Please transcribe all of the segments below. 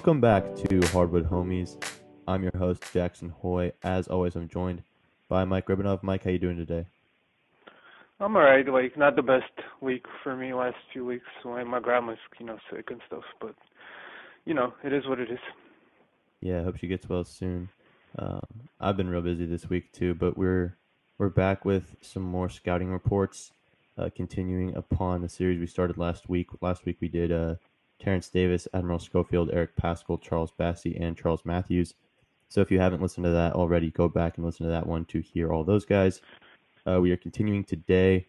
Welcome back to Hardwood Homies. I'm your host Jackson Hoy. As always, I'm joined by Mike Ribinov. Mike, how you doing today? I'm alright. Like not the best week for me last few weeks when my grandma's you know sick and stuff, but you know it is what it is. Yeah, I hope she gets well soon. Um, I've been real busy this week too, but we're we're back with some more scouting reports, uh, continuing upon the series we started last week. Last week we did uh, Terence Davis, Admiral Schofield, Eric Paschall, Charles Bassey, and Charles Matthews. So if you haven't listened to that already, go back and listen to that one to hear all those guys. Uh, we are continuing today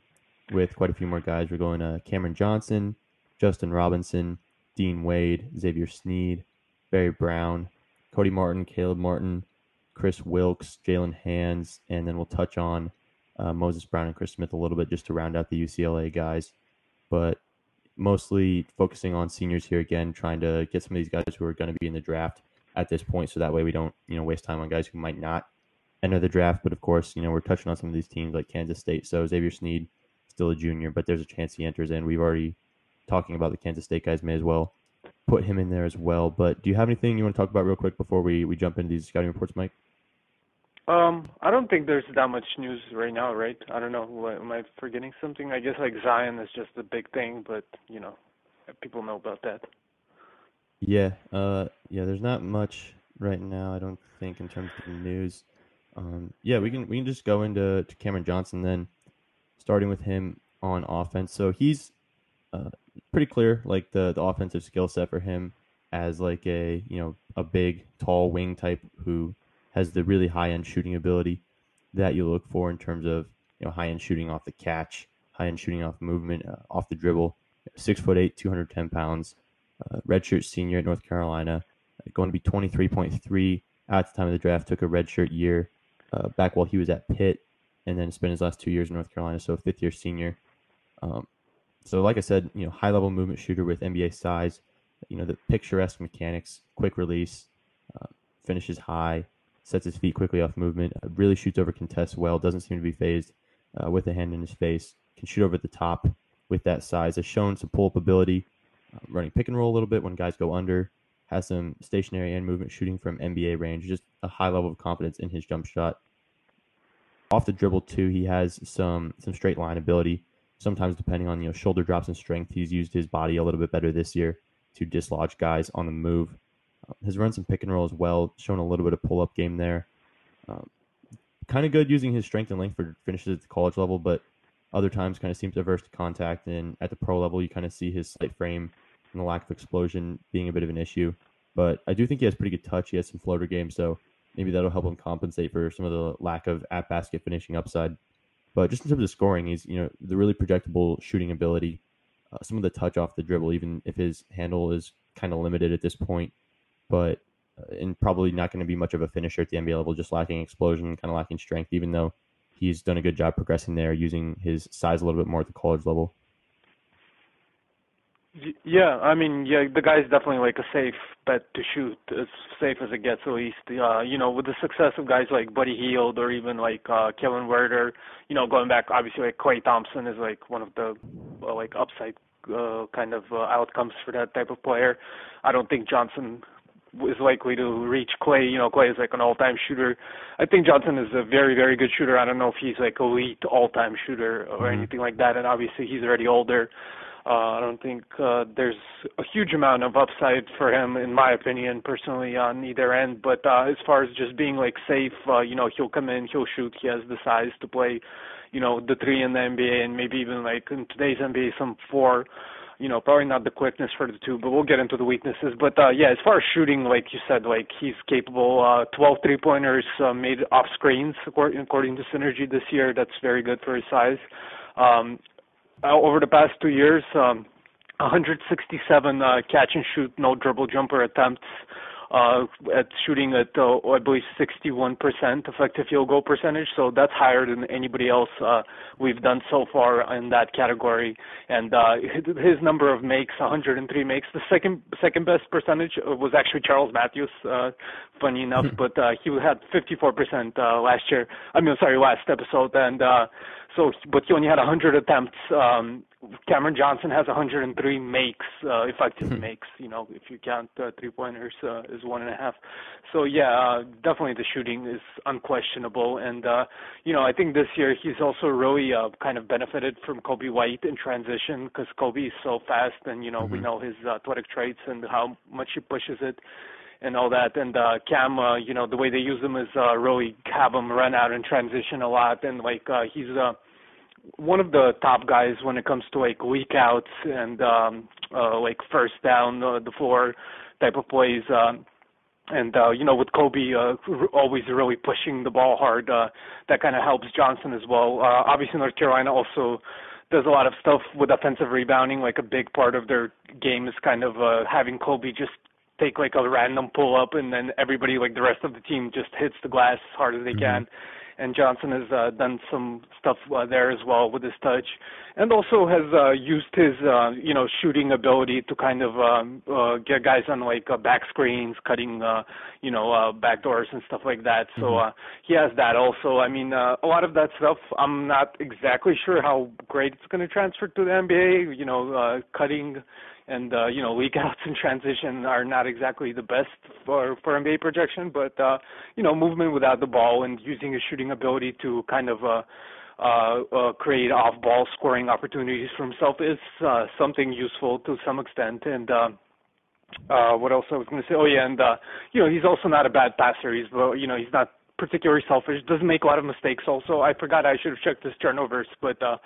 with quite a few more guys. We're going to Cameron Johnson, Justin Robinson, Dean Wade, Xavier Sneed, Barry Brown, Cody Martin, Caleb Martin, Kris Wilkes, Jaylen Hands, and then we'll touch on uh, Moses Brown and Chris Smith a little bit just to round out the UCLA guys. But mostly focusing on seniors here again, trying to get some of these guys who are going to be in the draft at this point, so that way we don't you know waste time on guys who might not enter the draft. But of course, you know we're touching on some of these teams like Kansas State. So Xavier Sneed, still a junior, but there's a chance he enters in. We've already talking about the Kansas State guys. May as well put him in there as well. But do you have anything you want to talk about real quick before we we jump into these scouting reports, Mike? Um, I don't think there's that much news right now, right? I don't know. What, am I forgetting something? I guess like Zion is just a big thing, but you know, people know about that. Yeah, uh, yeah. There's not much right now. I don't think in terms of news. Um, yeah, we can we can just go into to Cameron Johnson then, starting with him on offense. So he's uh, pretty clear, like the the offensive skill set for him as like a you know a big tall wing type who has the really high end shooting ability that you look for in terms of you know high end shooting off the catch, high end shooting off movement, uh, off the dribble. Six foot eight, two hundred ten pounds, uh, redshirt senior at North Carolina, going to be twenty three point three at the time of the draft. Took a redshirt year uh, back while he was at Pitt, and then spent his last two years in North Carolina. So fifth year senior. Um, so like I said, you know, high level movement shooter with NBA size. You know, the picturesque mechanics, quick release, uh, finishes high, sets his feet quickly off movement, uh, really shoots over contests well, doesn't seem to be fazed uh, with a hand in his face, can shoot over the top with that size, has shown some pull up ability, uh, running pick and roll a little bit when guys go under, has some stationary and movement shooting from NBA range, just a high level of confidence in his jump shot. Off the dribble too, he has some some straight line ability. Sometimes depending on you know shoulder drops and strength, he's used his body a little bit better this year to dislodge guys on the move has run some pick and roll as well, shown a little bit of pull up game there. Um, kind of good using his strength and length for finishes at the college level, but other times kind of seems averse to contact. And at the pro level, you kind of see his slight frame and the lack of explosion being a bit of an issue. But I do think he has pretty good touch. He has some floater game, so maybe that'll help him compensate for some of the lack of at basket finishing upside. But just in terms of scoring, he's you know the really projectable shooting ability, uh, some of the touch off the dribble, even if his handle is kind of limited at this point but uh, and probably not going to be much of a finisher at the NBA level, just lacking explosion, kind of lacking strength, even though he's done a good job progressing there using his size a little bit more at the college level. Yeah, I mean, yeah, the guy's definitely like a safe bet to shoot, as safe as it gets at least. Uh, you know, with the success of guys like Buddy Hield or even like uh Kevin Huerter, you know, going back obviously like Klay Thompson is like one of the uh, like upside uh, kind of uh, outcomes for that type of player. I don't think Johnson is likely to reach Klay. You know, Klay is like an all-time shooter. I think Johnson is a very, very good shooter. I don't know if he's like elite all-time shooter or mm-hmm. anything like that. And obviously, he's already older. Uh, I don't think uh, there's a huge amount of upside for him, in my opinion, personally, on either end. But uh, as far as just being like safe, uh, you know, he'll come in, he'll shoot. He has the size to play, you know, the three in the NBA, and maybe even like in today's NBA, some four you know, probably not the quickness for the two, but we'll get into the weaknesses. But uh yeah, as far as shooting, like you said, like he's capable. Uh 12 three-pointers uh, made off screens according, to Synergy this year. That's very good for his size. Um uh, over the past two years, um, 167 uh, catch and shoot, no dribble jumper attempts at shooting at uh, I believe 61% effective field goal percentage. So that's higher than anybody else uh, we've done so far in that category. And uh, his number of makes, 103 makes. The second second best percentage was actually Charles Matthews. Uh, funny enough, hmm. but uh, he had 54% uh, last year. I mean, sorry, last episode, and uh, so but he only had 100 attempts. Um, Cameron Johnson has 103 makes, uh, effective hmm. makes. You know, if you count uh, three pointers, uh, is one and a half. So yeah, uh, definitely the shooting is unquestionable, and uh, you know, I think this year he's also really uh, kind of benefited from Coby White in transition because Coby is so fast, and you know, mm-hmm. we know his athletic traits and how much he pushes it and all that. And uh, Cam, uh, you know, the way they use him is uh, really have him run out and transition a lot, and like uh, he's uh, one of the top guys when it comes to like leak outs and um, uh, like first down uh, the floor type of plays. Um, and uh, you know, with Coby uh, always really pushing the ball hard, uh, that kind of helps Johnson as well. Uh, obviously, North Carolina also does a lot of stuff with offensive rebounding. Like a big part of their game is kind of uh, having Coby just take like a random pull up, and then everybody, like the rest of the team, just hits the glass as hard as they mm-hmm. can and Johnson has uh, done some stuff uh, there as well with his touch, and also has uh, used his uh, you know shooting ability to kind of um, uh, get guys on like uh, back screens, cutting uh, you know uh, back doors and stuff like that. So mm-hmm. uh, he has that also. I mean, uh, a lot of that stuff. I'm not exactly sure how great it's going to transfer to the NBA. You know, uh, cutting and uh, you know leak outs and transition are not exactly the best for for NBA projection, but uh, you know movement without the ball and using his shooting ability to kind of uh, uh, uh, create off-ball scoring opportunities for himself is uh, something useful to some extent. And uh, uh, what else I was going to say? Oh yeah, and uh, you know he's also not a bad passer. He's you know he's not particularly selfish. Doesn't make a lot of mistakes. Also, I forgot I should have checked his turnovers, but uh,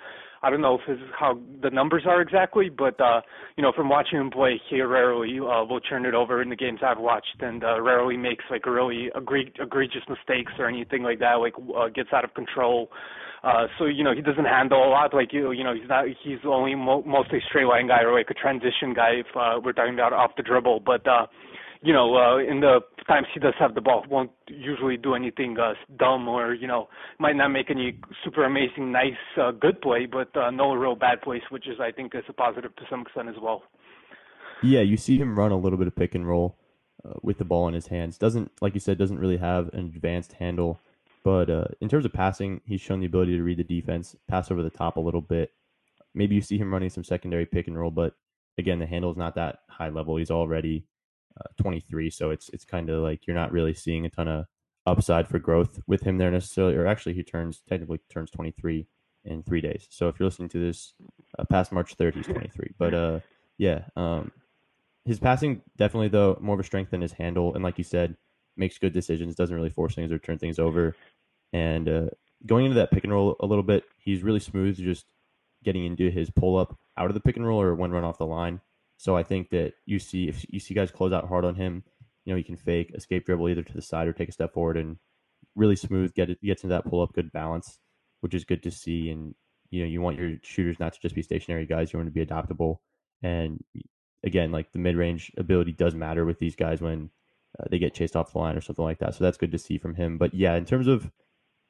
I don't know if his, how the numbers are exactly. But uh, you know, from watching him play, he rarely uh, will turn it over in the games I've watched, and uh, rarely makes like really egre- egregious mistakes or anything like that. Like uh, gets out of control. Uh, so you know he doesn't handle a lot. Like you, you know he's not. He's only mo- mostly straight line guy or like a transition guy if uh, we're talking about off the dribble. But uh, you know, uh, in the times he does have the ball, won't usually do anything uh, dumb or you know might not make any super amazing, nice, uh, good play, but uh, no real bad plays, which is I think is a positive to some extent as well. Yeah, you see him run a little bit of pick and roll uh, with the ball in his hands. Doesn't like you said, doesn't really have an advanced handle, but uh, in terms of passing, he's shown the ability to read the defense, pass over the top a little bit. Maybe you see him running some secondary pick and roll, but again, the handle is not that high level. He's already 23. So it's it's kind of like you're not really seeing a ton of upside for growth with him there necessarily. Or actually, he turns technically turns 23 in three days. So if you're listening to this uh, past March 3rd, he's 23. But uh, yeah, um, his passing definitely though more of a strength than his handle, and like you said, makes good decisions. Doesn't really force things or turn things over. And uh, going into that pick and roll a little bit, he's really smooth. Just getting into his pull up out of the pick and roll or one run off the line. So I think that you see if you see guys close out hard on him, you know, he can fake, escape dribble either to the side or take a step forward and really smooth, get it gets into that pull up, good balance, which is good to see. And you know, you want your shooters not to just be stationary guys, you want to be adaptable. And again, like the mid range ability does matter with these guys when uh, they get chased off the line or something like that. So that's good to see from him. But yeah, in terms of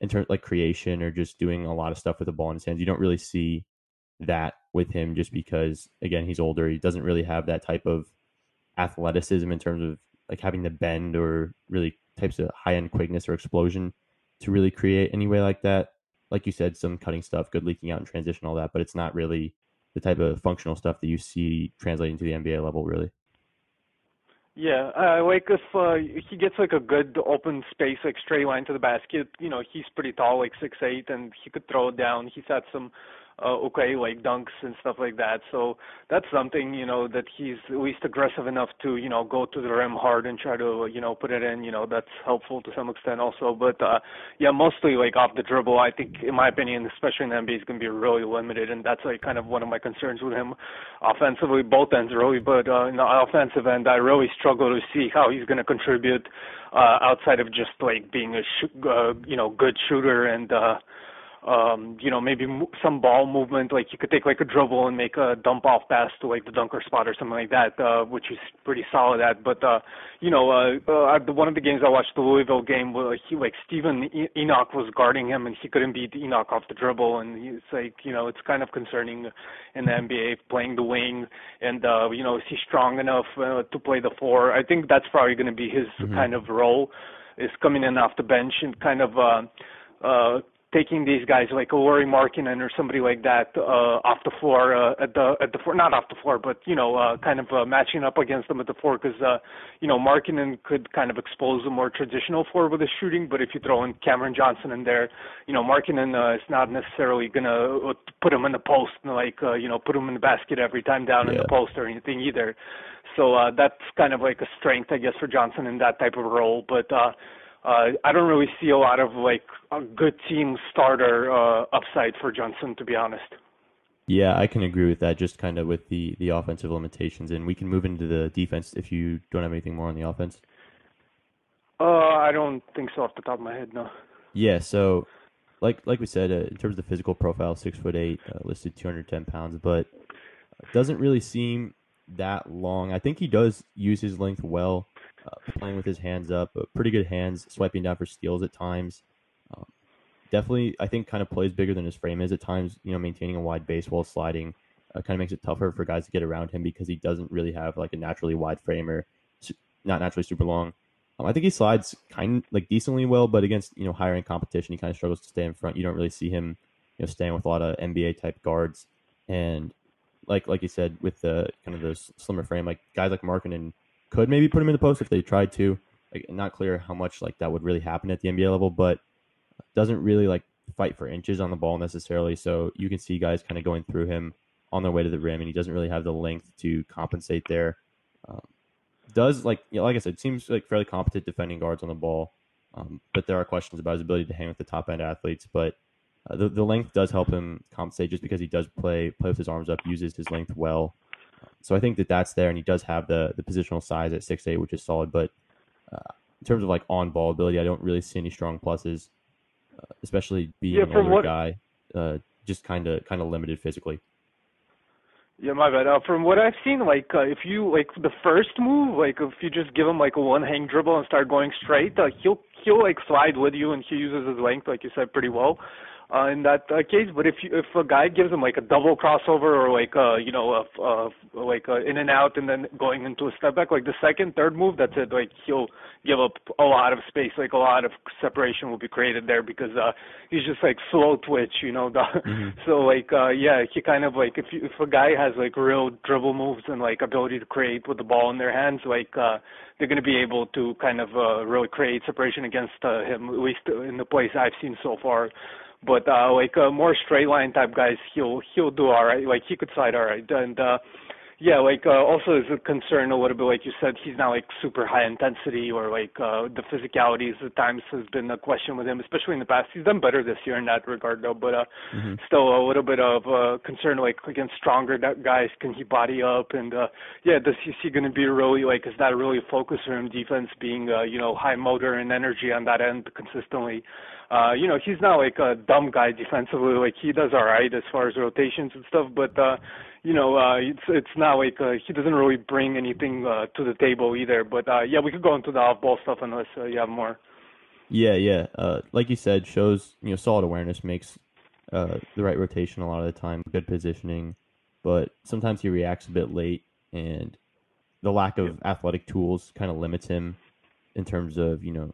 in terms like creation or just doing a lot of stuff with the ball in his hands, you don't really see that with him just because again he's older. He doesn't really have that type of athleticism in terms of like having the bend or really types of high end quickness or explosion to really create any way like that. Like you said some cutting stuff good leaking out and transition all that but it's not really the type of functional stuff that you see translating to the nba level really. Yeah, uh, like if uh, he gets like a good open space, like straight line to the basket, you know, he's pretty tall, like six eight, and he could throw it down. He's had some okay, like dunks and stuff like that. So that's something, you know, that he's at least aggressive enough to, you know, go to the rim hard and try to, you know, put it in. You know, that's helpful to some extent also. But uh, yeah, mostly like off the dribble. I think, in my opinion, especially in the NBA, he's going to be really limited, and that's like kind of one of my concerns with him offensively, both ends really. But uh, in the offensive end, I really struggle to see how he's going to contribute uh, outside of just like being a sh- uh, you know good shooter and. uh um, you know, maybe some ball movement, like you could take like a dribble and make a dump off pass to like the dunker spot or something like that, uh, which he's pretty solid at. But uh, you know, uh, uh, the, one of the games I watched, the Louisville game, where he like Steven Enoch was guarding him and he couldn't beat Enoch off the dribble, and it's like you know, it's kind of concerning in the NBA playing the wing, and uh, you know, is he strong enough uh, to play the four? I think that's probably going to be his mm-hmm. kind of role, is coming in off the bench and kind of. uh uh taking these guys like Lauri Markkanen or somebody like that uh, off the floor uh, at the at the floor, not off the floor, but you know, uh, kind of uh, matching up against them at the floor because uh, you know Markkanen could kind of expose a more traditional floor with his shooting, but if you throw in Cameron Johnson in there, you know, Markkanen uh, is not necessarily gonna uh, put him in the post and like uh, you know put him in the basket every time down yeah. in the post or anything either. So uh, that's kind of like a strength, I guess, for Johnson in that type of role, but. uh uh, I don't really see a lot of like a good team starter uh, upside for Johnson, to be honest. Yeah, I can agree with that. Just kind of with the the offensive limitations, and we can move into the defense if you don't have anything more on the offense. Uh, I don't think so off the top of my head, no. Yeah, so like like we said, uh, in terms of the physical profile, six foot eight, uh, listed two hundred ten pounds, but doesn't really seem that long. I think he does use his length well uh, playing with his hands up, but pretty good hands, swiping down for steals at times. Um, definitely, I think, kind of plays bigger than his frame is at times. You know, maintaining a wide base while sliding uh, kind of makes it tougher for guys to get around him because he doesn't really have like a naturally wide frame or not naturally super long. Um, I think he slides kind like decently well, but against you know higher end competition, he kind of struggles to stay in front. You don't really see him, you know, staying with a lot of NBA type guards. And like like you said, with the kind of the slimmer frame, like guys like Markkanen could maybe put him in the post if they tried to. Like, not clear how much like that would really happen at the NBA level, but doesn't really like fight for inches on the ball necessarily. So you can see guys kind of going through him on their way to the rim, and he doesn't really have the length to compensate there. Um, does like you know, like I said, seems like fairly competent defending guards on the ball, um, but there are questions about his ability to hang with the top end athletes. But uh, the the length does help him compensate just because he does play play with his arms up, uses his length well. So I think that that's there, and he does have the the positional size at six eight, which is solid. But uh, in terms of like on ball ability, I don't really see any strong pluses, uh, especially being yeah, an older what... guy. Uh, just kind of kind of limited physically. Yeah, my bad. Uh, from what I've seen, like uh, if you like the first move, like if you just give him like a one hang dribble and start going straight, uh, he'll he'll like slide with you and he uses his length, like you said, pretty well uh, in that uh, case. But if you, if a guy gives him like a double crossover or like uh, you know a, a, like a in and out and then going into a step back, like the second third move, that's it. Like he'll give up a lot of space, like a lot of separation will be created there because uh, he's just like slow twitch, you know. The, mm-hmm. So like uh, yeah, he kind of like if you, if a guy has like real dribble moves and like ability to create with the ball in their hands, like uh, they're going to be able to kind of uh, really create separation against uh, him, at least in the plays I've seen so far. But uh, like uh, more straight line type guys, he'll he'll do all right. Like he could slide all right, and uh, yeah, like uh, also is a concern a little bit, like you said, he's not like super high intensity or like uh, the physicalities at times has been a question with him, especially in the past. He's done better this year in that regard though, but uh, mm-hmm. still a little bit of uh, concern like against stronger guys, can he body up and uh, yeah, does he see going to be really like is that really a focus for him defense being uh, you know high motor and energy on that end consistently? Uh, you know, he's not like a dumb guy defensively. Like he does all right as far as rotations and stuff, but uh, you know, uh, it's it's not like uh, he doesn't really bring anything uh, to the table either. But uh, yeah, we could go into the off ball stuff unless uh, you have more. Yeah, yeah. Uh, like you said, shows you know solid awareness makes uh, the right rotation a lot of the time, good positioning, but sometimes he reacts a bit late, and the lack of athletic tools kind of limits him in terms of you know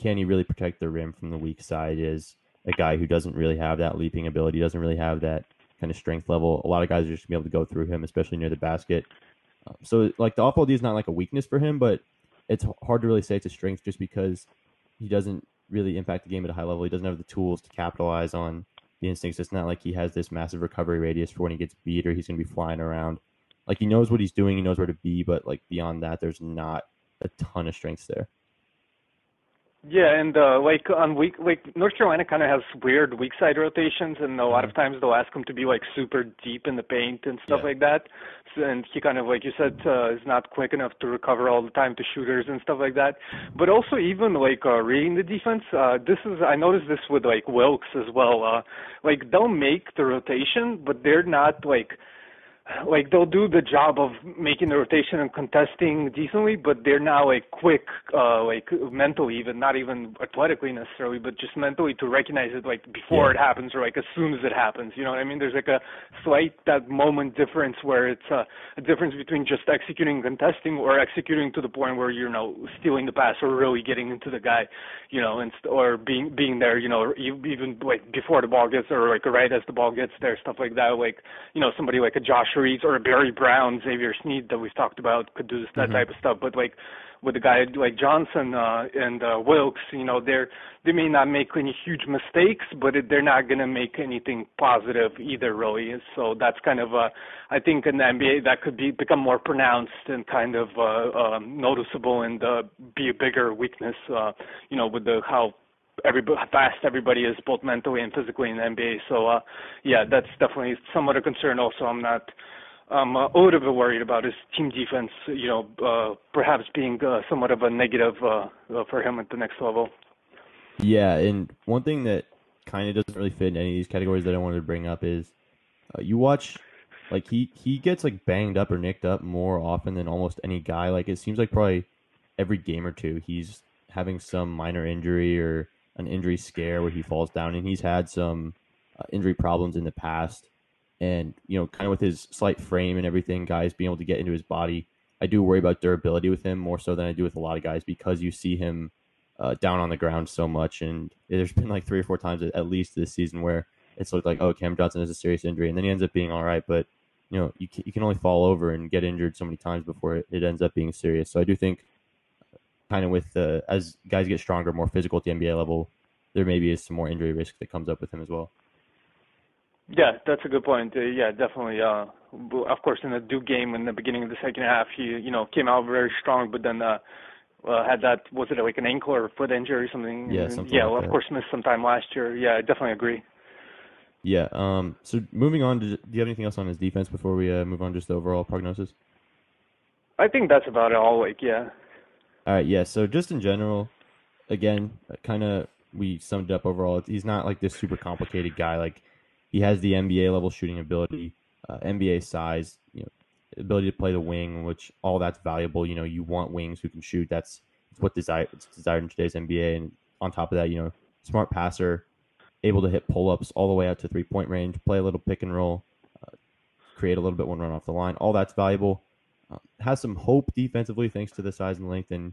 can he really protect the rim from the weak side? Is a guy who doesn't really have that leaping ability, doesn't really have that kind of strength level. A lot of guys are just gonna be able to go through him, especially near the basket. Um, so like the off ball D is not like a weakness for him, but it's hard to really say it's a strength just because he doesn't really impact the game at a high level. He doesn't have the tools to capitalize on the instincts. It's not like he has this massive recovery radius for when he gets beat or he's gonna be flying around. Like he knows what he's doing, he knows where to be, but like beyond that, there's not a ton of strengths there. Yeah, and uh, like on week, like North Carolina kind of has weird weak side rotations, and a lot of mm-hmm. times they'll ask him to be like super deep in the paint and stuff yeah. like that. So, and he kind of, like you said, uh, is not quick enough to recover all the time to shooters and stuff like that. But also even like uh, reading the defense, uh, this is I noticed this with like Wilkes as well. Uh, like they'll make the rotation, but they're not like like they'll do the job of making the rotation and contesting decently, but they're now like quick, uh, like mentally, even not even athletically necessarily, but just mentally to recognize it like before yeah. it happens or like as soon as it happens. You know what I mean? There's like a slight that moment difference where it's a, a difference between just executing and contesting or executing to the point where you're you know stealing the pass or really getting into the guy, you know, and or being being there, you know, even like before the ball gets or like right as the ball gets there, stuff like that. Like you know somebody like a Josh Reaves or Barry Brown, Xavier Sneed that we've talked about could do this, that mm-hmm. type of stuff. But like with a guy like Johnson uh, and uh, Wilkes, you know, they're they may not make any huge mistakes, but it, they're not going to make anything positive either, really. So that's kind of, uh, I think, in the NBA that could be become more pronounced and kind of uh, um, noticeable and uh, be a bigger weakness, uh, you know, with the how everybody fast everybody is both mentally and physically in the NBA. So uh yeah, that's definitely somewhat a concern also. I'm not I'm a little bit worried about his team defense, you know, uh perhaps being uh, somewhat of a negative uh, uh for him at the next level. Yeah, and one thing that kind of doesn't really fit in any of these categories that I wanted to bring up is uh, you watch like he he gets like banged up or nicked up more often than almost any guy. Like it seems like probably every game or two he's having some minor injury or an injury scare where he falls down, and he's had some uh, injury problems in the past. And you know, kind of with his slight frame and everything, guys being able to get into his body, I do worry about durability with him more so than I do with a lot of guys because you see him uh, down on the ground so much. And there's been like three or four times at least this season where it's looked like, oh, Cam Johnson has a serious injury, and then he ends up being all right. But you know, you can, only fall over and get injured so many times before it ends up being serious. So I do think kind of with the as guys get stronger, more physical at the NBA level, there maybe is some more injury risk that comes up with him as well. Yeah, that's a good point. Uh, yeah, definitely. Uh, of course, in the Duke game in the beginning of the second half, he you know came out very strong, but then uh, uh, had that was it like an ankle or foot injury or something? Yeah, something yeah. Like well, of course, missed some time last year. Yeah, I definitely agree. Yeah. Um. So moving on, do you have anything else on his defense before we uh, move on? Just the overall prognosis. I think that's about it. All like yeah. All right, yeah. So just in general, again, kind of we summed up overall. He's not like this super complicated guy. Like he has the NBA level shooting ability, uh, NBA size, you know, ability to play the wing, which all that's valuable. You know, you want wings who can shoot. That's what desire it's desired in today's NBA. And on top of that, you know, smart passer, able to hit pull ups all the way out to three point range, play a little pick and roll, uh, create a little bit when run off the line. All that's valuable. Uh, has some hope defensively thanks to the size and length, and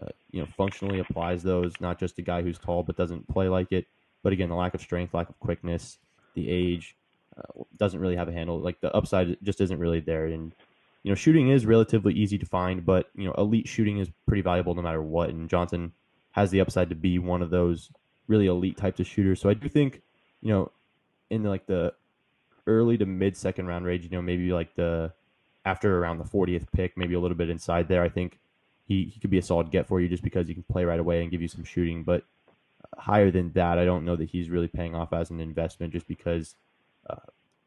uh, you know functionally applies those. Not just a guy who's tall but doesn't play like it, but again the lack of strength, lack of quickness, the age uh, doesn't really have a handle. Like the upside just isn't really there, and you know shooting is relatively easy to find, but you know elite shooting is pretty valuable no matter what. And Johnson has the upside to be one of those really elite types of shooters. So I do think you know in like the early to mid second round range, you know maybe like the after around the 40th pick, maybe a little bit inside there. I think he, he could be a solid get for you just because he can play right away and give you some shooting. But higher than that, I don't know that he's really paying off as an investment just because uh,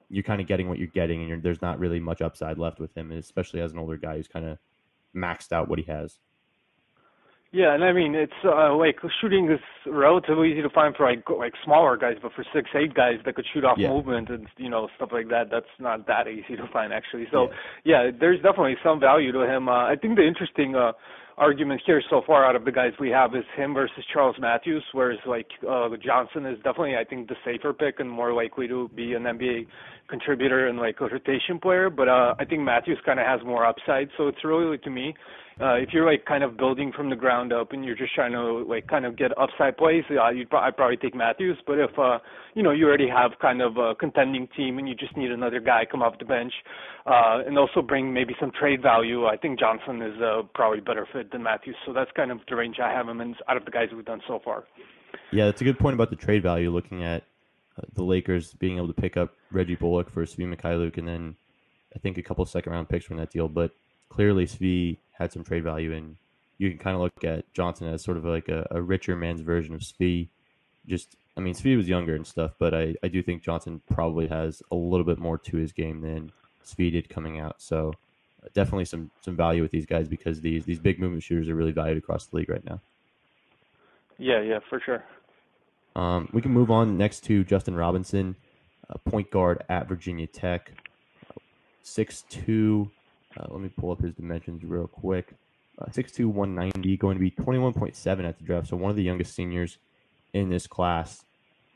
you're kind of getting what you're getting and there's not really much upside left with him, especially as an older guy who's kind of maxed out what he has. Yeah, and I mean it's uh, like shooting is relatively easy to find for like like smaller guys, but for six eight guys that could shoot off yeah. movement and you know stuff like that, that's not that easy to find actually. So yeah, yeah there's definitely some value to him. Uh, I think the interesting uh, argument here so far out of the guys we have is him versus Charles Matthews, whereas like uh, Johnson is definitely I think the safer pick and more likely to be an NBA contributor and like a rotation player. But uh, I think Matthews kind of has more upside. So it's really to me if you're like kind of building from the ground up and you're just trying to like kind of get upside plays, uh, you'd probably take Matthews. But if uh, you know you already have kind of a contending team and you just need another guy come off the bench, uh, and also bring maybe some trade value, I think Johnson is uh, probably better fit than Matthews. So that's kind of the range I have him in out of the guys we've done so far. Yeah, that's a good point about the trade value. Looking at uh, the Lakers being able to pick up Reggie Bullock for Svi Mykhailiuk, and then I think a couple second round picks from that deal, but clearly Svi had some trade value and you can kind of look at Johnson as sort of like a, a richer man's version of Svi. Just, I mean, Svi was younger and stuff, but I, I do think Johnson probably has a little bit more to his game than Svi did coming out. So definitely some some value with these guys because these these big movement shooters are really valued across the league right now. Yeah, yeah, for sure. Um, we can move on next to Justin Robinson, point guard at Virginia Tech, six two. Uh, let me pull up his dimensions real quick. Uh, 6'2", 190, going to be 21.7 at the draft. So one of the youngest seniors in this class.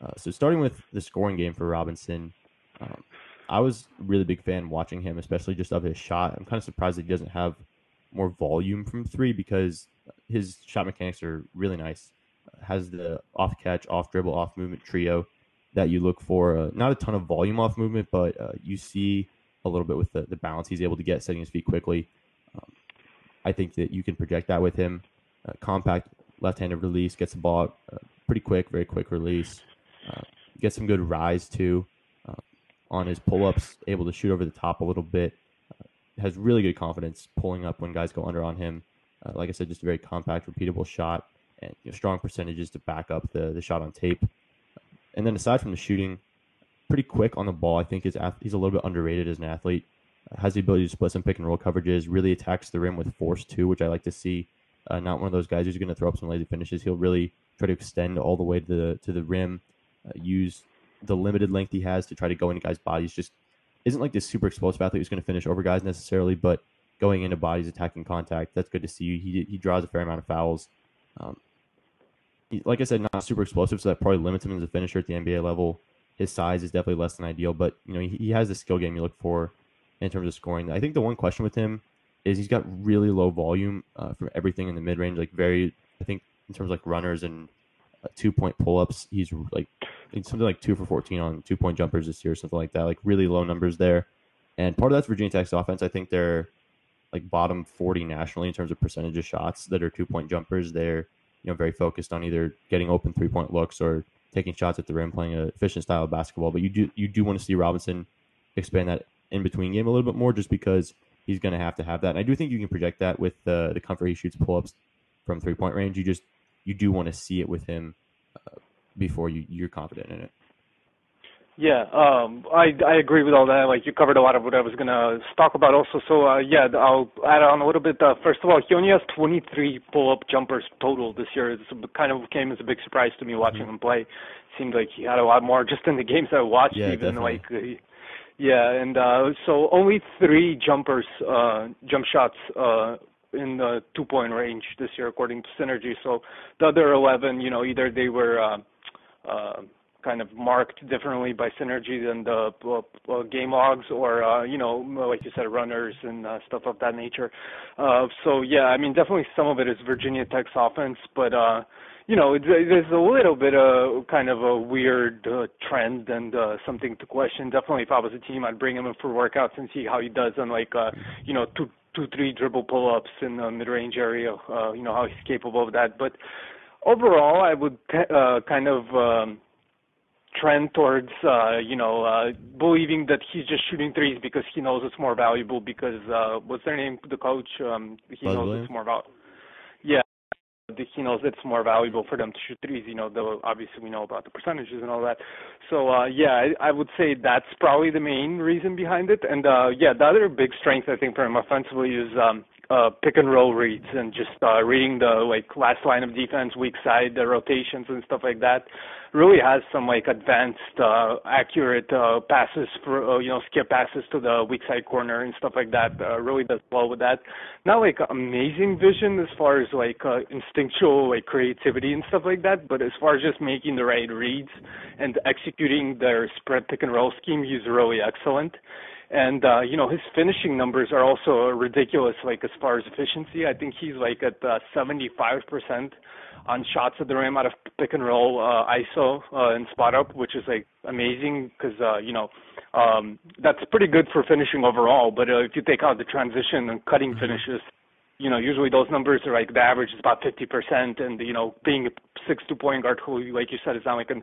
Uh, so starting with the scoring game for Robinson, um, I was a really big fan watching him, especially just of his shot. I'm kind of surprised that he doesn't have more volume from three because his shot mechanics are really nice. Has the off catch, off dribble, off movement trio that you look for. Uh, not a ton of volume off movement, but uh, you see a little bit with the, the balance he's able to get, setting his feet quickly. Um, I think that you can project that with him. Uh, compact left-handed release, gets the ball uh, pretty quick, very quick release. Uh, gets some good rise too uh, on his pull-ups, able to shoot over the top a little bit. has really good confidence pulling up when guys go under on him. like I said, just a very compact, repeatable shot and you know, strong percentages to back up the the shot on tape. And then aside from the shooting, pretty quick on the ball. I think his he's a little bit underrated as an athlete. Has the ability to split some pick and roll coverages. Really attacks the rim with force too, which I like to see. Uh, not one of those guys who's going to throw up some lazy finishes. He'll really try to extend all the way to the to the rim. Uh, use the limited length he has to try to go into guys' bodies. Just isn't like this super explosive athlete who's going to finish over guys necessarily, but going into bodies, attacking contact. That's good to see. He he draws a fair amount of fouls. Um, like I said, not super explosive, so that probably limits him as a finisher at the NBA level. His size is definitely less than ideal, but you know he, he has the skill game you look for in terms of scoring. I think the one question with him is he's got really low volume uh, everything in the mid range, like very. I think in terms of like runners and uh, two point pull ups, he's like something like two for fourteen on two point jumpers this year, something like that. Like really low numbers there, and part of that's Virginia Tech's offense. I think they're like bottom forty nationally in terms of percentage of shots that are two point jumpers. They're you know very focused on either getting open three point looks or taking shots at the rim, playing an efficient style of basketball. But you do you do want to see Robinson expand that in between game a little bit more, just because he's going to have to have that. And I do think you can project that with the the comfort he shoots pull ups from three point range. You just you do want to see it with him uh, before you you're confident in it. Yeah, um, I I agree with all that. Like you covered a lot of what I was gonna talk about also. So uh, yeah, I'll add on a little bit. Uh, first of all, he only has 23 pull-up jumpers total this year. It kind of came as a big surprise to me watching mm-hmm. him play. Seemed like he had a lot more just in the games I watched. Yeah, even definitely. like, uh, yeah, and uh, so only three jumpers, uh, jump shots. Uh, in the two point range this year according to synergy so the other 11 you know either they were uh, uh kind of marked differently by synergy than the uh, uh, game logs or uh, you know like you said runners and stuff of that nature. So yeah i mean definitely some of it is virginia tech's offense but you know there's a little bit of kind of a weird trend and something to question. Definitely if i was a team i'd bring him in for workouts and see how he does on like you know two two three dribble pull ups in the mid range area you know how he's capable of that. But overall i would kind of um trend towards uh you know uh believing that he's just shooting threes because he knows it's more valuable because uh what's their name? The coach um he Buzz knows Williams? it's more about yeah he knows it's more valuable for them to shoot threes you know though obviously we know about the percentages and all that. So uh yeah I, I would say that's probably the main reason behind it. And uh yeah the other big strength I think for him offensively is um uh, pick and roll reads and just uh, reading the like last line of defense, weak side, the rotations and stuff like that. Really has some like advanced, uh, accurate uh, passes for uh, you know skip passes to the weak side corner and stuff like that. Uh, really does well with that. Not like amazing vision as far as like uh, instinctual like creativity and stuff like that, but as far as just making the right reads and executing their spread pick and roll scheme, he's really excellent and uh, you know his finishing numbers are also ridiculous. Like as far as efficiency, I think he's like at uh, 75% on shots at the rim out of pick and roll uh, ISO uh, and spot up, which is like amazing because uh, you know um, that's pretty good for finishing overall. But uh, if you take out the transition and cutting Mm-hmm. finishes, you know, usually those numbers are like the average is about 50%, and you know, being a six-two point guard who, like you said, is not like an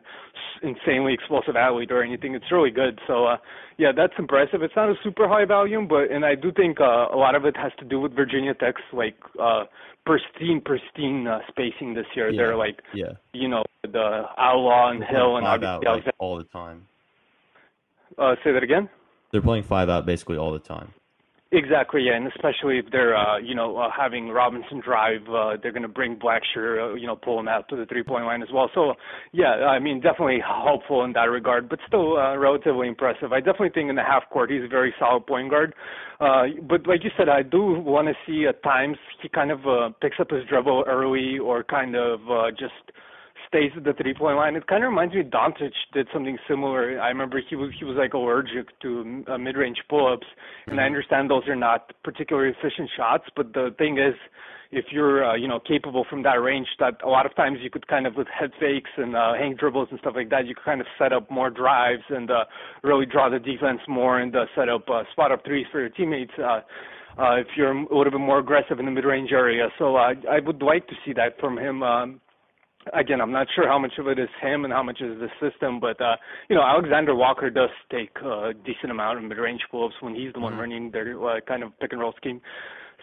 insanely explosive athlete or anything. It's really good. So, uh, yeah, that's impressive. It's not a super high volume, but and I do think uh, a lot of it has to do with Virginia Tech's like uh, pristine, pristine uh, spacing this year. Yeah. They're like, Yeah. you know, the Outlaw and They're Hill and five out obviously like, all the time. uh, say that again. They're playing five out basically all the time. Exactly, yeah, and especially if they're, uh, you know, uh, having Robinson drive, uh, they're going to bring Blackshear, uh, you know, pull him out to the three-point line as well. So, yeah, I mean, definitely helpful in that regard, but still uh, relatively impressive. I definitely think in the half court he's a very solid point guard. Uh, but like you said, I do want to see at times he kind of uh, picks up his dribble early or kind of uh, just stays at the three point line. It kind of reminds me Doncic did something similar. I remember he was he was like allergic to uh, mid range pull ups, and I understand those are not particularly efficient shots. But the thing is, if you're uh, you know capable from that range, that a lot of times you could kind of with head fakes and uh, hang dribbles and stuff like that, you could kind of set up more drives and uh, really draw the defense more and uh, set up uh, spot up threes for your teammates. Uh, uh, if you're a little bit more aggressive in the mid-range area, so uh, I would like to see that from him. Um, again, I'm not sure how much of it is him and how much is the system, but uh, you know, Alexander Walker does take a decent amount of mid-range pull-ups when he's the one Mhm. running their uh, kind of pick and roll scheme.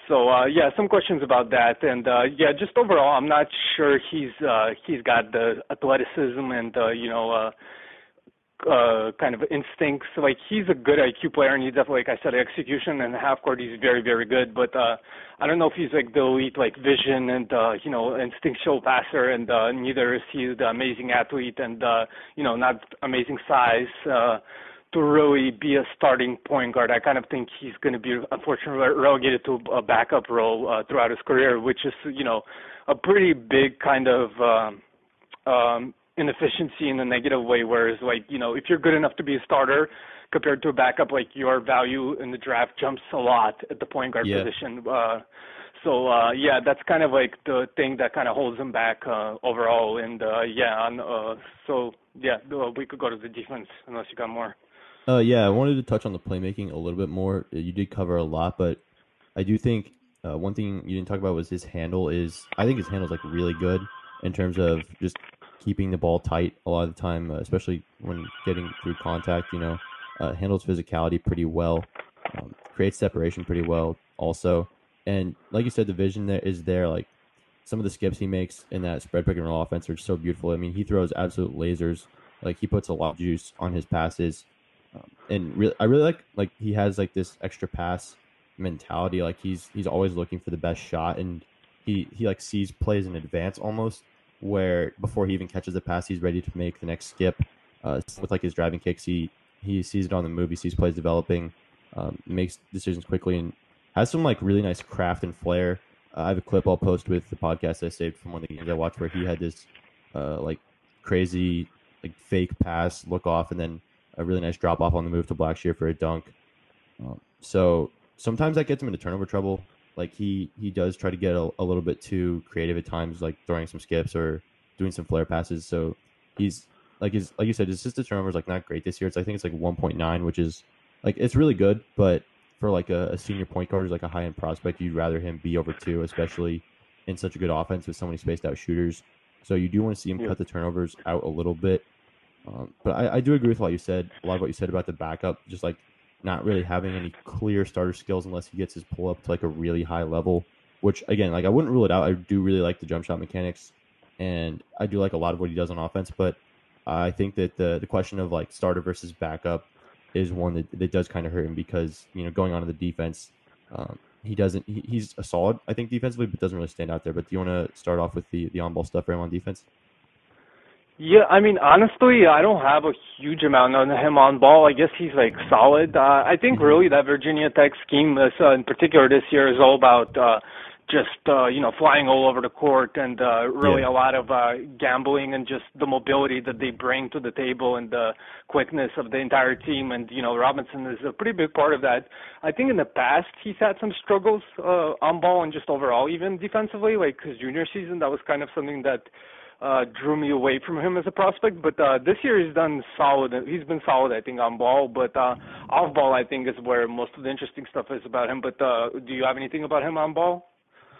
So uh, yeah, some questions about that, and uh, yeah, just overall, I'm not sure he's uh, he's got the athleticism and uh, you know. Uh, uh kind of instincts like he's a good IQ player and he's definitely like I said execution and half court he's very very good but uh I don't know if he's like the elite like vision and uh you know instinctual passer and uh neither is he the amazing athlete and uh you know not amazing size uh to really be a starting point guard. I kind of think he's going to be unfortunately relegated to a backup role uh, throughout his career, which is you know a pretty big kind of um, um, inefficiency in a negative way. Whereas like you know if you're good enough to be a starter compared to a backup, like your value in the draft jumps a lot at the point guard Yeah. position. Uh, so uh yeah, that's kind of like the thing that kind of holds him back uh overall and uh yeah, on uh so yeah, uh, we could go to the defense unless you got more. Uh, yeah, I wanted to touch on the playmaking a little bit more. Uh, You did cover a lot, but I do think uh, one thing you didn't talk about was his handle. Is I think his handle is like really good in terms of just keeping the ball tight a lot of the time, uh, especially when getting through contact. You know, uh, handles physicality pretty well, um, creates separation pretty well also, and like you said, the vision there is there. Like some of the skips he makes in that spread pick and roll offense are so beautiful. I mean, he throws absolute lasers. Like he puts a lot of juice on his passes um, and really, I really like like he has like this extra pass mentality. Like he's he's always looking for the best shot, and he he like sees plays in advance almost, where before he even catches the pass, he's ready to make the next skip. Uh, with like his driving kicks, he he sees it on the move. He sees plays developing, um, makes decisions quickly, and has some like really nice craft and flair. Uh, I have a clip I'll post with the podcast I saved from one of the games I watched where he had this uh, like crazy like fake pass look off and then a really nice drop off on the move to Blackshear for a dunk. Um, so sometimes that gets him into turnover trouble. Like he he does try to get a, a little bit too creative at times, like throwing some skips or doing some flare passes. So he's like his like you said, his assisted turnover is like not great this year. It's I think it's like 1.9, which is like it's really good, but for like a, a senior point guard who's like a high end prospect, you'd rather him be over two, especially in such a good offense with so many spaced out shooters. So you do want to see him Yeah. cut the turnovers out a little bit. Um, but I, I do agree with what you said. A lot of what you said about the backup, just like not really having any clear starter skills unless he gets his pull up to like a really high level. Which again, like I wouldn't rule it out. I do really like the jump shot mechanics, and I do like a lot of what he does on offense. But I think that the the question of like starter versus backup is one that, that does kind of hurt him because you know going on to the defense, um, he doesn't. He, he's a solid, I think, defensively, but doesn't really stand out there. But do you want to start off with the the on ball stuff for him on defense? Yeah, I mean, honestly, I don't have a huge amount on him on ball. I guess he's like solid. Uh, I think really that Virginia Tech scheme, is, uh, in particular this year, is all about uh, just uh, you know flying all over the court and uh, really Yeah. a lot of uh, gambling and just the mobility that they bring to the table and the quickness of the entire team. And you know, Robinson is a pretty big part of that. I think in the past he's had some struggles uh, on ball and just overall even defensively. Like his junior season, that was kind of something that uh drew me away from him as a prospect but uh this year he's done solid he's been solid i think on ball but uh off ball i think is where most of the interesting stuff is about him but uh do you have anything about him on ball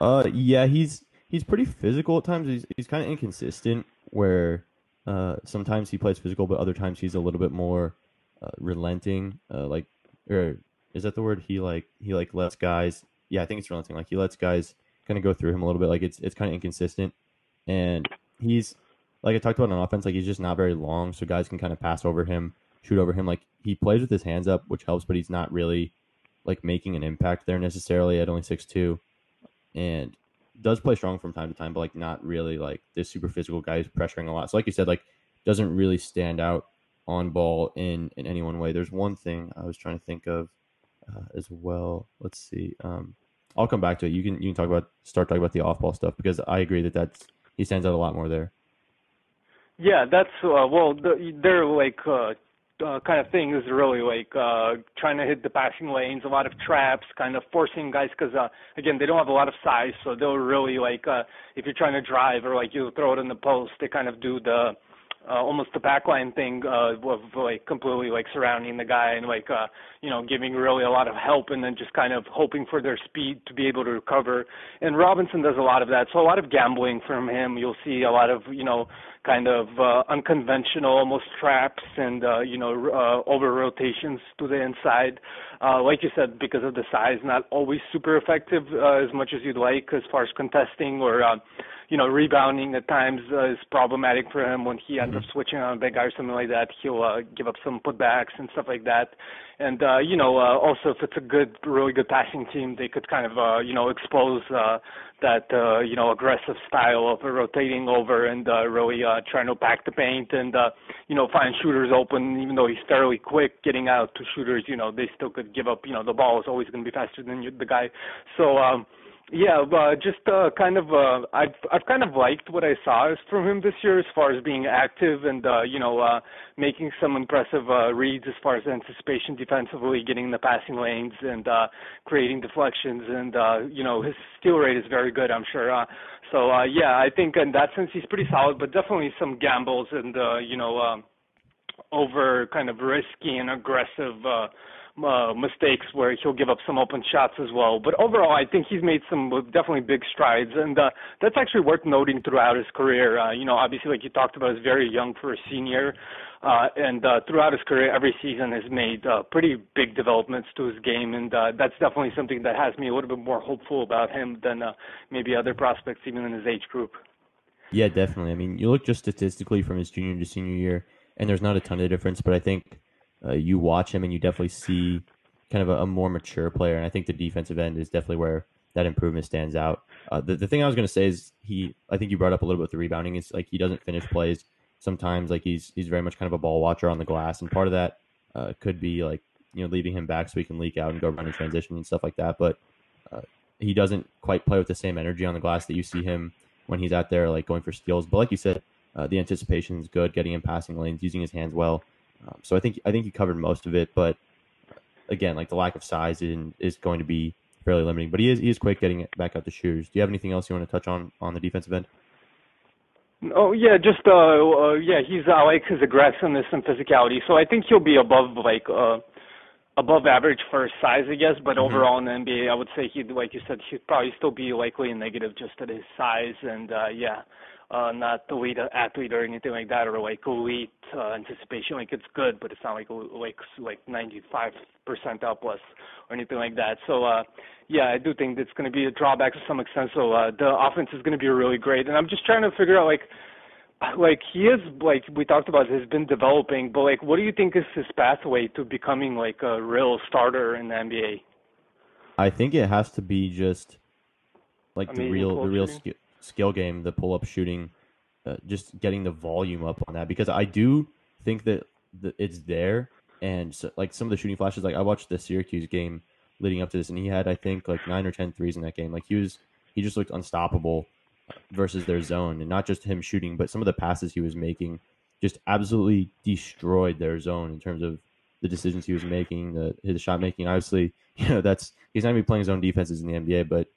Uh, yeah, he's he's pretty physical at times. He's he's kind of inconsistent. Where uh, sometimes he plays physical, but other times he's a little bit more uh, relenting. Uh, like, or is that the word? He like he like lets guys. Yeah, I think it's relenting. Like he lets guys kind of go through him a little bit. Like it's it's kind of inconsistent, and he's like I talked about on offense. Like he's just not very long, so guys can kind of pass over him, shoot over him. Like he plays with his hands up, which helps, but he's not really like making an impact there necessarily at only six two, and does play strong from time to time, but like not really like this super physical guy who's pressuring a lot. So like you said, like doesn't really stand out on ball in in any one way. There's one thing I was trying to think of uh, as well. Let's see. Um, I'll come back to it. You can you can talk about start talking about the off ball stuff because I agree that that's he stands out a lot more there. Yeah, that's uh, well, the, they're like uh, uh, kind of thing is really like uh, trying to hit the passing lanes, a lot of traps, kind of forcing guys because uh, again they don't have a lot of size, so they'll really like uh, if you're trying to drive or like you throw it in the post, they kind of do the uh, almost the backline thing uh, of like completely like surrounding the guy and like uh, you know giving really a lot of help and then just kind of hoping for their speed to be able to recover. And Robinson does a lot of that, so a lot of gambling from him. You'll see a lot of you know kind of uh, unconventional almost traps and uh, you know uh, over rotations to the inside. Uh, like you said, because of the size, not always super effective uh, as much as you'd like as far as contesting or uh, you know rebounding at times uh, is problematic for him when he ends up mm-hmm. switching on a big guy or something like that. He'll uh, give up some putbacks and stuff like that. And uh, you know, uh, also if it's a good, really good passing team, they could kind of uh, you know expose uh, that uh, you know aggressive style of rotating over and uh, really uh, trying to pack the paint and uh, you know find shooters open. Even though he's fairly quick getting out to shooters, you know they still could give up. You know the ball is always going to be faster than you, the guy. So. um yeah, uh, just uh, kind of uh, I've I've kind of liked what I saw from him this year as far as being active and uh, you know uh, making some impressive uh, reads as far as anticipation defensively, getting the passing lanes and uh, creating deflections and uh, you know his steal rate is very good. I'm sure. Uh, so uh, yeah, I think in that sense he's pretty solid, but definitely some gambles and uh, you know um, over kind of risky and aggressive. Uh, uh, mistakes where he'll give up some open shots as well. But overall, I think he's made some definitely big strides, and uh, that's actually worth noting throughout his career. Uh, you know, obviously, like you talked about, he's very young for a senior, uh, and uh, throughout his career, every season has made uh, pretty big developments to his game, and uh, that's definitely something that has me a little bit more hopeful about him than uh, maybe other prospects even in his age group. Yeah, definitely. I mean, you look just statistically from his junior to senior year, and there's not a ton of difference, but I think uh, you watch him and you definitely see kind of a, a, more mature player. And I think the defensive end is definitely where that improvement stands out. Uh, the, the thing I was going to say is he, I think you brought up a little bit with the rebounding. Is like he doesn't finish plays sometimes. Like he's he's very much kind of a ball watcher on the glass, and part of that uh, could be like you know leaving him back so he can leak out and go run in transition and stuff like that. But uh, he doesn't quite play with the same energy on the glass that you see him when he's out there like going for steals. But like you said, uh, the anticipation is good, getting in passing lanes, using his hands well. Um, so I think I think you covered most of it, but again, like the lack of size in, is going to be fairly limiting. But he is he is quick getting back out the shooters. Do you have anything else you want to touch on on the defensive end? Oh yeah, just uh, uh yeah, he's I like his aggressiveness and physicality. So I think he'll be above like uh above average for his size, I guess. But mm-hmm. overall in the NBA, I would say he'd like you said he'd probably still be likely a negative just at his size and uh yeah uh, not elite athlete or anything like that, or like elite uh, anticipation. Like it's good, but it's not like like like 95 percentile plus or anything like that. So uh, yeah, I do think it's going to be a drawback to some extent. So uh, the offense is going to be really great, and I'm just trying to figure out like like he is like we talked about has been developing, but like what do you think is his pathway to becoming like a real starter in the NBA? I think it has to be just like Amazing the real the real skill skill game, the pull up shooting, uh, just getting the volume up on that because I do think that the, it's there. And so, like some of the shooting flashes, like I watched the Syracuse game leading up to this, and he had I think like nine or ten threes in that game. Like he was, he just looked unstoppable versus their zone, and not just him shooting, but some of the passes he was making just absolutely destroyed their zone in terms of the decisions he was making, the his shot making. Obviously, you know that's he's not to be playing his own defenses in the NBA, but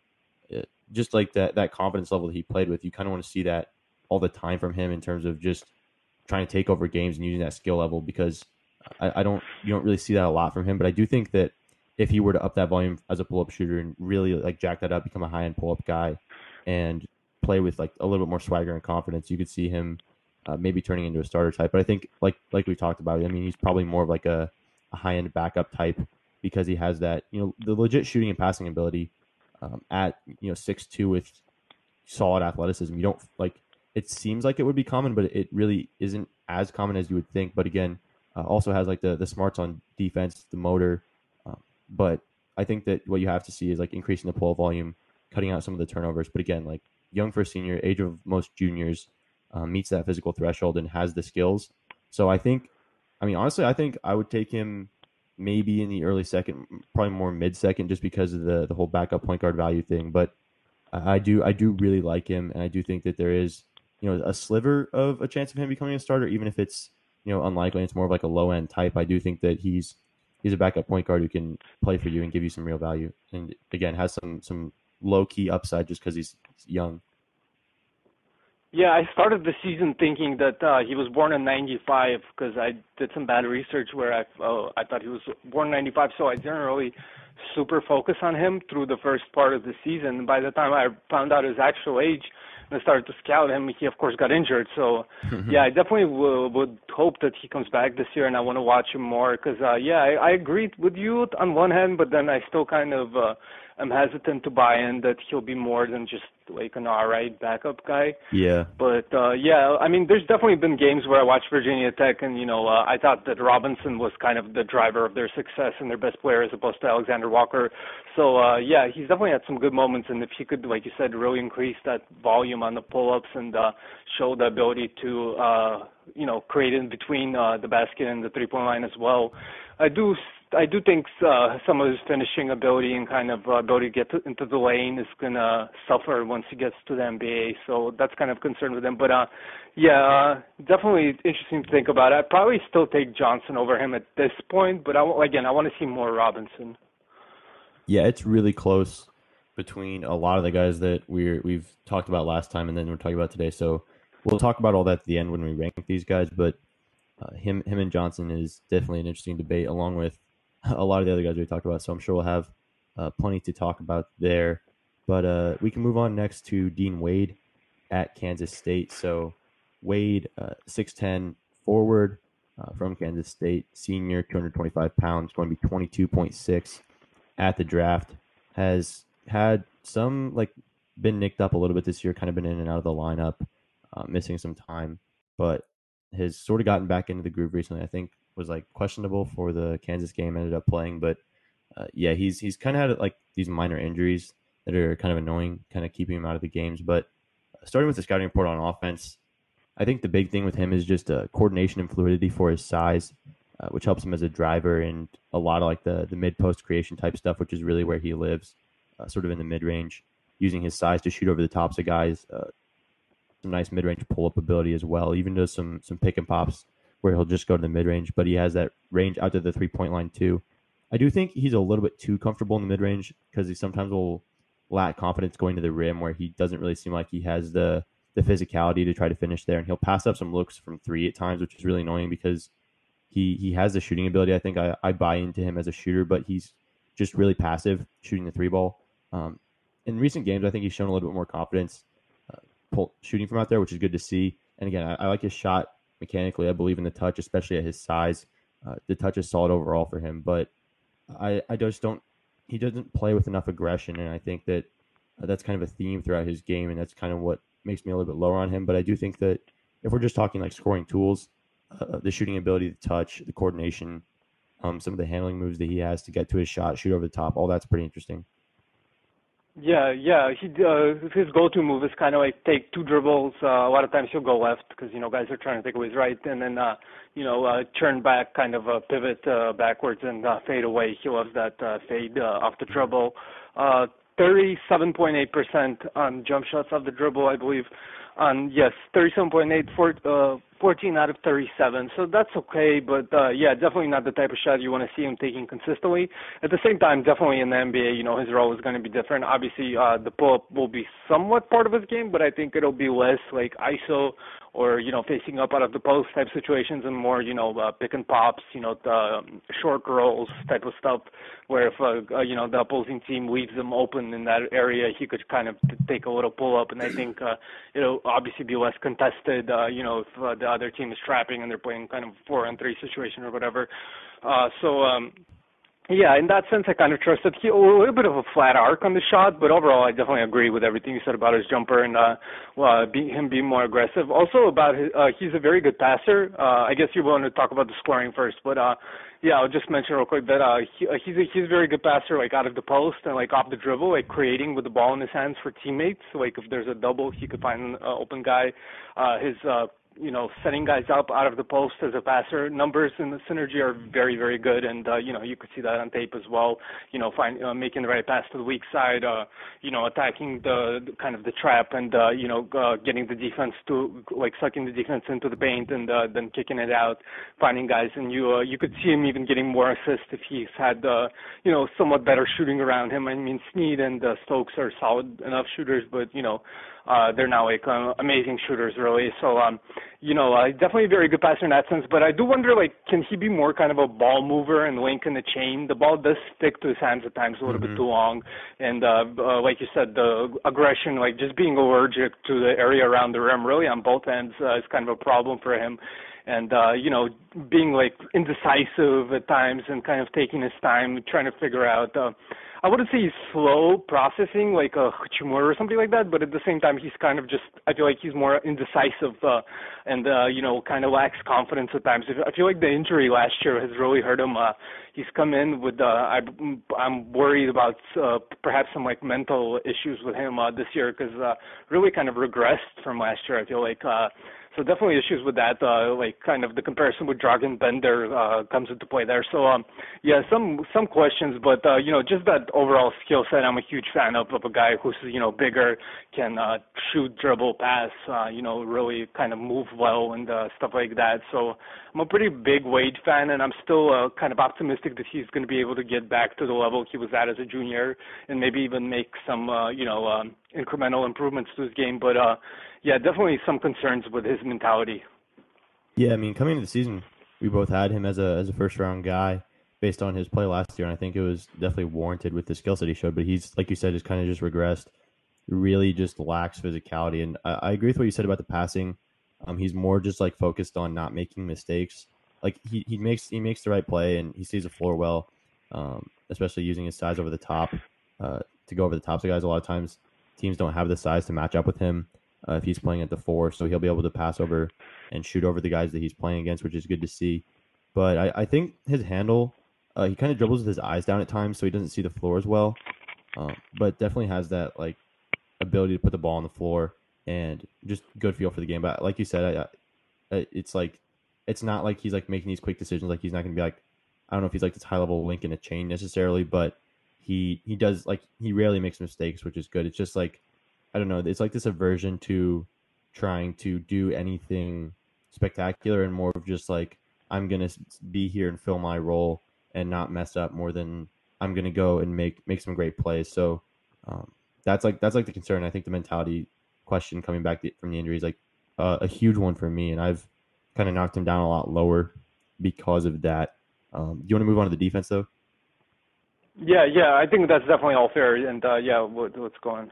just like that that confidence level that he played with, you kind of want to see that all the time from him in terms of just trying to take over games and using that skill level because I, I, don't you don't really see that a lot from him. But I do think that if he were to up that volume as a pull up shooter and really like jack that up, become a high end pull up guy, and play with like a little bit more swagger and confidence, you could see him uh, maybe turning into a starter type. But I think like like we talked about, I mean, he's probably more of like a, a high end backup type because he has that you know the legit shooting and passing ability um, at you know six two with solid athleticism. You don't like it seems like it would be common, but it really isn't as common as you would think. But again, uh, also has like the the smarts on defense, the motor. Uh, but I think that what you have to see is like increasing the pull volume, cutting out some of the turnovers. But again, like young for a senior, age of most juniors, uh, meets that physical threshold and has the skills. So I think, I mean, honestly, I think I would take him maybe in the early second, probably more mid second, just because of the the whole backup point guard value thing. But I do I do really like him, and I do think that there is you know a sliver of a chance of him becoming a starter, even if it's you know unlikely. It's more of like a low end type. I do think that he's he's a backup point guard who can play for you and give you some real value, and again has some some low key upside just because he's young. Yeah, I started the season thinking that uh, he was born in '95 because I did some bad research where I uh, I thought he was born '95, so I didn't really super focus on him through the first part of the season. By the time I found out his actual age and started to scout him, he of course got injured. So yeah, I definitely w- would hope that he comes back this year, and I want to watch him more because uh, yeah, I, I agreed with you on one hand, but then I still kind of uh, am hesitant to buy in that he'll be more than just like an alright backup guy. Yeah. But uh yeah, I mean there's definitely been games where I watched Virginia Tech and you know, uh, I thought that Robinson was kind of the driver of their success and their best player as opposed to Alexander Walker. So uh yeah, he's definitely had some good moments and if he could like you said really increase that volume on the pull-ups and uh show the ability to uh you know, create in between uh the basket and the three-point line as well. I do I do think uh, some of his finishing ability and kind of uh, ability to get to, into the lane is gonna suffer once he gets to the NBA. So that's kind of concerned with him. But uh, yeah, uh, definitely interesting to think about. I'd probably still take Johnson over him at this point. But I, again, I want to see more Robinson. Yeah, it's really close between a lot of the guys that we're we've talked about last time, and then we're talking about today. So we'll talk about all that at the end when we rank these guys. But uh, him him and Johnson is definitely an interesting debate, along with a lot of the other guys we talked about. So I'm sure we'll have uh, plenty to talk about there. But uh, we can move on next to Dean Wade at Kansas State. So Wade, uh, 6'10 forward uh, from Kansas State, senior, 225 pounds, going to be 22.6 at the draft. Has had some, like, been nicked up a little bit this year, kind of been in and out of the lineup, uh, missing some time, but has sort of gotten back into the groove recently. I think was like questionable for the Kansas game, ended up playing, but uh, yeah, he's he's kind of had like these minor injuries that are kind of annoying, kind of keeping him out of the games. But uh, starting with the scouting report on offense, I think the big thing with him is just uh, coordination and fluidity for his size, uh, which helps him as a driver and a lot of like the the mid post creation type stuff, which is really where he lives, uh, sort of in the mid range, using his size to shoot over the tops of guys. Uh, some nice mid range pull up ability as well. Even does some some pick and pops where he'll just go to the mid range, but he has that range out to the three point line too. I do think he's a little bit too comfortable in the mid range because he sometimes will lack confidence going to the rim where he doesn't really seem like he has the the physicality to try to finish there, and he'll pass up some looks from three at times, which is really annoying because he he has the shooting ability. I think I, I buy into him as a shooter, but he's just really passive shooting the three ball. Um, in recent games, I think he's shown a little bit more confidence uh, pull, shooting from out there, which is good to see. And again, I, I like his shot mechanically. I believe in the touch, especially at his size. Uh, the touch is solid overall for him, but I, I just don't. He doesn't play with enough aggression, and I think that uh, that's kind of a theme throughout his game, and that's kind of what makes me a little bit lower on him. But I do think that if we're just talking like scoring tools, uh, the shooting ability, the touch, the coordination, um, some of the handling moves that he has to get to his shot, shoot over the top, all that's pretty interesting. Yeah, yeah. He uh, his go-to move is kind of like take two dribbles. Uh, a lot of times he'll go left because you know guys are trying to take away his right, and then uh, you know uh, turn back, kind of uh, pivot uh, backwards and uh, fade away. He loves that uh, fade uh, off the dribble. Uh, 37.8% on jump shots off the dribble, I believe. On yes, 37.8 for uh, 14 out of 37, so that's okay. But uh, yeah, definitely not the type of shot you want to see him taking consistently. At the same time, definitely in the NBA, you know, his role is going to be different. Obviously, uh, the pull-up will be somewhat part of his game, but I think it'll be less like ISO or you know facing up out of the post type situations and more you know uh, pick and pops you know the um, short rolls type of stuff where if uh, uh, you know the opposing team leaves them open in that area he could kind of t- take a little pull up. And I think uh, it'll obviously be less contested uh, you know if uh, the other team is trapping and they're playing kind of four on three situation or whatever. Uh so um yeah, in that sense, I kind of trusted. He a little bit of a flat arc on the shot, but overall, I definitely agree with everything you said about his jumper and uh, uh, be, him being more aggressive. Also, about his, uh, he's a very good passer. Uh, I guess you want to talk about the scoring first, but uh, yeah, I'll just mention real quick that uh, he, uh, he's a, he's a very good passer, like out of the post and like off the dribble, like creating with the ball in his hands for teammates. Like if there's a double, he could find an uh, open guy. Uh, his uh, you know, setting guys up out of the post as a passer. Numbers and the synergy are very, very good, and uh, you know, you could see that on tape as well. You know, find uh, making the right pass to the weak side. Uh, you know, attacking the, the kind of the trap, and uh, you know, uh, getting the defense to like sucking the defense into the paint, and uh, then kicking it out, finding guys, and you uh, you could see him even getting more assists if he's had uh, you know somewhat better shooting around him. I mean, Sneed and uh, Stokes are solid enough shooters, but you know uh, they're now like uh, amazing shooters, really. So, um, you know, uh, definitely a very good passer in that sense. But I do wonder, like, can he be more kind of a ball mover and link in the chain? The ball does stick to his hands at times a little mm-hmm. bit too long, and uh, uh, like you said, the aggression, like just being allergic to the area around the rim, really on both ends, uh, is kind of a problem for him and uh you know being like indecisive at times and kind of taking his time trying to figure out uh I wouldn't say he's slow processing like a Hachimura or something like that, but at the same time he's kind of just I feel like he's more indecisive uh, and uh, you know kind of lacks confidence at times. I feel like the injury last year has really hurt him. Uh, he's come in with uh, I, I'm worried about uh, perhaps some like mental issues with him uh, this year because uh, really kind of regressed from last year. I feel like. Uh, so definitely issues with that. Uh, like kind of the comparison with Dragan Bender uh, comes into play there. So um, yeah, some some questions, but uh, you know just that overall skill set. I'm a huge fan of of a guy who's you know bigger, can uh, shoot, dribble, pass. Uh, you know really kind of move well and uh, stuff like that. So I'm a pretty big Wade fan, and I'm still uh, kind of optimistic that he's going to be able to get back to the level he was at as a junior, and maybe even make some uh, you know um, incremental improvements to his game. But uh, yeah, definitely some concerns with his mentality. Yeah, I mean, coming into the season, we both had him as a as a first round guy based on his play last year, and I think it was definitely warranted with the skills that he showed. But he's like you said, has kind of just regressed. Really, just lacks physicality, and I, I agree with what you said about the passing. Um, he's more just like focused on not making mistakes. Like he, he makes he makes the right play and he sees the floor well, um, especially using his size over the top uh, to go over the tops of guys. A lot of times teams don't have the size to match up with him uh, if he's playing at the four, so he'll be able to pass over and shoot over the guys that he's playing against, which is good to see. But I, I think his handle, uh, he kind of dribbles with his eyes down at times, so he doesn't see the floor as well. Um, but definitely has that like ability to put the ball on the floor and just good feel for the game. But like you said, I, I, it's like it's not like he's like making these quick decisions. Like he's not going to be like I don't know if he's like this high level link in a chain necessarily, but he he does like he rarely makes mistakes, which is good. It's just like I don't know. It's like this aversion to trying to do anything spectacular and more of just like I'm gonna be here and fill my role and not mess up more than I'm gonna go and make make some great plays. So um, that's like that's like the concern. I think the mentality question coming back from the injury is like uh, a huge one for me, and I've kind of knocked him down a lot lower because of that. Um, do you want to move on to the defense though? Yeah, yeah, I think that's definitely all fair, and uh, yeah, what, what's going?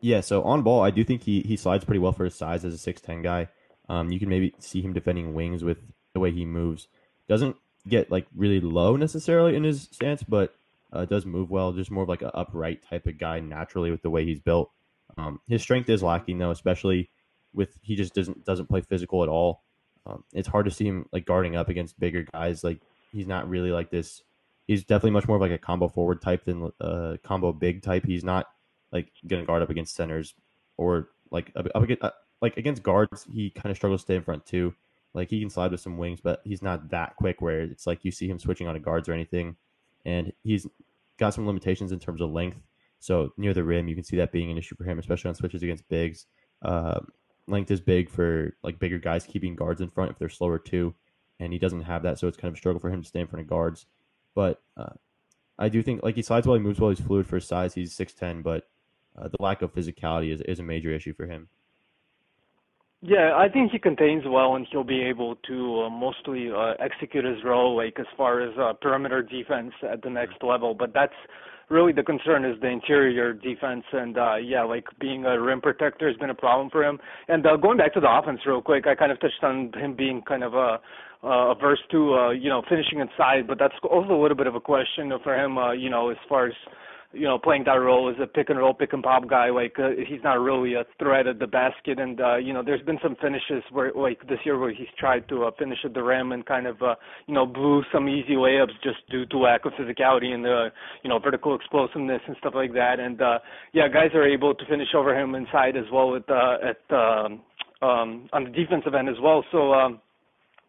Yeah, so on ball, I do think he he slides pretty well for his size as a six ten guy. Um, you can maybe see him defending wings with the way he moves. Doesn't get like really low necessarily in his stance, but uh, does move well. Just more of like an upright type of guy naturally with the way he's built. Um, his strength is lacking though, especially with he just doesn't doesn't play physical at all. Um, it's hard to see him like guarding up against bigger guys. Like he's not really like this. He's definitely much more of like a combo forward type than a uh, combo big type. He's not like going to guard up against centers or like up, against, uh, like against guards. He kind of struggles to stay in front too. Like he can slide with some wings, but he's not that quick where it's like you see him switching on to guards or anything. And he's got some limitations in terms of length. So near the rim, you can see that being an issue for him, especially on switches against bigs. Uh, length is big for like bigger guys keeping guards in front if they're slower too, and he doesn't have that, so it's kind of a struggle for him to stay in front of guards. But uh, I do think like he slides well, he moves well, he's fluid for his size. He's six ten, but uh, the lack of physicality is is a major issue for him. Yeah, I think he contains well, and he'll be able to uh, mostly uh, execute his role, like as far as uh, perimeter defense at the next level. But that's really the concern is the interior defense, and uh, yeah, like being a rim protector has been a problem for him. And uh, going back to the offense real quick, I kind of touched on him being kind of a uh, averse to uh, you know finishing inside, but that's also a little bit of a question for him, uh, you know, as far as you know, playing that role as a pick and roll, pick and pop guy. Like uh, he's not really a threat at the basket, and uh, you know, there's been some finishes where, like this year, where he's tried to uh, finish at the rim and kind of, uh, you know, blew some easy layups just due to lack of physicality and the, you know, vertical explosiveness and stuff like that. And uh, yeah, guys are able to finish over him inside as well at uh, at um, um, on the defensive end as well. So um,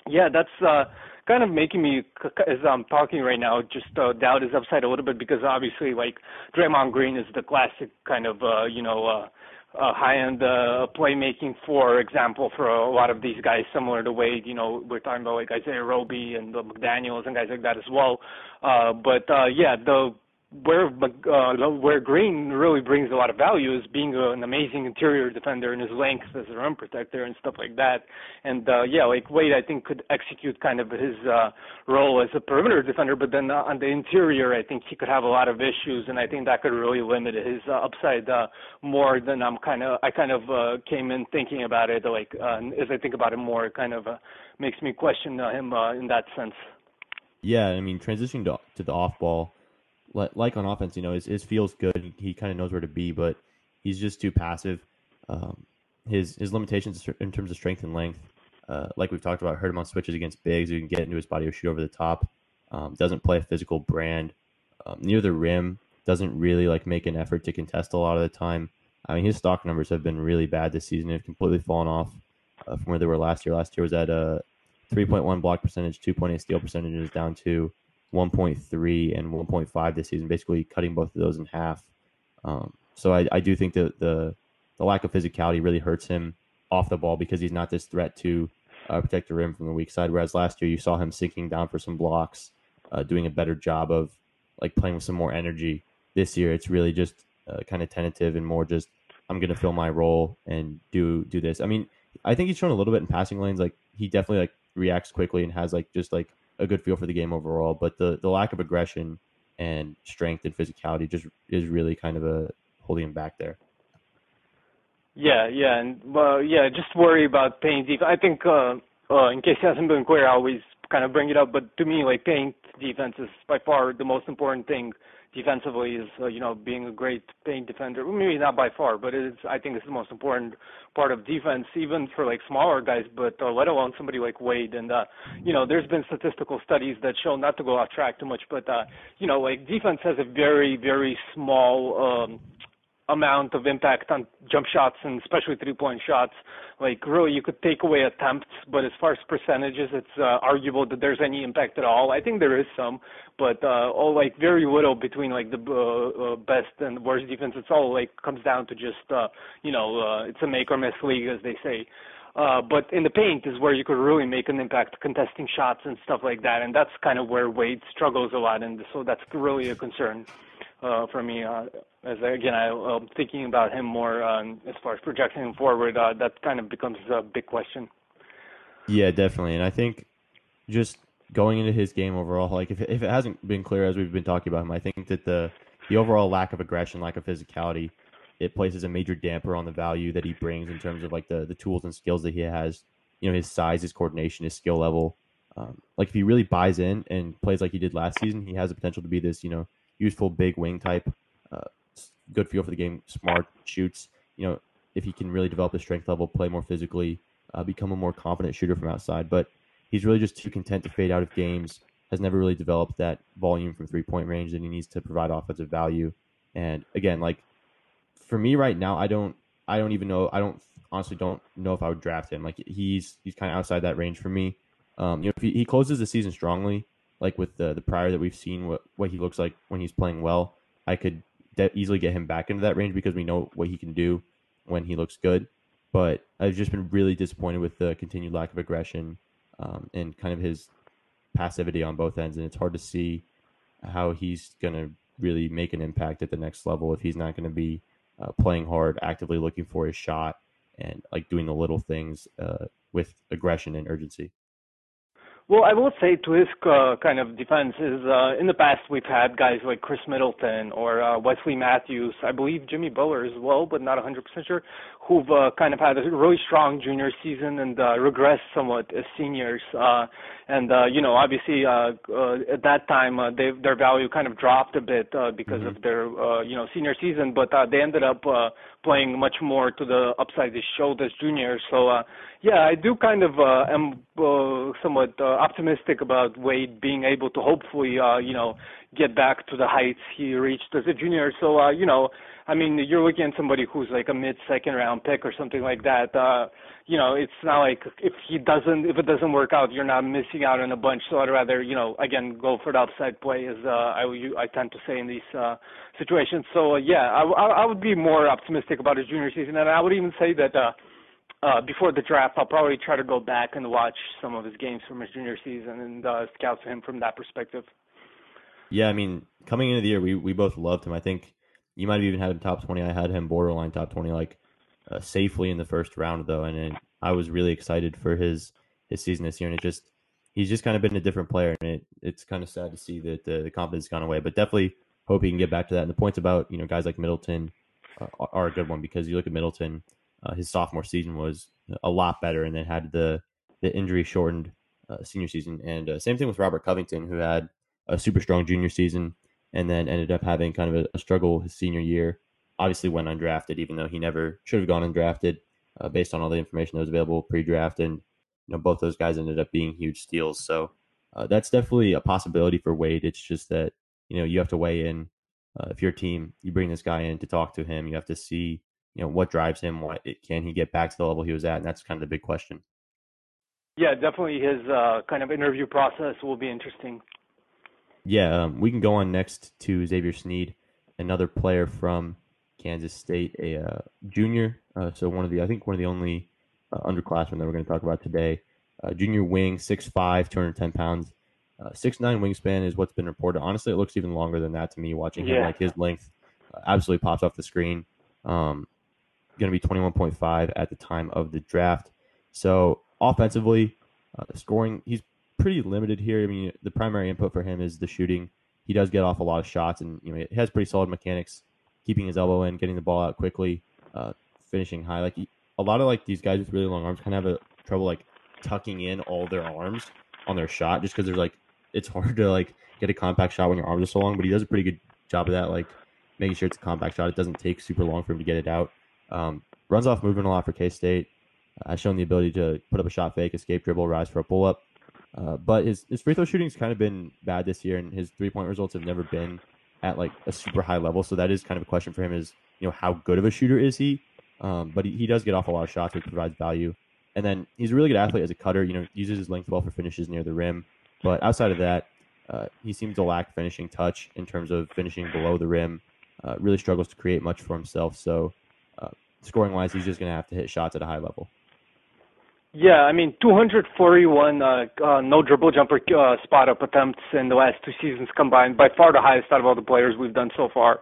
yeah, that's. uh kind of making me, as I'm talking right now, just uh, doubt his upside a little bit because obviously, like Draymond Green is the classic kind of, uh, you know, uh, uh, high-end uh, playmaking, for example, for a lot of these guys, similar to Wade. You know, we're talking about like Isaiah Roby and the McDaniel's and guys like that as well. Uh, but uh, yeah, the where uh, where Green really brings a lot of value is being an amazing interior defender and his length as a rim protector and stuff like that. And uh, yeah, like Wade, I think could execute kind of his uh, role as a perimeter defender, but then uh, on the interior, I think he could have a lot of issues, and I think that could really limit his uh, upside uh, more than I'm kind of I kind of uh, came in thinking about it. Like uh, as I think about it more, it kind of uh, makes me question uh, him uh, in that sense. Yeah, I mean, transitioning to, to the off ball like on offense, you know, his, his feels good. He, he kind of knows where to be, but he's just too passive. Um, his his limitations in terms of strength and length, uh, like we've talked about, hurt him on switches against bigs who can get into his body or shoot over the top. Um, doesn't play a physical brand um, near the rim. Doesn't really like make an effort to contest a lot of the time. I mean, his stock numbers have been really bad this season. Have completely fallen off uh, from where they were last year. Last year was at a 3.1 block percentage, 2.8 steal percentage, is down to 1.3 and 1.5 this season, basically cutting both of those in half. Um, so I, I do think that the the lack of physicality really hurts him off the ball because he's not this threat to uh, protect the rim from the weak side. Whereas last year you saw him sinking down for some blocks, uh, doing a better job of like playing with some more energy. This year it's really just uh, kind of tentative and more just I'm going to fill my role and do do this. I mean, I think he's shown a little bit in passing lanes. Like he definitely like reacts quickly and has like just like a good feel for the game overall. But the the lack of aggression and strength and physicality just is really kind of a holding him back there. Yeah, yeah, and well, yeah, just worry about paint defense. I think uh, uh, in case it hasn't been clear, I always kind of bring it up, but to me, like paint defense is by far the most important thing defensively is uh, you know being a great paint defender. Maybe not by far, but it's I think it's the most important part of defense, even for like smaller guys, but uh, let alone somebody like Wade. And uh, you know, there's been statistical studies that show not to go off track too much, but uh, you know, like defense has a very very small um, amount of impact on jump shots and especially three point shots. Like really, you could take away attempts, but as far as percentages, it's uh, arguable that there's any impact at all. I think there is some, but uh, all like very little between like the uh, best and worst defense. It's all like comes down to just you know it's a make or miss league as they say. But in the paint is where you could really make an impact, contesting shots and stuff like that, and that's kind of where Wade struggles a lot, and so that's really a concern uh, for me. Uh, as again, I, am thinking about him more um, as far as projecting him forward. Uh, that kind of becomes a big question. Yeah, definitely, and I think just going into his game overall, like if if it hasn't been clear as we've been talking about him, I think that the the overall lack of aggression, lack of physicality, it places a major damper on the value that he brings in terms of like the the tools and skills that he has. You know, his size, his coordination, his skill level. Um, like if he really buys in and plays like he did last season, he has the potential to be this you know useful big wing type. Uh, good feel for the game, smart, shoots. You know, if he can really develop his strength level, play more physically, uh, become a more confident shooter from outside. But he's really just too content to fade out of games. Has never really developed that volume from three point range that he needs to provide offensive value. And again, like for me right now, I don't, I don't even know. I don't honestly don't know if I would draft him. Like he's he's kind of outside that range for me. Um, you know, if he, he closes the season strongly, like with the the prior that we've seen, what what he looks like when he's playing well, I could de- easily get him back into that range because we know what he can do when he looks good. but I've just been really disappointed with the continued lack of aggression um, and kind of his passivity on both ends. And it's hard to see how he's going to really make an impact at the next level if he's not going to be uh, playing hard, actively looking for his shot, and like doing the little things uh, with aggression and urgency. Well, I will say to his uh, kind of defense is uh, in the past we've had guys like Khris Middleton or uh, Wesley Matthews, I believe Jimmy Butler as well, but not 100% sure, who've uh, kind of had a really strong junior season and uh, regressed somewhat as seniors. Uh, and uh, you know, obviously uh, uh, at that time uh, they, their value kind of dropped a bit uh, because mm-hmm. of their uh, you know senior season, but uh, they ended up uh, playing much more to the upside they showed as juniors. So uh, yeah, I do kind of uh, am uh, somewhat uh, optimistic about Wade being able to hopefully uh, you know get back to the heights he reached as a junior. So uh, you know, I mean, you're looking at somebody who's like a mid-second round pick or something like that. Uh, you know, it's not like if he doesn't, if it doesn't work out, you're not missing out on a bunch. So I'd rather, you know, again, go for the upside play, as uh, I I tend to say in these uh, situations. So uh, yeah, I, I would be more optimistic about his junior season, and I would even say that. uh uh, before the draft, I'll probably try to go back and watch some of his games from his junior season and uh, scout him from that perspective. Yeah, I mean, coming into the year, we we both loved him. I think you might have even had him top twenty. I had him borderline top twenty, like uh, safely in the first round though, and I was really excited for his his season this year. And it just he's just kind of been a different player, and it it's kind of sad to see that the, the confidence has gone away. But definitely hope he can get back to that. And the points about you know guys like Middleton uh, are a good one because you look at Middleton, uh, his sophomore season was a lot better, and then had the the injury shortened uh, senior season. And uh, same thing with Robert Covington, who had a super strong junior season and then ended up having kind of a, a struggle his senior year. Obviously, went undrafted, even though he never should have gone undrafted, uh, based on all the information that was available pre-draft. And you know, both those guys ended up being huge steals. So uh, that's definitely a possibility for Wade. It's just that you know you have to weigh in. Uh, if your team, you bring this guy in to talk to him, you have to see you know what drives him. What can he get back to the level he was at? And that's kind of the big question. Yeah, definitely his uh, kind of interview process will be interesting yeah, um, we can go on next to Xavier Sneed, another player from Kansas State, a uh, junior. Uh, so one of the, I think one of the only uh, underclassmen that we're going to talk about today. Uh, junior wing, 6'5", 210 pounds. Uh, six nine wingspan is what's been reported. Honestly, it looks even longer than that to me. Watching him, like his length uh, absolutely pops off the screen. Um, going to be twenty one point five at the time of the draft. So offensively, uh, scoring, he's pretty limited here. I mean, the primary input for him is the shooting. He does get off a lot of shots, and you know, he has pretty solid mechanics, keeping his elbow in, getting the ball out quickly, uh, finishing high. Like he, a lot of like these guys with really long arms kind of have a trouble like tucking in all their arms on their shot, just because they're like it's hard to like get a compact shot when your arms are so long. But he does a pretty good job of that, like making sure it's a compact shot. It doesn't take super long for him to get it out. Um, runs off movement a lot for K State. Uh, has shown the ability to put up a shot fake, escape dribble, rise for a pull up. Uh, but his, his free throw shooting's kind of been bad this year, and his three point results have never been at like a super high level. So that is kind of a question for him: is you know how good of a shooter is he? Um, but he, he does get off a lot of shots, which provides value. And then he's a really good athlete as a cutter. You know, uses his length well for finishes near the rim. But outside of that, uh, he seems to lack finishing touch in terms of finishing below the rim. Uh, really struggles to create much for himself. So, uh, scoring wise, he's just going to have to hit shots at a high level. Yeah, I mean, 241 uh, uh, no dribble jumper uh, spot up attempts in the last two seasons combined, by far the highest out of all the players we've done so far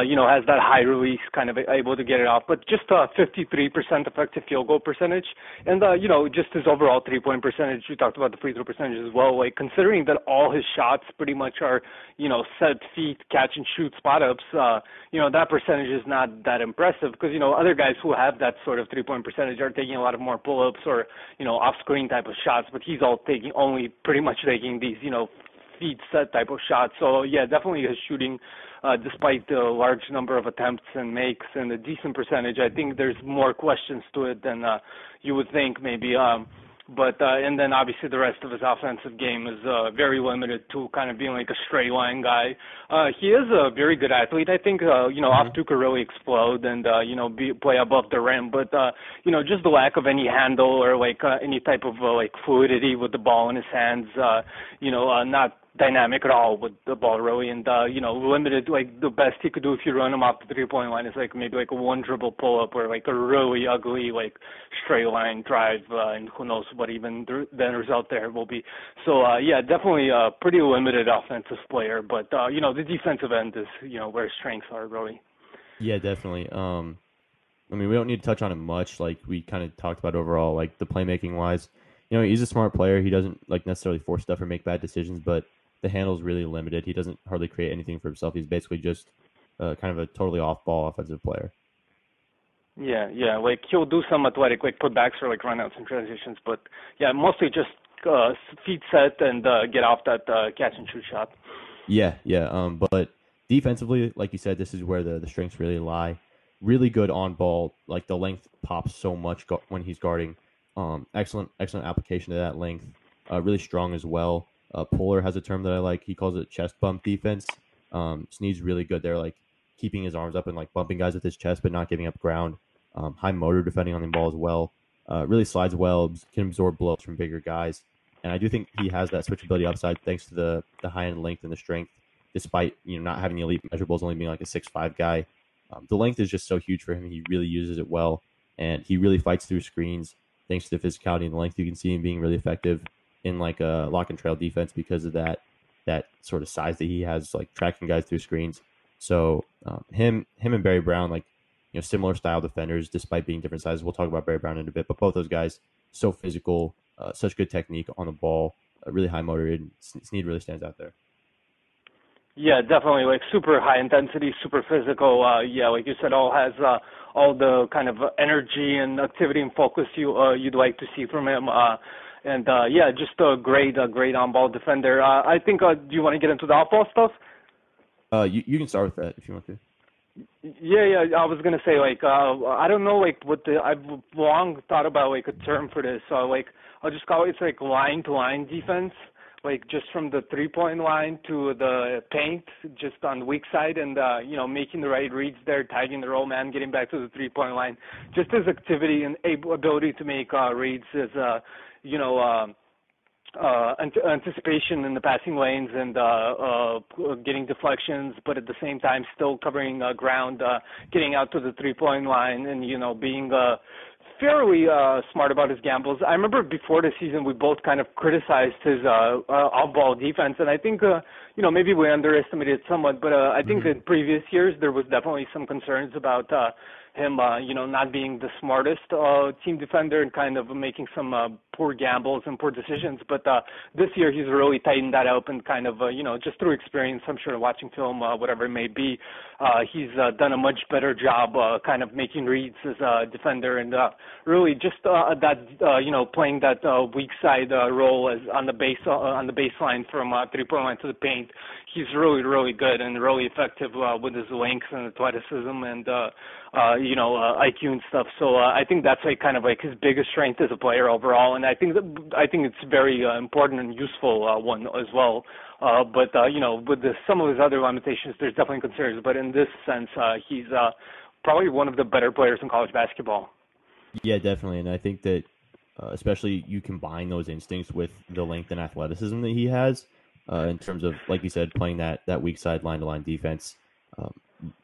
you know, has that high release, kind of able to get it off. But just a 53% effective field goal percentage, and uh, you know, just his overall three-point percentage. You talked about the free throw percentage as well. Like considering that all his shots pretty much are, you know, set feet, catch and shoot spot ups. Uh, you know, that percentage is not that impressive because you know other guys who have that sort of three-point percentage are taking a lot of more pull-ups or you know off-screen type of shots, but he's all taking only pretty much taking these, you know, feet set type of shots. So yeah, definitely his shooting uh, despite the large number of attempts and makes and a decent percentage. I think there's more questions to it than uh, you would think maybe. Um, but uh, and then obviously the rest of his offensive game is uh, very limited to kind of being like a straight line guy. Uh, he is a very good athlete. I think uh, you know mm-hmm. off two could really explode and uh, you know be, play above the rim, but uh, you know just the lack of any handle or like uh, any type of uh, like fluidity with the ball in his hands. Uh, you know, uh, not dynamic at all with the ball really and uh you know limited like the best he could do if you run him off the three point line is like maybe like a one dribble pull up or like a really ugly like straight line drive uh, and who knows what even the, end result there will be. So uh yeah definitely a pretty limited offensive player but uh you know the defensive end is you know where his strengths are really. Yeah definitely. Um I mean we don't need to touch on it much. Like we kind of talked about overall like the playmaking wise you know he's a smart player. He doesn't like necessarily force stuff or make bad decisions but the handle is really limited. He doesn't hardly create anything for himself. He's basically just uh, kind of a totally off-ball offensive player. Yeah, yeah. Like he'll do some athletic, like putbacks or like runouts and transitions, but yeah, mostly just uh, feet set and uh, get off that uh, catch and shoot shot. Yeah, yeah. Um, but defensively, like you said, this is where the the strengths really lie. Really good on ball. Like the length pops so much when he's guarding. Um, excellent, excellent application of that length. Uh, really strong as well. Uh, Polar has a term that I like. He calls it chest bump defense. Um, Sneed's really good there, like keeping his arms up and like bumping guys with his chest, but not giving up ground. Um, high motor defending on the ball as well. Uh, really slides well, can absorb blows from bigger guys, and I do think he has that switchability upside thanks to the the high end length and the strength. Despite you know not having the elite measurables, only being like a six five guy, um, the length is just so huge for him. He really uses it well, and he really fights through screens thanks to the physicality and the length. You can see him being really effective in like a lock and trail defense because of that that sort of size that he has, like tracking guys through screens. So um, him him and Barry Brown, like you know, similar style defenders, despite being different sizes. We'll talk about Barry Brown in a bit, but both those guys so physical, uh, such good technique on the ball, uh, really high motor. And Sneed really stands out there. Yeah, definitely. Like super high intensity, super physical. Uh, yeah, like you said, all has uh, all the kind of energy and activity and focus you uh, you'd like to see from him. Uh, and uh, yeah, just a great, a great on-ball defender. Uh, I think. Uh, do you want to get into the off-ball stuff? Uh, you you can start with that if you want to. Yeah, yeah. I was gonna say like uh, I don't know like what the I've long thought about like a term for this. So like I'll just call it it's like line to line defense. Like just from the three point line to the paint, just on the weak side, and uh, you know making the right reads there, tagging the roll man, getting back to the three point line. Just his activity and ability to make uh, reads is uh, you know, um, uh, anticipation in the passing lanes and uh, uh, getting deflections, but at the same time still covering uh, ground, uh, getting out to the three-point line, and you know being uh, fairly uh, smart about his gambles. I remember before the season we both kind of criticized his uh, uh, off-ball defense, and I think uh, you know maybe we underestimated it somewhat, but uh, I think mm-hmm. in previous years there was definitely some concerns about. Him, uh, you know, not being the smartest uh, team defender and kind of making some uh, poor gambles and poor decisions. But uh, this year he's really tightened that up and kind of, uh, you know, just through experience, I'm sure watching film, uh, whatever it may be, uh, he's uh, done a much better job uh, kind of making reads as a defender and uh, really just uh, that, uh, you know, playing that uh, weak side uh, role as on the base uh, on the baseline from uh, three point line to the paint. He's really, really good and really effective uh, with his length and athleticism and. Uh, uh, you know, uh, IQ and stuff. So uh, I think that's like kind of like his biggest strength as a player overall, and I think that, I think it's very uh, important and useful uh, one as well. Uh, but uh, you know, with the, some of his other limitations, there's definitely concerns. But in this sense, uh, he's uh, probably one of the better players in college basketball. Yeah, definitely, and I think that uh, especially you combine those instincts with the length and athleticism that he has. Uh, in terms of, like you said, playing that that weak side line to line defense. Um,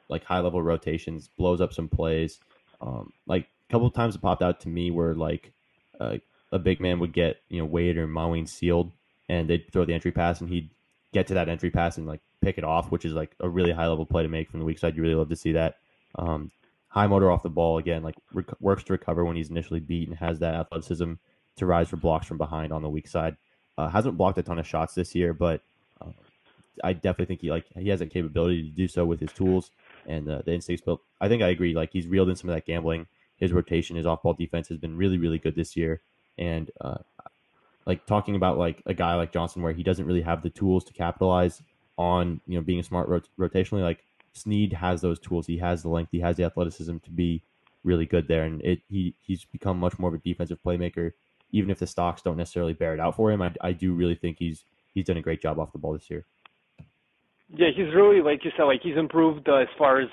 like high level rotations, blows up some plays. Um, like a couple times it popped out to me where like uh, a big man would get you know Wade or Mawien sealed, and they'd throw the entry pass, and he'd get to that entry pass and like pick it off, which is like a really high level play to make from the weak side. You really love to see that. Um, high motor off the ball again, like rec- works to recover when he's initially beat and has that athleticism to rise for blocks from behind on the weak side. Uh, hasn't blocked a ton of shots this year, but uh, I definitely think he like he has a capability to do so with his tools and uh, the instincts. But I think I agree. Like he's reeled in some of that gambling. His rotation, his off-ball defense has been really, really good this year. And uh, like talking about like a guy like Johnson, where he doesn't really have the tools to capitalize on you know being a smart rot- rotationally. Like Sneed has those tools. He has the length. He has the athleticism to be really good there. And it he he's become much more of a defensive playmaker. Even if the stocks don't necessarily bear it out for him, I, I do really think he's he's done a great job off the ball this year. Yeah, he's really like you said, like he's improved uh, as far as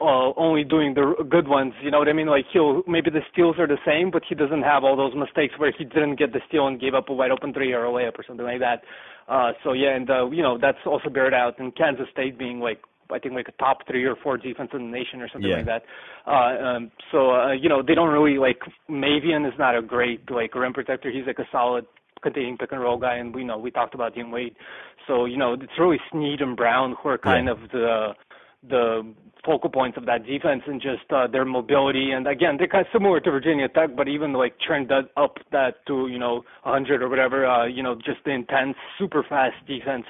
uh, only doing the good ones. You know what I mean? Like he'll maybe the steals are the same, but he doesn't have all those mistakes where he didn't get the steal and gave up a wide open three or a layup or something like that. Uh, so yeah, and uh, you know that's also bared out in Kansas State being like I think like a top three or four defense in the nation or something yeah. like that. Uh, um, so uh, you know they don't really like Mawien is not a great like rim protector. He's like a solid containing pick and roll guy, and we know we talked about Dean Wade. So you know it's really Sneed and Brown who are kind yeah. of the the focal points of that defense and just uh, their mobility. And again, they're kind of similar to Virginia Tech, but even like turned that up that to you know 100 or whatever. Uh, you know, just the intense, super fast defense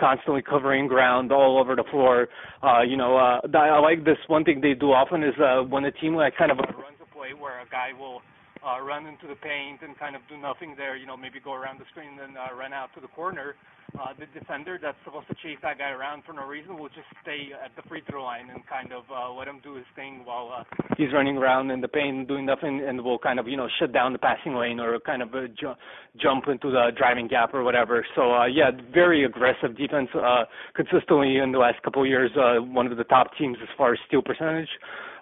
constantly covering ground all over the floor. Uh, you know, uh, I like this. One thing they do often is uh, when a team like kind of runs a play where a guy will uh, run into the paint and kind of do nothing there. You know, maybe go around the screen and then uh, run out to the corner uh, the defender that's supposed to chase that guy around for no reason will just stay at the free throw line and kind of uh, let him do his thing while uh, he's running around in the paint doing nothing, and will kind of you know shut down the passing lane or kind of uh, ju- jump into the driving gap or whatever. So uh, yeah, very aggressive defense. Uh, consistently in the last couple of years, uh, one of the top teams as far as steal percentage.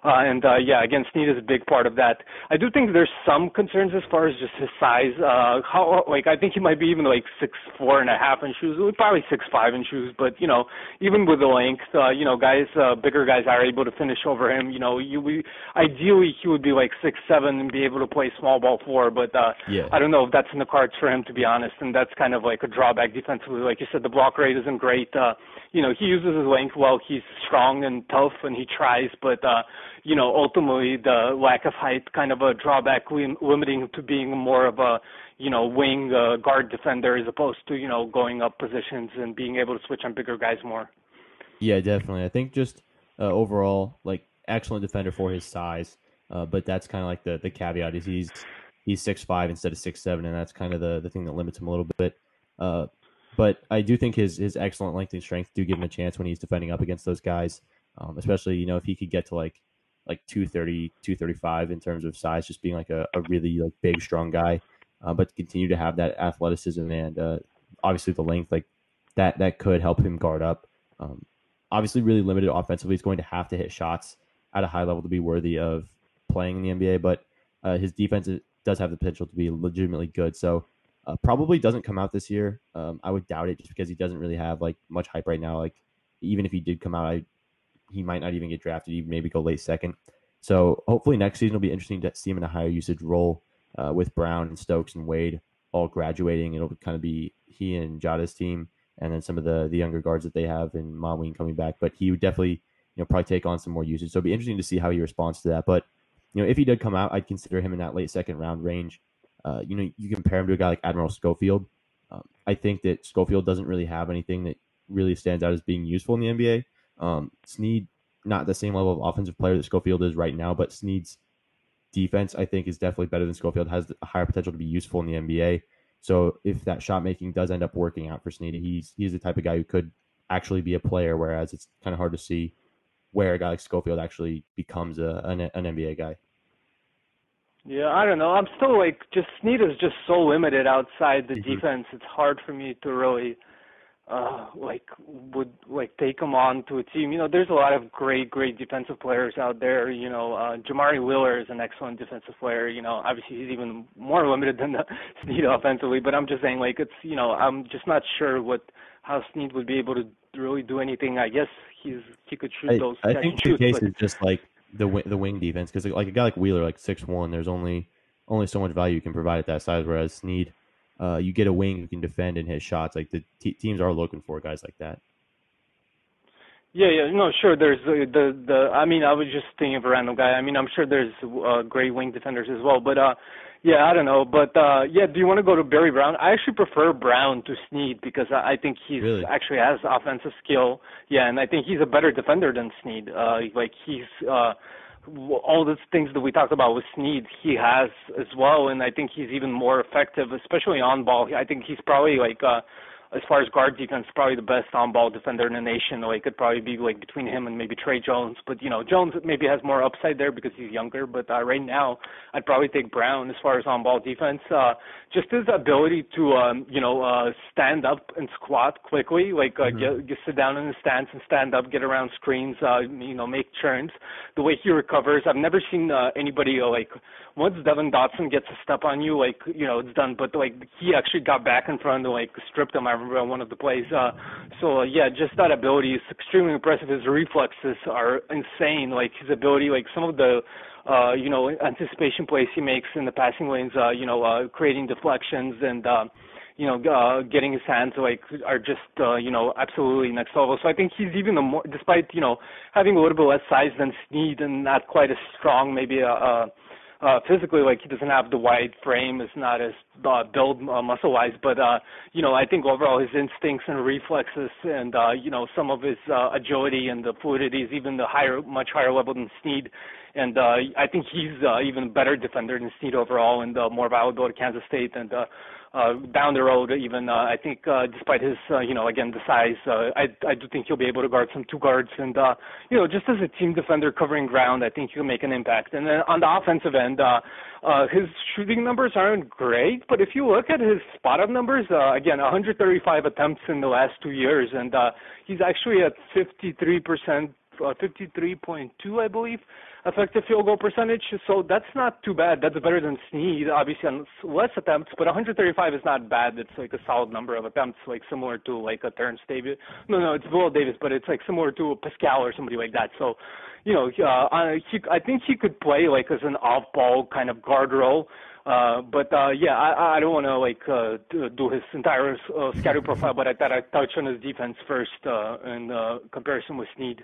Uh, and uh, yeah, again, Sneed is a big part of that. I do think there's some concerns as far as just his size. Uh, how like I think he might be even like six four and a half in shoes, probably six five in shoes. But you know, even with the length, uh, you know, guys, uh, bigger guys are able to finish over him. You know, you we ideally he would be like six seven and be able to play small ball four. But uh, yeah. I don't know if that's in the cards for him to be honest. And that's kind of like a drawback defensively. Like you said, the block rate isn't great. Uh, you know, he uses his length well. He's strong and tough, and he tries. But uh, you know, ultimately the lack of height kind of a drawback, lim- limiting to being more of a, you know, wing uh, guard defender as opposed to, you know, going up positions and being able to switch on bigger guys more. Yeah, definitely. I think just uh, overall, like excellent defender for his size, uh, but that's kind of like the the caveat is he's he's six five instead of six seven, and that's kind of the the thing that limits him a little bit. Uh, but I do think his his excellent length and strength do give him a chance when he's defending up against those guys, um, especially you know if he could get to like like 230, 235 in terms of size, just being like a, a really like big, strong guy. Uh, but continue to have that athleticism and uh, obviously the length, like that, that could help him guard up. Um, obviously, really limited offensively. He's going to have to hit shots at a high level to be worthy of playing in the NBA. But uh, his defense does have the potential to be legitimately good. So uh, probably doesn't come out this year. Um, I would doubt it just because he doesn't really have like much hype right now. Like even if he did come out, I he might not even get drafted. He maybe go late second. So hopefully next season will be interesting to see him in a higher usage role uh, with Brown and Stokes and Wade all graduating. It'll kind of be he and Jada's team, and then some of the the younger guards that they have and Mawien coming back. But he would definitely you know probably take on some more usage. So it'd be interesting to see how he responds to that. But you know if he did come out, I'd consider him in that late second round range. Uh, you know you compare him to a guy like Admiral Schofield. Um, I think that Schofield doesn't really have anything that really stands out as being useful in the NBA. Um, Sneed, not the same level of offensive player that Schofield is right now, but Sneed's defense, I think, is definitely better than Schofield, has a higher potential to be useful in the NBA. So if that shot making does end up working out for Sneed, he's he's the type of guy who could actually be a player, whereas it's kind of hard to see where a guy like Schofield actually becomes a, an, an NBA guy. Yeah, I don't know. I'm still like just Sneed is just so limited outside the Mhm. defense. It's hard for me to really uh like would like take him on to a team. You know, there's a lot of great, great defensive players out there. You know, uh Jamari Wheeler is an excellent defensive player. You know, obviously he's even more limited than the Sneed offensively, but I'm just saying like it's you know, I'm just not sure what how Sneed would be able to really do anything. I guess he's he could shoot I, those I think the case but is just like the the wing defense because like a guy like Wheeler, like six one, there's only only so much value you can provide at that size. Whereas Sneed, uh, you get a wing who can defend and hit shots. Like the te- teams are looking for guys like that. Yeah, yeah, no, sure. There's the the, the I mean, I was just thinking of a random guy. I mean, I'm sure there's uh, great wing defenders as well, but uh, yeah, I don't know. But uh, yeah, do you want to go to Barry Brown? I actually prefer Brown to Sneed because I, I think he's Really? actually has offensive skill. Yeah, and I think he's a better defender than Sneed. Uh, like he's uh, all the things that we talked about with Sneed, he has as well, and I think he's even more effective, especially on ball. I think he's probably like. uh as far as guard defense, probably the best on-ball defender in the nation. Like, could probably be like between him and maybe Tre Jones. But you know, Jones maybe has more upside there because he's younger. But uh, right now, I'd probably take Brown as far as on-ball defense. Uh, just his ability to, um, you know, uh, stand up and squat quickly, like uh, mm-hmm. get, get sit down in the stance and stand up, get around screens, uh, you know, make turns. The way he recovers, I've never seen uh, anybody uh, like once Devon Dotson gets a step on you, like you know, it's done. But like he actually got back in front and like stripped him. I remember on one of the plays. Uh, so uh, yeah, just that ability is extremely impressive. His reflexes are insane. Like his ability, like some of the uh, you know, anticipation plays he makes in the passing lanes, uh, you know, uh, creating deflections and, uh, you know, uh, getting his hands like are just, uh, you know, absolutely next level. So I think he's even more, despite, you know, having a little bit less size than Sneed and not quite as strong, maybe, uh, uh, uh physically like he doesn't have the wide frame is not as uh, build uh, muscle wise but uh you know i think overall his instincts and reflexes and uh you know some of his uh, agility and the fluidity is even the higher much higher level than sneed and uh, I think he's uh, even better defender than Sneed overall, and uh, more valuable to Kansas State. And uh, uh, down the road, even uh, I think, uh, despite his, uh, you know, again the size, uh, I I do think he'll be able to guard some two guards, and uh, you know, just as a team defender covering ground, I think he'll make an impact. And then on the offensive end, uh, uh, his shooting numbers aren't great, but if you look at his spot up numbers, uh, again, 135 attempts in the last two years, and uh, he's actually at 53 percent, 53.2, I believe effective field goal percentage. So that's not too bad. That's better than Sneed, obviously on less attempts, but 135 is not bad. It's like a solid number of attempts, like similar to like a Terence Davis. No, no, it's Will Davis, but it's like similar to a Paschall or somebody like that. So, you know, uh, he, I think he could play like as an off-ball kind of guard role. Uh, but uh, yeah, I, I don't want to like uh, do his entire uh, scouting profile, but I thought I'd touch on his defense first uh, in uh, comparison with Sneed.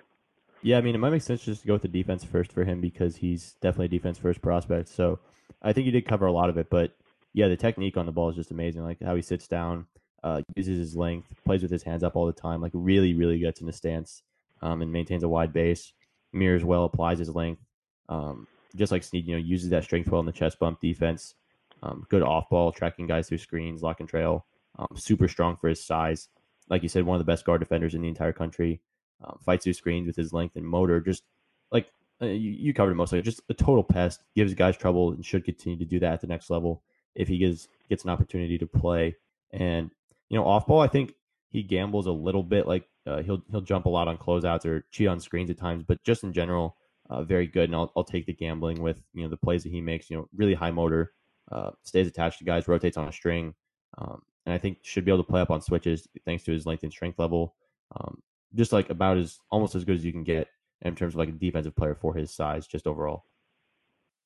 Yeah, I mean, it might make sense just to go with the defense first for him because he's definitely a defense first prospect. So I think he did cover a lot of it. But yeah, the technique on the ball is just amazing. Like how he sits down, uh, uses his length, plays with his hands up all the time. Like really, really gets in the stance um, and maintains a wide base. Mirrors well, applies his length. Um, just like Sneed, you know, uses that strength well in the chest bump defense. Um, good off ball, tracking guys through screens, lock and trail. Um, super strong for his size. Like you said, one of the best guard defenders in the entire country um, fights through screens with his length and motor. Just like uh, you, you covered it mostly, just a total pest. Gives guys trouble and should continue to do that at the next level if he gets gets an opportunity to play. And you know, off ball, I think he gambles a little bit. Like uh, he'll he'll jump a lot on closeouts or cheat on screens at times, but just in general, uh, very good. And I'll I'll take the gambling with you know the plays that he makes. You know, really high motor, uh, stays attached to guys, rotates on a string, um, and I think should be able to play up on switches thanks to his length and strength level. Um, just like about as almost as good as you can get in terms of like a defensive player for his size, just overall.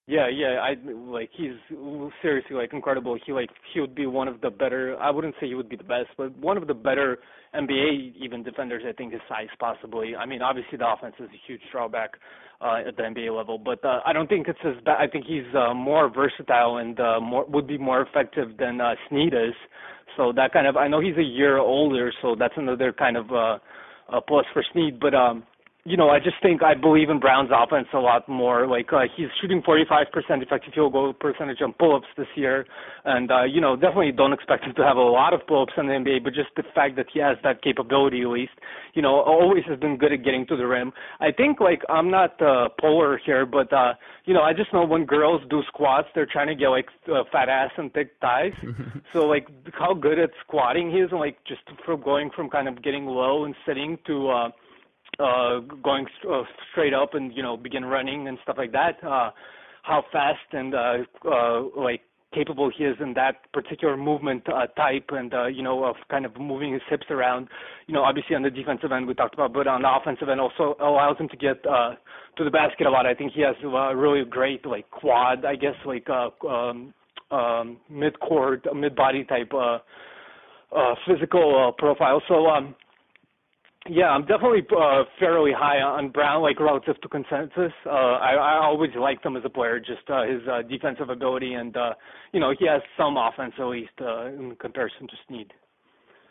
Yeah, yeah, I like he's seriously like incredible. He like he would be one of the better. I wouldn't say he would be the best, but one of the better NBA even defenders. I think his size possibly. I mean, obviously the offense is a huge drawback uh, at the NBA level, but uh, I don't think it's as bad. I think he's uh, more versatile and uh, more would be more effective than uh, Sneed is. So that kind of I know he's a year older, so that's another kind of. uh uh, plus for Sneed. But um, you know, I just think I believe in Brown's offense a lot more. Like uh, he's shooting 45% effective field goal percentage on pull-ups this year, and uh, you know, definitely don't expect him to have a lot of pull-ups in the NBA. But just the fact that he has that capability, at least, you know, always has been good at getting to the rim. I think like I'm not uh, polar here, but uh, you know, I just know when girls do squats, they're trying to get like uh, fat ass and thick thighs. so like how good at squatting he is, and like just from going from kind of getting low and sitting to uh uh, going uh, straight up and you know begin running and stuff like that. Uh, how fast and uh, uh, like capable he is in that particular movement uh, type and uh, you know of kind of moving his hips around. You know, obviously on the defensive end we talked about, but on the offensive end also allows him to get uh, to the basket a lot. I think he has a really great like quad, I guess like uh, um, um, mid court, mid body type uh, uh, physical uh, profile. So um, yeah, I'm definitely uh, fairly high on Brown, like relative to consensus. Uh, I, I always liked him as a player, just uh, his uh, defensive ability, and uh, you know he has some offense at least uh, in comparison to Sneed.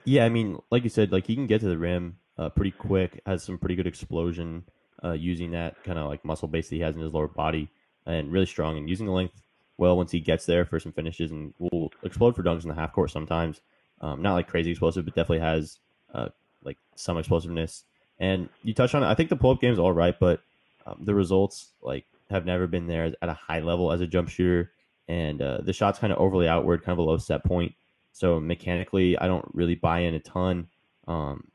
Yeah, I mean, like you said, like he can get to the rim uh, pretty quick, has some pretty good explosion uh, using that kind of like muscle base that he has in his lower body, and really strong and using the length well once he gets there for some finishes, and will explode for dunks in the half court sometimes. Um, not like crazy explosive, but definitely has uh, like some explosiveness. And you touched on it. I think the pull up game is all right, but um, the results like have never been there at a high level as a jump shooter. And uh, the shot's kind of overly outward, kind of a low set point. So mechanically, I don't really buy in a ton. Um,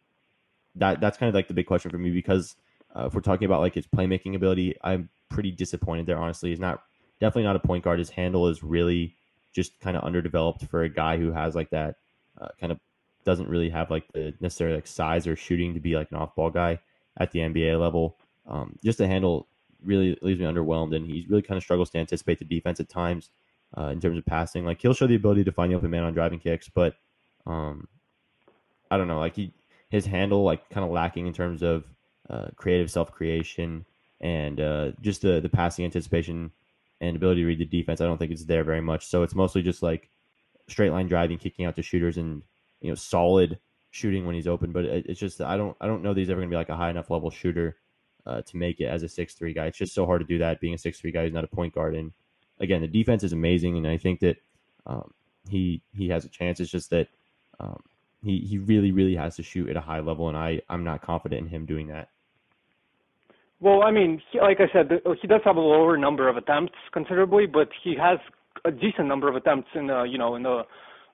that that's kind of like the big question for me because uh, if we're talking about like his playmaking ability, I'm pretty disappointed there. Honestly, he's not definitely not a point guard. His handle is really just kind of underdeveloped for a guy who has like that uh, kind of doesn't really have like the necessary like size or shooting to be like an off ball guy at the NBA level. Um, just the handle really leaves me underwhelmed, and he really kind of struggles to anticipate the defense at times uh, in terms of passing. Like he'll show the ability to find the open man on driving kicks, but um, I don't know. Like he his handle like kind of lacking in terms of uh, creative self creation and uh, just the the passing anticipation and ability to read the defense. I don't think it's there very much. So it's mostly just like straight line driving, kicking out to shooters, and you know solid shooting when he's open. But it, it's just I don't I don't know that he's ever gonna be like a high enough level shooter uh, to make it as a six three guy. It's just so hard to do that being a six three guy who's not a point guard. And again, the defense is amazing, and I think that um, he he has a chance. It's just that um, he he really really has to shoot at a high level, and I I'm not confident in him doing that. Well, I mean, he, like I said, he does have a lower number of attempts considerably, but he has a decent number of attempts in the you know in the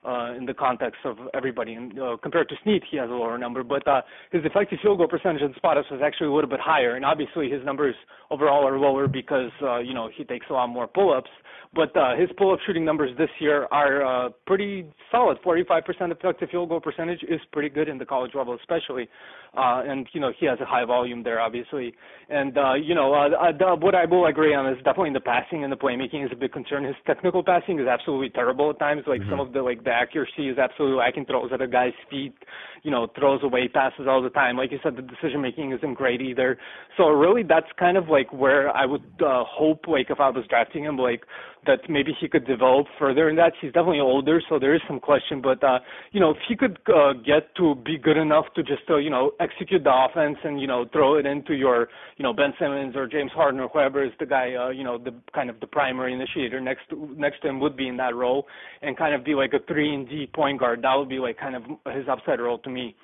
uh, in the context of everybody. And uh, compared to Sneed, he has a lower number, but uh, his effective field goal percentage in spot ups was actually a little bit higher. And obviously, his numbers overall are lower because uh, you know he takes a lot more pull ups. But uh, his pull up shooting numbers this year are uh, pretty solid. 45% effective field goal percentage is pretty good in the college level, especially. Uh, and you know he has a high volume there, obviously. And uh, you know uh, uh, what I will agree on is definitely the passing and the playmaking is a big concern. His technical passing is absolutely terrible at times. Like mm-hmm. some of the like the accuracy is absolutely lacking. Throws at a guy's feet, you know, throws away passes all the time. Like you said, the decision making isn't great either. So really, that's kind of like where I would uh, hope, like if I was drafting him, like that maybe he could develop further in that. He's definitely older, so there is some question. But uh, you know, if he could uh, get to be good enough to just uh, you know execute the offense and you know throw it into your you know Ben Simmons or James Harden or whoever is the guy uh, you know the kind of the primary initiator next to, next to him would be in that role and kind of be like a three and D point guard. That would be like kind of his upside role to me.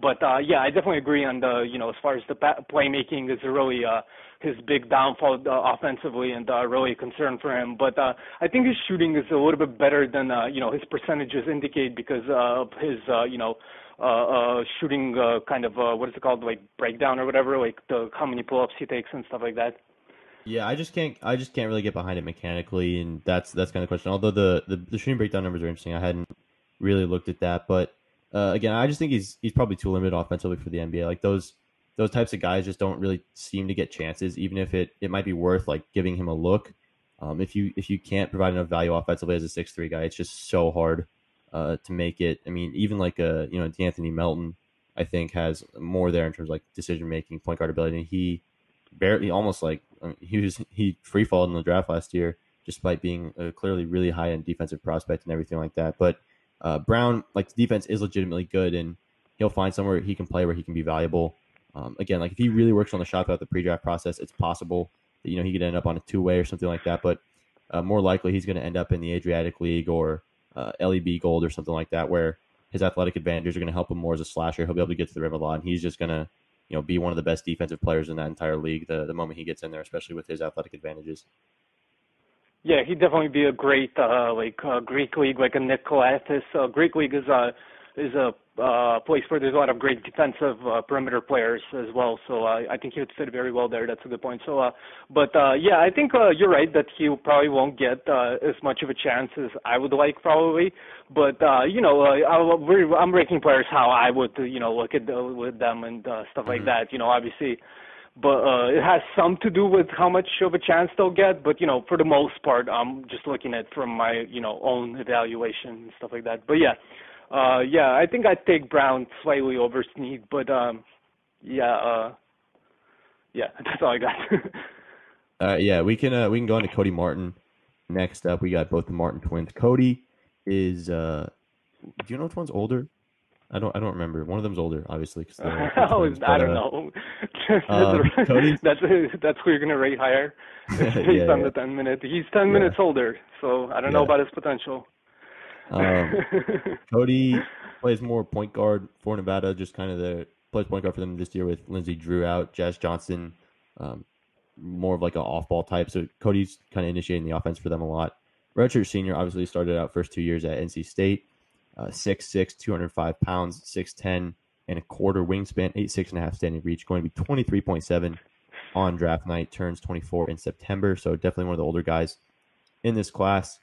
But uh, yeah, I definitely agree on the you know as far as the playmaking is really uh, his big downfall uh, offensively and uh, really a concern for him. But uh, I think his shooting is a little bit better than uh, you know his percentages indicate because uh, of his uh, you know uh, uh, shooting uh, kind of uh, what is it called like breakdown or whatever like the how many pull ups he takes and stuff like that. Yeah, I just can't. I just can't really get behind it mechanically, and that's that's kind of the question. Although the, the the shooting breakdown numbers are interesting, I hadn't really looked at that. But uh, again, I just think he's he's probably too limited offensively for the NBA. Like those those types of guys just don't really seem to get chances, even if it, it might be worth like giving him a look. Um, if you if you can't provide enough value offensively as a six three guy, it's just so hard uh, to make it. I mean, even like a you know Anthony Melton, I think has more there in terms of like decision making, point guard ability. He barely almost like I mean, he was he free falled in the draft last year, despite being clearly really high end defensive prospect and everything like that. But uh, Brown, like defense is legitimately good, and he'll find somewhere he can play where he can be valuable. Um, again, like if he really works on the shot throughout the pre-draft process, it's possible that you know he could end up on a two-way or something like that. But uh, more likely, he's going to end up in the Adriatic League or uh, LEB Gold or something like that, where his athletic advantages are going to help him more as a slasher. He'll be able to get to the rim a lot, and he's just going to you know be one of the best defensive players in that entire league the the moment he gets in there, especially with his athletic advantages. Yeah, he'd definitely be a great uh, like uh, Greek league, like a Nick Calathes. Uh, Greek league is a is a uh, place where there's a lot of great defensive uh, perimeter players as well. So uh, I think he would fit very well there. That's a good point. So, uh, but uh, yeah, I think uh, you're right that he probably won't get uh, as much of a chance as I would like probably. But uh, you know, uh, I, I'm ranking players how I would you know look at the, with them and uh, stuff like mm-hmm. that. You know, obviously but uh, it has some to do with how much of a chance they'll get. But you know, for the most part, I'm just looking at from my you know own evaluation and stuff like that. But yeah, uh, yeah, I think I'd take Brown slightly over Sneed, but um, yeah, uh, yeah, that's all I got. uh, yeah, we can uh, we can go on to Cody Martin. Next up, we got both the Martin twins. Cody is uh, do you know which one's older? I don't I don't remember. One of them's older, obviously. Cause oh, twins, I don't uh, know. um, that's that's who you're gonna rate higher. Based yeah, on yeah. the ten minute, he's ten yeah. minutes older, so I don't know about his potential. Um, Cody, plays more point guard for Nevada, just kind of the plays point guard for them this year with Lindsey Drew out, Jazz Johnson, um, more of like an off ball type. So Cody's kind of initiating the offense for them a lot. Redshirt senior obviously started out first two years at NC State, uh, 6'6", 205 pounds, 6'10", and a quarter wingspan, eight six and a half standing reach, going to be twenty three point seven on draft night. Turns twenty four in September, so definitely one of the older guys in this class.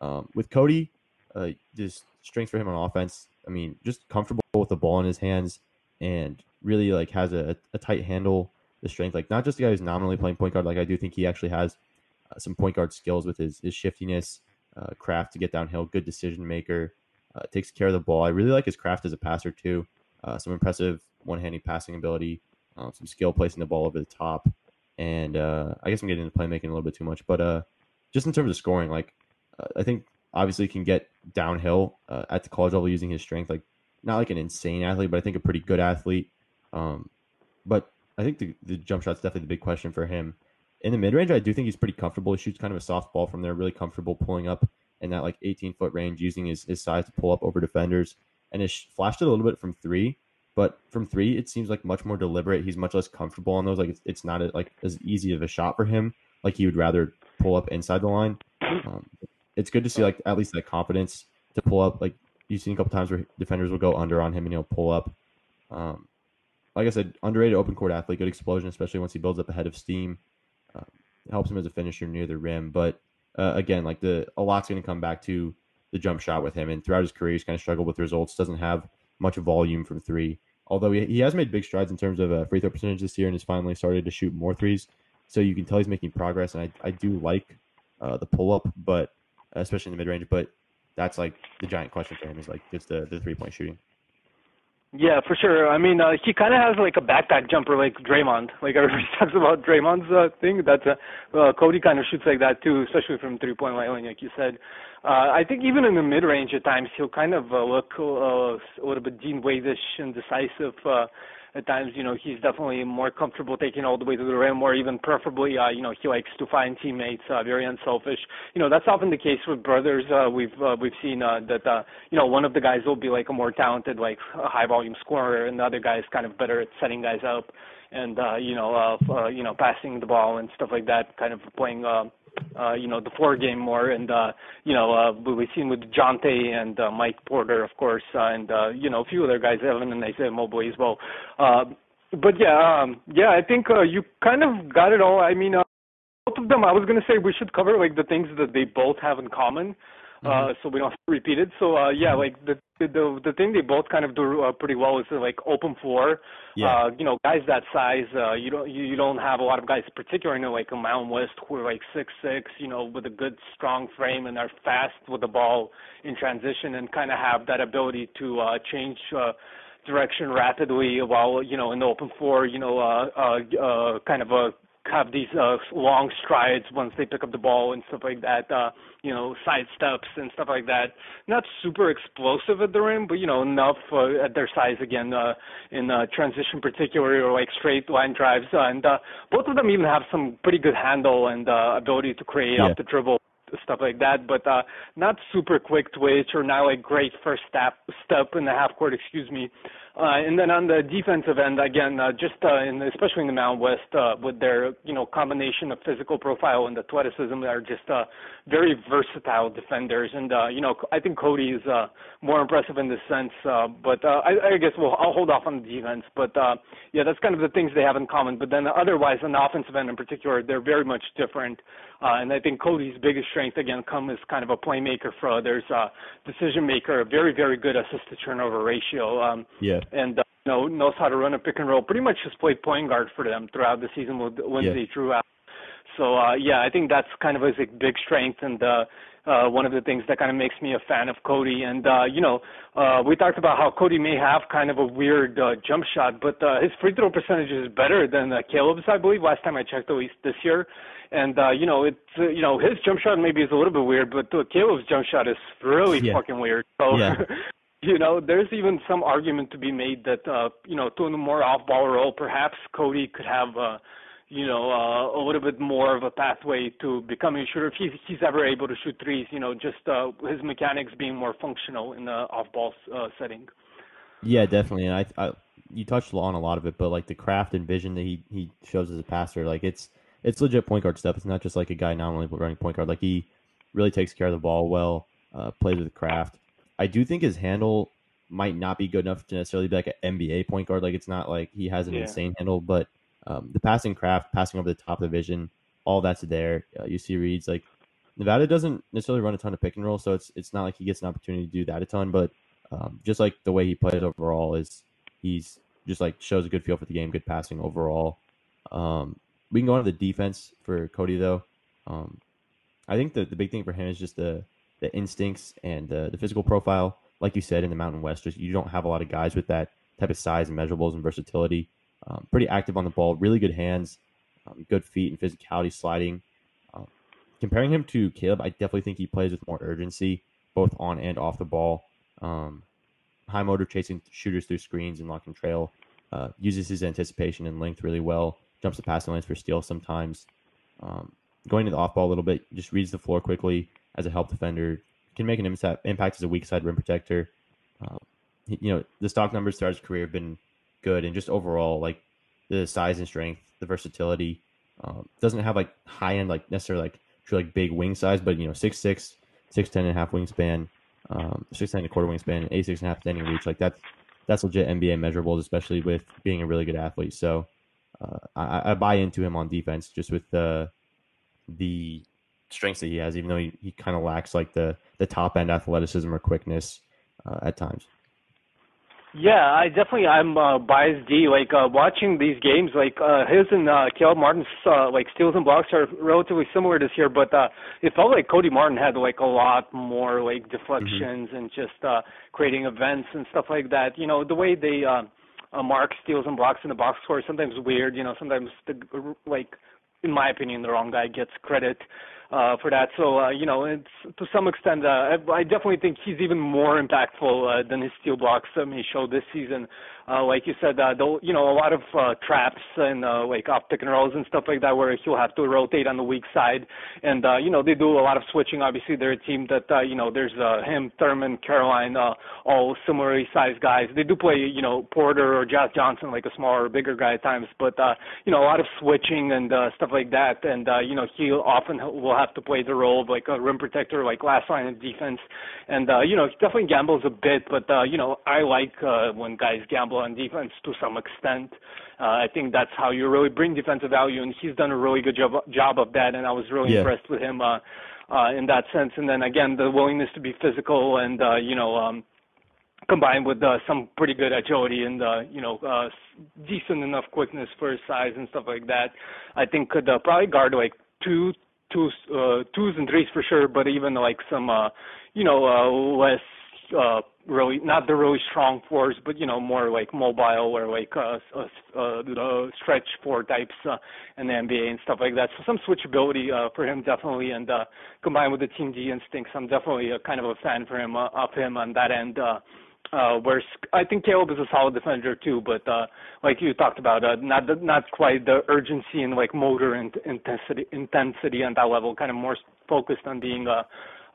Um, with Cody, uh, just strength for him on offense. I mean, just comfortable with the ball in his hands and really like has a, a tight handle. The strength, like not just the guy who's nominally playing point guard. Like I do think he actually has uh, some point guard skills with his his shiftiness, uh, craft to get downhill, good decision maker, uh, takes care of the ball. I really like his craft as a passer too. Uh, some impressive one-handed passing ability, um, some skill placing the ball over the top, and uh, I guess I'm getting into playmaking a little bit too much, but uh, just in terms of scoring, like uh, I think obviously can get downhill uh, at the college level using his strength, like not like an insane athlete, but I think a pretty good athlete. Um, but I think the, the jump shot's definitely the big question for him. In the mid range, I do think he's pretty comfortable. He shoots kind of a soft ball from there, really comfortable pulling up in that like 18 foot range, using his, his size to pull up over defenders and has flashed it a little bit from three. But from three, it seems like much more deliberate. He's much less comfortable on those. Like it's, it's not a, like as easy of a shot for him. Like he would rather pull up inside the line. Um, it's good to see like at least that confidence to pull up. Like you've seen a couple times where defenders will go under on him and he'll pull up. Um, like I said, underrated open court athlete, good explosion, especially once he builds up a head of steam. Uh, helps him as a finisher near the rim. But uh, again, like the a lot's going to come back to the jump shot with him. And throughout his career, he's kind of struggled with results. Doesn't have much volume from three. Although he, he has made big strides in terms of uh, free throw percentage this year and has finally started to shoot more threes. So you can tell he's making progress. And I, I do like uh, the pull up, but especially in the mid range. But that's like the giant question for him is like just the, the three point shooting. Yeah, for sure. I mean, uh, he kind of has like a backpack jumper, like Draymond. Like everybody talks about Draymond's uh, thing. That's uh, uh, Cody kind of shoots like that too, especially from three point line, like you said. Uh, I think even in the mid range at times he'll kind of uh, look uh, a little bit Dean Wade-ish and decisive. Uh, at times, you know, he's definitely more comfortable taking all the way to the rim, or even preferably, uh, you know, he likes to find teammates, uh, very unselfish. You know, that's often the case with brothers. Uh, we've uh, we've seen uh, that, uh, you know, one of the guys will be like a more talented, like a high volume scorer, and the other guy is kind of better at setting guys up and uh, you know, uh, uh, you know, passing the ball and stuff like that, kind of playing. Uh, uh, you know, the floor game more. And, uh, you know, uh, we've seen with Jontay and uh, Mike Porter, of course, uh, and, uh, you know, a few other guys, Evan and Isaiah Mobley as well. Uh, but yeah, um, yeah, I think uh, you kind of got it all. I mean, uh, both of them, I was going to say we should cover like the things that they both have in common. Mm-hmm. uh, so we don't have to repeat it. So uh, yeah, like the the the thing they both kind of do uh, pretty well is uh, like open floor. Yeah. Uh, you know, guys that size, uh, you don't you, you don't have a lot of guys, particularly in like a Mountain West who are like six six, you know, with a good strong frame and are fast with the ball in transition and kind of have that ability to uh, change. Uh, direction rapidly while you know in the open floor you know uh uh uh kind of a have these uh, long strides once they pick up the ball and stuff like that. Uh, you know, side steps and stuff like that. Not super explosive at the rim, but you know, enough uh, at their size again uh, in uh, transition, particularly or like straight line drives. Uh, and uh, both of them even have some pretty good handle and uh, ability to create yeah. off the dribble stuff like that, but uh, not super quick twitch or not like great first step step in the half court, excuse me. Uh, and then on the defensive end, again, uh, just uh, especially in the Mountain West, uh, with their you know combination of physical profile and athleticism, they are just uh, very versatile defenders. And uh, you know, I think Cody is more impressive in this sense. But I, guess we'll I'll hold off on the defense. But yeah, that's kind of the things they have in common. But then otherwise, on the offensive end in particular, they're very much different. Uh, and I think Cody's biggest strength again comes as kind of a playmaker for others, uh, decision maker, a very very good assist to turnover ratio. Um, yeah. And uh, you know knows how to run a pick and roll. Pretty much just played point guard for them throughout the season with Lindsey yeah. Drew out. So uh, yeah, I think that's kind of his big strength and uh, uh, one of the things that kind of makes me a fan of Cody. And uh, you know, uh, we talked about how Cody may have kind of a weird uh, jump shot, but uh, his free throw percentage is better than uh, Caleb's, I believe. Last time I checked, at least this year. And uh, you know, it's uh, you know his jump shot maybe is a little bit weird, but uh, Caleb's jump shot is really yeah. fucking weird. So. Yeah. you know, there's even some argument to be made that uh, you know, to a more off-ball role, perhaps Cody could have uh, you know, uh, a little bit more of a pathway to becoming a shooter if he's, he's ever able to shoot threes. You know, just uh, his mechanics being more functional in the off-ball uh, setting. Yeah, definitely. And I, I, you touched on a lot of it, but like the craft and vision that he he shows as a passer, like it's it's legit point guard stuff. It's not just like a guy nominally running point guard. Like he really takes care of the ball well, uh, plays with craft. I do think his handle might not be good enough to necessarily be like an NBA point guard. Like it's not like he has an yeah. insane handle, but um, the passing craft, passing over the top of the vision, all that's there. Uh, you see reads like Nevada doesn't necessarily run a ton of pick and roll, so it's it's not like he gets an opportunity to do that a ton. But um, just like the way he plays overall is he's just like shows a good feel for the game, good passing overall. Um, we can go on to the defense for Cody though. Um, I think the, the big thing for him is just the the instincts and the, the physical profile. Like you said in the Mountain West, just you don't have a lot of guys with that type of size and measurables and versatility. Um, pretty active on the ball, really good hands, um, good feet and physicality sliding. Um, comparing him to Caleb, I definitely think he plays with more urgency, both on and off the ball. Um, high motor chasing shooters through screens and lock and trail. Uh, uses his anticipation and length really well. Jumps the passing lanes for steals sometimes. Um, going to the off ball a little bit, just reads the floor quickly as a help defender. Can make an impact as a weak side rim protector. Uh, you know, the stock numbers throughout his career have been good, and just overall, like the size and strength, the versatility. Um, doesn't have like high end, like necessarily like true like big wing size, but you know, six six, six ten and a half wingspan, um, six ten and a quarter wingspan, eight six and a half standing reach. Like that's that's legit NBA measurables, especially with being a really good athlete. So uh, I, I, buy into him on defense just with the the strengths that he has, even though he, he kind of lacks like the the top end athleticism or quickness uh, at times. Yeah, I definitely I'm uh, biased D. Like uh, watching these games, like uh, his and uh, Caleb Martin's uh, like steals and blocks are relatively similar this year, but uh, it felt like Cody Martin had like a lot more like deflections mm-hmm. and just uh, creating events and stuff like that. You know, the way they uh, uh, mark steals and blocks in the box score sometimes weird. You know, sometimes the like in my opinion, the wrong guy gets credit uh, for that. So uh, you know, it's to some extent, uh, I, I definitely think he's even more impactful uh, than his steal blocks um, he showed this season uh, like you said, uh, the, you know, a lot of uh, traps and uh, like off pick and rolls and stuff like that, where he'll have to rotate on the weak side, and uh, you know they do a lot of switching. Obviously, they're a team that uh, you know there's uh, him, Thurman, Caroline, uh, all similarly sized guys. They do play, you know, Porter or Josh Johnson like a smaller, or bigger guy at times, but uh, you know a lot of switching and uh, stuff like that, and uh, you know he often will have to play the role of like a rim protector, like last line of defense, and uh, you know he definitely gambles a bit, but uh, you know I like uh, when guys gamble on defense to some extent. Uh, I think that's how you really bring defensive value, and he's done a really good job job of that. And I was really yeah. impressed with him uh, uh, in that sense. And then again, the willingness to be physical and uh, you know. Um, combined with uh, some pretty good agility and uh, you know uh, decent enough quickness for his size and stuff like that, I think could uh, probably guard like two twos uh, twos and threes for sure, but even like some uh, you know uh, less uh, really not the really strong fours, but you know more like mobile or like uh, uh, uh, stretch four types uh, in the NBA and stuff like that. So some switchability uh, for him definitely, and uh, combined with the team D instincts, I'm definitely a, kind of a fan for him uh, of him on that end. Uh, uh, where I think Caleb is a solid defender too, but uh, like you talked about, uh, not the, not quite the urgency and like motor and intensity intensity on that level. Kind of more focused on being a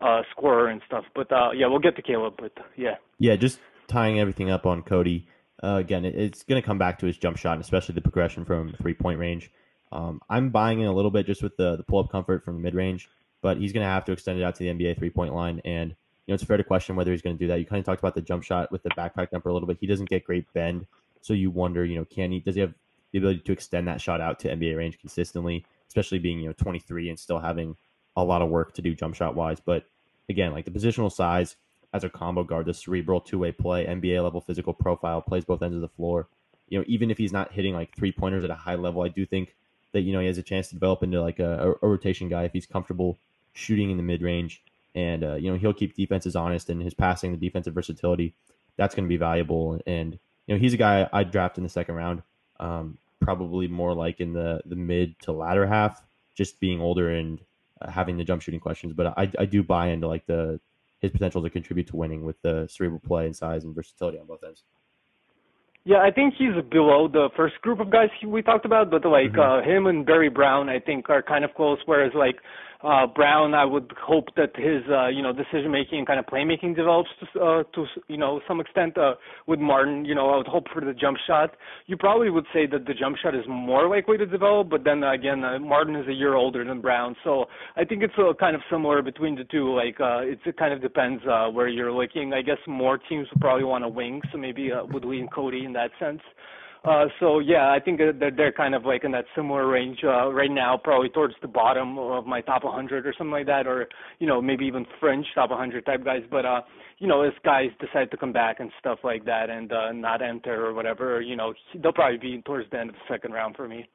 uh, scorer and stuff. But uh, yeah, we'll get to Caleb. But yeah, yeah, just tying everything up on Cody. Uh, again, it, it's going to come back to his jump shot, and especially the progression from three point range. Um, I'm buying in a little bit just with the the pull up comfort from the mid range, but he's going to have to extend it out to the NBA three point line. And you know, it's fair to question whether he's going to do that. You kind of talked about the jump shot with the backpack number a little bit. He doesn't get great bend, so you wonder, you know, can he? Does he have the ability to extend that shot out to NBA range consistently, especially being you know 23 and still having a lot of work to do jump shot wise. But again, like the positional size as a combo guard, the cerebral two way play, NBA level physical profile, plays both ends of the floor. You know, even if he's not hitting like three pointers at a high level, I do think that you know he has a chance to develop into like a, a rotation guy if he's comfortable shooting in the mid range, and uh, you know he'll keep defenses honest and his passing, the defensive versatility, that's going to be valuable. And you know he's a guy I'd draft in the second round, um, probably more like in the the mid to latter half, just being older and having the jump shooting questions, but I, I do buy into like the his potential to contribute to winning with the cerebral play and size and versatility on both ends. Yeah, I think he's below the first group of guys we talked about, but like Mhm. uh him and Barry Brown I think are kind of close whereas like uh Brown I would hope that his uh you know decision making and kind of playmaking develops to uh to you know some extent uh with Martin, you know, I would hope for the jump shot. You probably would say that the jump shot is more likely to develop, but then again uh, Martin is a year older than Brown. So I think it's uh, kind of similar between the two like uh it's, it kind of depends uh where you're looking. I guess more teams would probably want a wing, so maybe uh, would lean Cody in that sense. Yeah, I think that they're kind of like in that similar range uh, right now, probably towards the bottom of my top 100 or something like that, or you know maybe even fringe top 100 type guys. But uh, you know, as guys decide to come back and stuff like that and uh, not enter or whatever, you know, they'll probably be towards the end of the second round for me.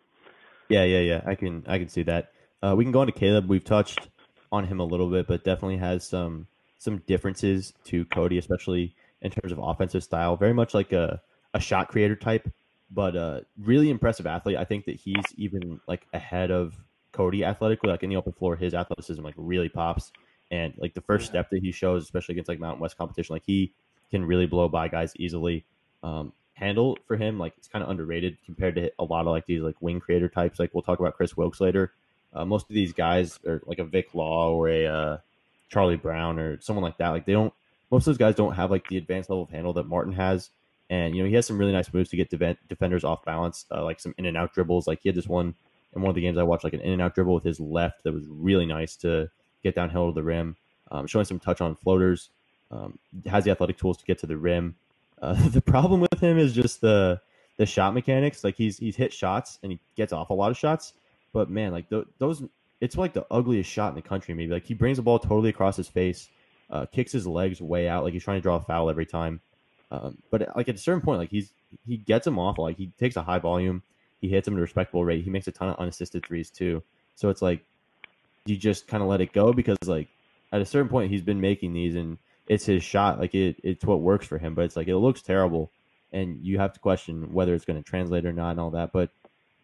Yeah, yeah, yeah. I can I can see that. Uh, we can go on to Caleb. We've touched on him a little bit, but definitely has some some differences to Cody, especially in terms of offensive style. Very much like a shot creator type but uh, really impressive athlete. I think that he's even like ahead of Cody athletically. Like in the open floor, his athleticism like really pops, and like the first yeah. step that he shows, especially against like Mountain West competition, like he can really blow by guys easily. Um, handle for him like it's kind of underrated compared to a lot of like these like wing creator types. Like we'll talk about Kris Wilkes later. Uh, most of these guys are like a Vic Law or a uh, Charlie Brown or someone like that. Like they don't. Most of those guys don't have like the advanced level of handle that Martin has and you know he has some really nice moves to get defenders off balance, uh, like some in and out dribbles. Like he had this one in one of the games I watched, like an in and out dribble with his left that was really nice to get downhill to the rim, um, showing some touch on floaters. Um, has the athletic tools to get to the rim. Uh, the problem with him is just the the shot mechanics. Like he's he's hit shots and he gets off a lot of shots, but man, like th- those, it's like the ugliest shot in the country. Maybe like he brings the ball totally across his face, uh, kicks his legs way out, like he's trying to draw a foul every time. Um, but like at a certain point, like he's he gets him off. Like he takes a high volume, he hits him at a respectable rate. He makes a ton of unassisted threes too. So it's like you just kind of let it go because like at a certain point he's been making these and it's his shot. Like it, it's what works for him. But it's like it looks terrible, and you have to question whether it's going to translate or not and all that. But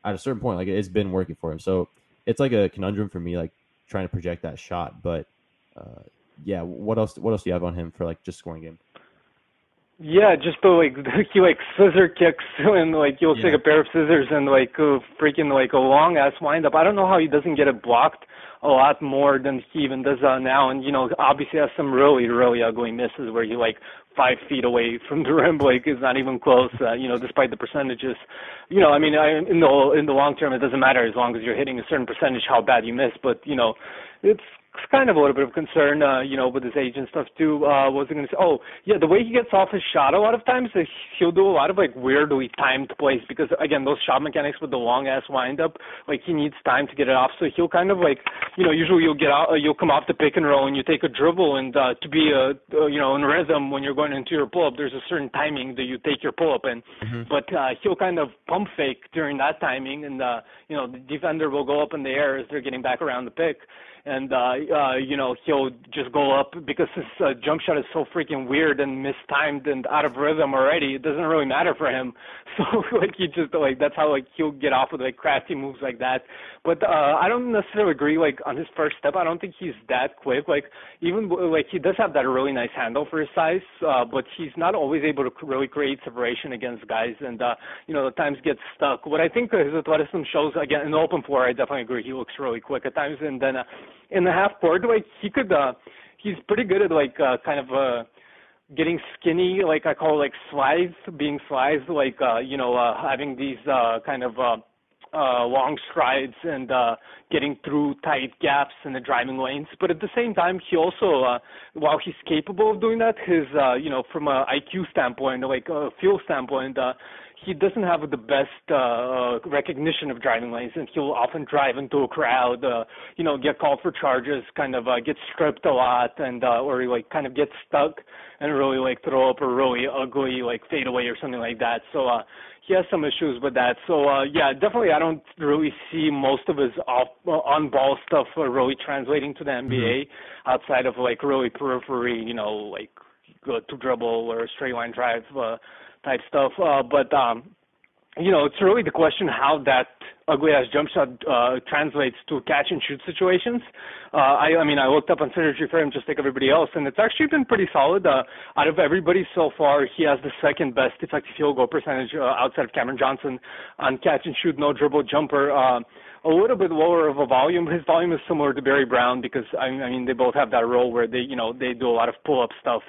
at a certain point, like it's been working for him. So it's like a conundrum for me, like trying to project that shot. But uh, yeah, what else? What else do you have on him for like just scoring game? Yeah, just the like he like scissor kicks and like you'll yeah. take a pair of scissors and like a freaking like a long ass wind up. I don't know how he doesn't get it blocked a lot more than he even does uh, now. And you know, obviously has some really really ugly misses where he like five feet away from the rim, like is not even close. Uh, you know, despite the percentages. You know, I mean, I, in the in the long term, it doesn't matter as long as you're hitting a certain percentage how bad you miss. But you know, it's kind of a little bit of concern, uh, you know, with his age and stuff too. Uh, what was I going to say? Oh, yeah, the way he gets off his shot a lot of times, he'll do a lot of like weirdly timed plays because again, those shot mechanics with the long ass wind up, like he needs time to get it off. So he'll kind of like, you know, usually you'll get out, uh, you'll come off the pick and roll and you take a dribble and uh, to be a, uh, you know, in rhythm when you're going into your pull up, there's a certain timing that you take your pull up in. Mm-hmm. But uh, he'll kind of pump fake during that timing and uh, you know, the defender will go up in the air as they're getting back around the pick and uh, uh, you know he'll just go up because his uh, jump shot is so freaking weird and mistimed and out of rhythm already. It doesn't really matter for him. So like he just like that's how like he'll get off with like crafty moves like that. But uh, I don't necessarily agree like on his first step. I don't think he's that quick. Like even like he does have that really nice handle for his size, uh, but he's not always able to really create separation against guys, and uh, you know the times get stuck. What I think his athleticism shows again in the open floor, I definitely agree. He looks really quick at times, and then. Uh, in the half court. Like he could, uh, he's pretty good at like uh, kind of uh, getting skinny. Like I call it, like slides, being slides. Like uh, you know, uh, having these uh, kind of uh, uh, long strides and uh, getting through tight gaps in the driving lanes. But at the same time, he also, uh, while he's capable of doing that, his, uh, you know, from a IQ standpoint, like a fuel standpoint, uh, he doesn't have the best uh, recognition of driving lanes, and he'll often drive into a crowd, uh, you know, get called for charges, kind of uh, get stripped a lot, and uh, or he, like kind of get stuck and really like throw up a really ugly like fadeaway or something like that. So uh, he has some issues with that. So uh, yeah, definitely, I don't really see most of his off uh, on ball stuff uh, really translating to the NBA mm-hmm. outside of like really periphery, you know, like go to dribble or straight line drive. Uh, type stuff. Uh, but um, you know, it's really the question how that ugly ass jump shot uh, translates to catch and shoot situations. Uh, I, I mean, I looked up on synergy for him just like everybody else, and it's actually been pretty solid. Uh, out of everybody so far, he has the second best effective field goal percentage uh, outside of Cameron Johnson on catch and shoot, no dribble jumper. Uh, a little bit lower of a volume. His volume is similar to Barry Brown because I, I mean they both have that role where they you know they do a lot of pull up stuff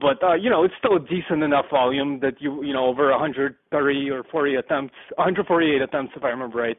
but uh, you know it's still a decent enough volume that you you know over 130 or 40 attempts, 148 attempts if I remember right,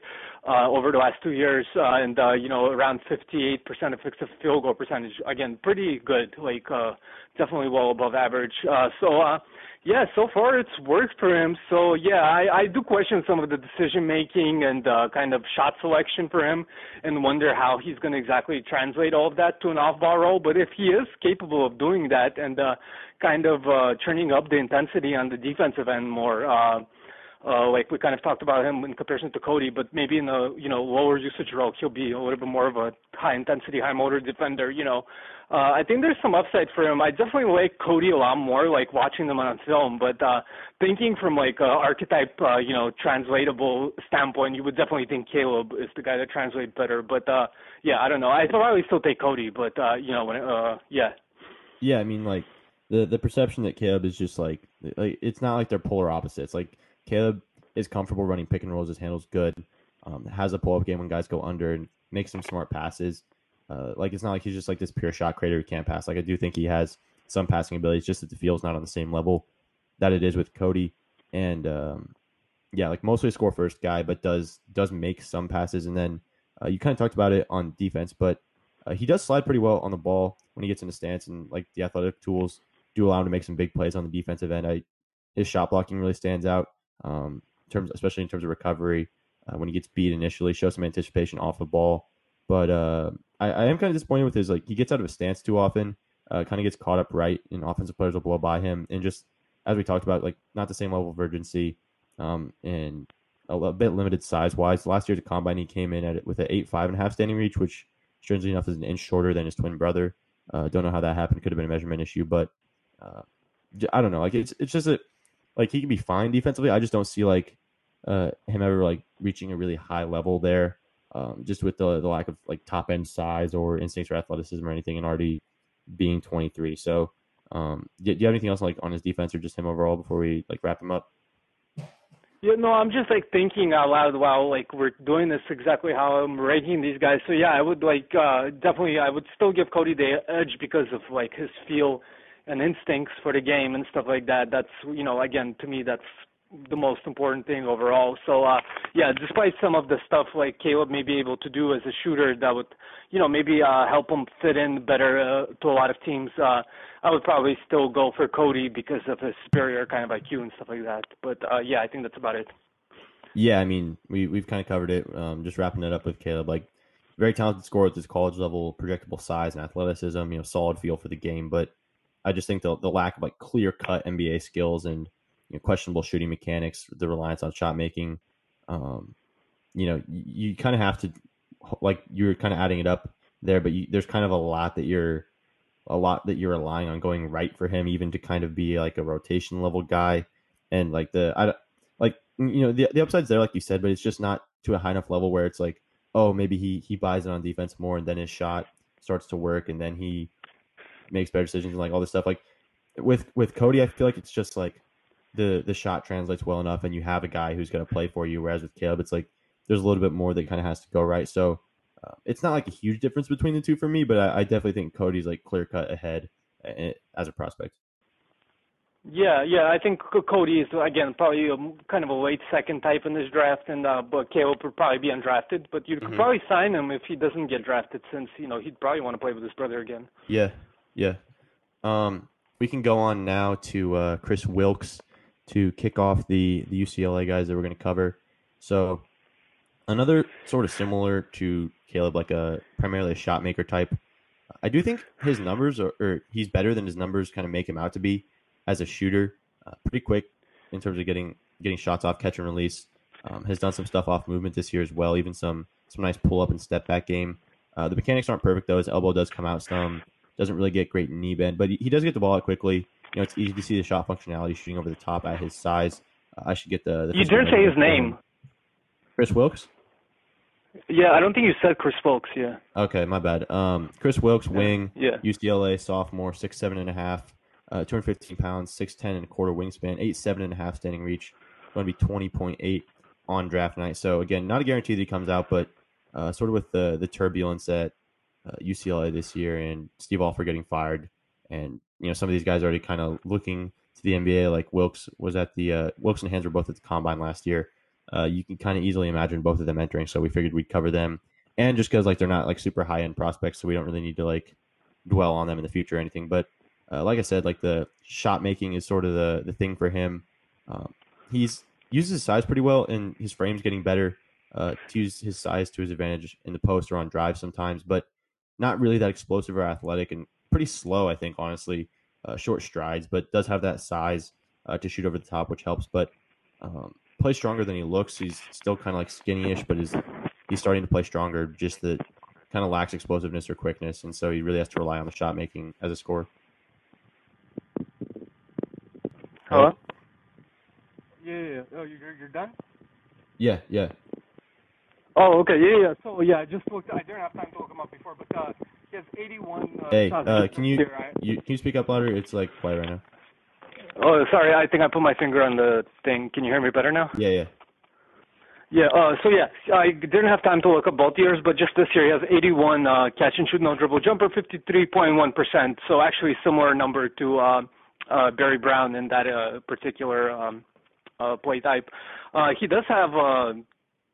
over the last two years, uh, and uh, you know around 58% effective field goal percentage. Again, pretty good, like uh, definitely well above average. Uh, so. Uh, yeah, so far it's worked for him. So yeah, I, do question some of the decision making and uh, kind of shot selection for him, and wonder how he's going to exactly translate all of that to an off-ball role. But if he is capable of doing that and uh, kind of uh, turning up the intensity on the defensive end more. Uh, like we kind of talked about him in comparison to Cody, but maybe in a you know lower usage role, he'll be a little bit more of a high intensity, high motor defender. You know, uh, I think there's some upside for him. I definitely like Cody a lot more, like watching them on film. But uh, thinking from like a archetype, uh, you know, translatable standpoint, you would definitely think Caleb is the guy that translates better. But uh, yeah, I don't know. I probably still take Cody, but uh, you know, when uh, yeah. Yeah, I mean, like the the perception that Caleb is just like like it's not like they're polar opposites. Like Caleb is comfortable running pick and rolls, his handles good, um, has a pull up game when guys go under and makes some smart passes. Uh, like it's not like he's just like this pure shot creator who can't pass. Like I do think he has some passing abilities, just that the field's not on the same level that it is with Cody. And um, yeah, like mostly a score first guy, but does does make some passes. And then uh, you kind of talked about it on defense, but uh, he does slide pretty well on the ball when he gets in into stance and like the athletic tools do allow him to make some big plays on the defensive end. I, his shot blocking really stands out, um, terms, especially in terms of recovery. Uh, when he gets beat initially, shows some anticipation off the ball. But uh, I, I, am kind of disappointed with his like he gets out of his stance too often. Uh, kind of gets caught up right, and offensive players will blow by him. And just as we talked about, like not the same level of urgency, um, and a, a bit limited size wise. Last year at the combine, he came in at it with an eight five and a half standing reach, which strangely enough is an inch shorter than his twin brother. Uh, don't know how that happened. Could have been a measurement issue, but uh, I don't know. Like it's it's just a like he can be fine defensively. I just don't see like uh, him ever like reaching a really high level there. Um, just with the, the lack of like top end size or instincts or athleticism or anything, and already being 23. So, um, do, do you have anything else like on his defense or just him overall before we like wrap him up? Yeah, no, I'm just like thinking out loud while like we're doing this exactly how I'm ranking these guys. So yeah, I would like uh definitely I would still give Cody the edge because of like his feel and instincts for the game and stuff like that. That's you know again to me that's the most important thing overall. So uh yeah, despite some of the stuff like Caleb may be able to do as a shooter that would you know maybe uh help him fit in better uh, to a lot of teams, uh I would probably still go for Cody because of his superior kind of IQ and stuff like that. But uh yeah, I think that's about it. Yeah, I mean, we we've kind of covered it. Um just wrapping it up with Caleb like very talented scorer with his college level projectable size and athleticism, you know, solid feel for the game, but I just think the the lack of like clear cut NBA skills and you know, questionable shooting mechanics, the reliance on shot making, um, you know, you, you kind of have to like you're kind of adding it up there, but you, there's kind of a lot that you're a lot that you're relying on going right for him, even to kind of be like a rotation level guy, and like the I like you know the the upside's there, like you said, but it's just not to a high enough level where it's like, oh, maybe he he buys it on defense more, and then his shot starts to work, and then he makes better decisions and like all this stuff. Like with with Cody, I feel like it's just like the the shot translates well enough, and you have a guy who's going to play for you. Whereas with Caleb, it's like there's a little bit more that kind of has to go right. So uh, it's not like a huge difference between the two for me, but I, I definitely think Cody's like clear cut ahead uh, as a prospect. Yeah, yeah, I think Cody is again probably a, kind of a late second type in this draft, and uh, but Caleb would probably be undrafted. But you could mm-hmm. probably sign him if he doesn't get drafted, since you know he'd probably want to play with his brother again. Yeah, yeah. Um, we can go on now to uh, Kris Wilkes to kick off the the UCLA guys that we're going to cover. So another sort of similar to Caleb, like a primarily a shot maker type. I do think his numbers are, or he's better than his numbers kind of make him out to be as a shooter. Uh, pretty quick in terms of getting getting shots off catch and release. Um, has done some stuff off movement this year as well, even some some nice pull up and step back game. Uh, the mechanics aren't perfect though. His elbow does come out some doesn't really get great knee bend, but he, he does get the ball out quickly. You know, it's easy to see the shot functionality shooting over the top at his size. Uh, I should get the. the you didn't say his name. Kris Wilkes. Yeah, I don't think you said Kris Wilkes. Yeah. Okay, my bad. Um, Kris Wilkes, wing, Yeah. UCLA sophomore, six seven and a half, uh, 215 pounds, six ten and a quarter wingspan, eight seven and a half standing reach. Going to be 20.8 on draft night. So again, not a guarantee that he comes out, but uh, sort of with the the turbulence at uh, UCLA this year and Steve Alford getting fired, and you know some of these guys already kind of looking to the NBA. Like Wilkes was at the uh, Wilkes and Hands were both at the combine last year. Uh, you can kind of easily imagine both of them entering. So we figured we'd cover them, and just because like they're not like super high end prospects, so we don't really need to like dwell on them in the future or anything. But uh, like I said, like the shot making is sort of the the thing for him. Um, he's uses his size pretty well, and his frame's getting better uh, to use his size to his advantage in the post or on drive sometimes, but not really that explosive or athletic, and pretty slow. I think honestly, uh, short strides, but does have that size uh, to shoot over the top, which helps. But um, plays stronger than he looks. He's still kind of like skinny-ish, but is he's starting to play stronger. Just that kind of lacks explosiveness or quickness, and so he really has to rely on the shot making as a scorer. Hello. Yeah, yeah, yeah. Oh, you're you're done? Yeah, yeah. Oh, okay. Yeah, yeah. So yeah, I just looked. I didn't have time to look him up before, but uh, he has 81. Uh, Hey, uh, can you, right? you can you speak up louder? It's like quiet right now. Oh, sorry. I think I put my finger on the thing. Can you hear me better now? Yeah, yeah. Yeah. Uh, so yeah, I didn't have time to look up both years, but just this year he has 81 uh, catch and shoot no dribble jumper, 53.1 percent. So actually similar number to uh, uh, Barry Brown in that uh, particular um, uh, play type. Uh, he does have uh,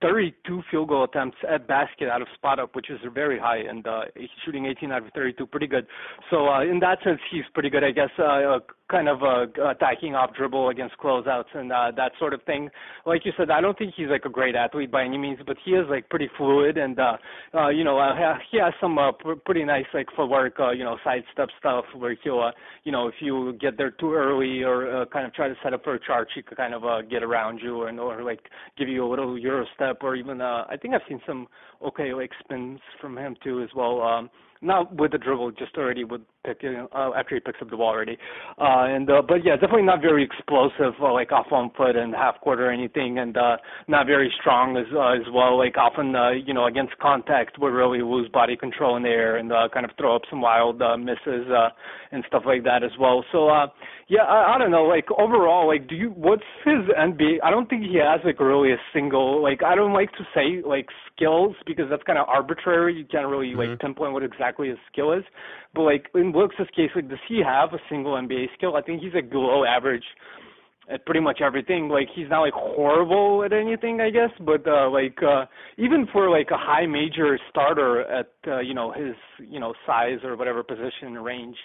32 field goal attempts at basket out of spot up, which is very high, and uh, he's shooting 18 out of 32, pretty good. So uh, in that sense, he's pretty good, I guess. Uh, kind of uh, attacking off dribble against closeouts and uh, that sort of thing. Like you said, I don't think he's like a great athlete by any means, but he is like pretty fluid and uh, uh, you know uh, he has some uh, pr- pretty nice like footwork, uh, you know, sidestep stuff where he'll uh, you know if you get there too early or uh, kind of try to set up for a charge, he could kind of uh, get around you and or like give you a little euro step or even uh, I think I've seen some okay like spins from him too as well. Um, not with the dribble, just already with picking uh, after he picks up the ball already. Uh, and uh, but yeah, definitely not very explosive, uh, like off one foot and half court or anything, and uh, not very strong as uh, as well. Like often, uh, you know, against contact, would really lose body control in the air and uh, kind of throw up some wild uh, misses uh, and stuff like that as well. So uh, yeah, I, I don't know. Like overall, like do you? What's his NBA? I don't think he has like really a single. Like I don't like to say like skills because that's kind of arbitrary. You can't really like Mhm. pinpoint what exactly his skill is. But like in Wilkes' case, like does he have a single NBA skill? I think he's like below average at pretty much everything. Like he's not like horrible at anything, I guess, but uh like uh even for like a high major starter at uh, you know his you know size or whatever position range,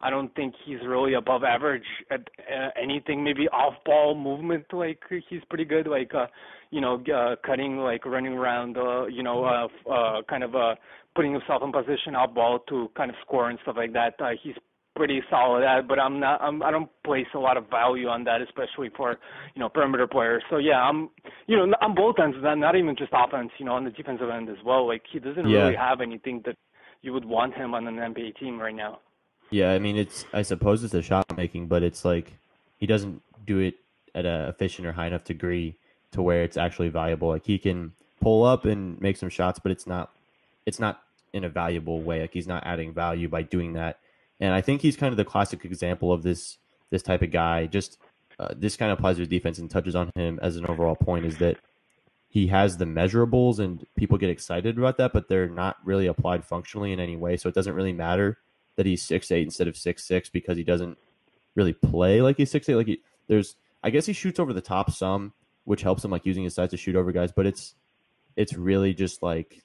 I don't think he's really above average at uh, anything. Maybe off ball movement, like he's pretty good. Like uh you know uh cutting, like running around, uh you know uh uh kind of uh putting himself in position off ball to kind of score and stuff like that. Uh, he's pretty solid at, but I'm not. I'm, I don't place a lot of value on that, especially for you know perimeter players. So yeah, I'm you know on both ends, not not even just offense. You know, on the defensive end as well. Like he doesn't Yeah. really have anything that you would want him on an NBA team right now. Yeah, I mean it's I suppose it's a shot making, but it's like he doesn't do it at a efficient or high enough degree to where it's actually valuable. Like he can pull up and make some shots, but it's not it's not in a valuable way. Like he's not adding value by doing that. And I think he's kind of the classic example of this this type of guy. Just uh, this kind of applies to defense and touches on him as an overall point is that he has the measurables and people get excited about that, but they're not really applied functionally in any way. So it doesn't really matter that he's six eight instead of six six because he doesn't really play like he's six eight. Like he, there's, I guess he shoots over the top some, which helps him like using his size to shoot over guys. But it's, it's really just like,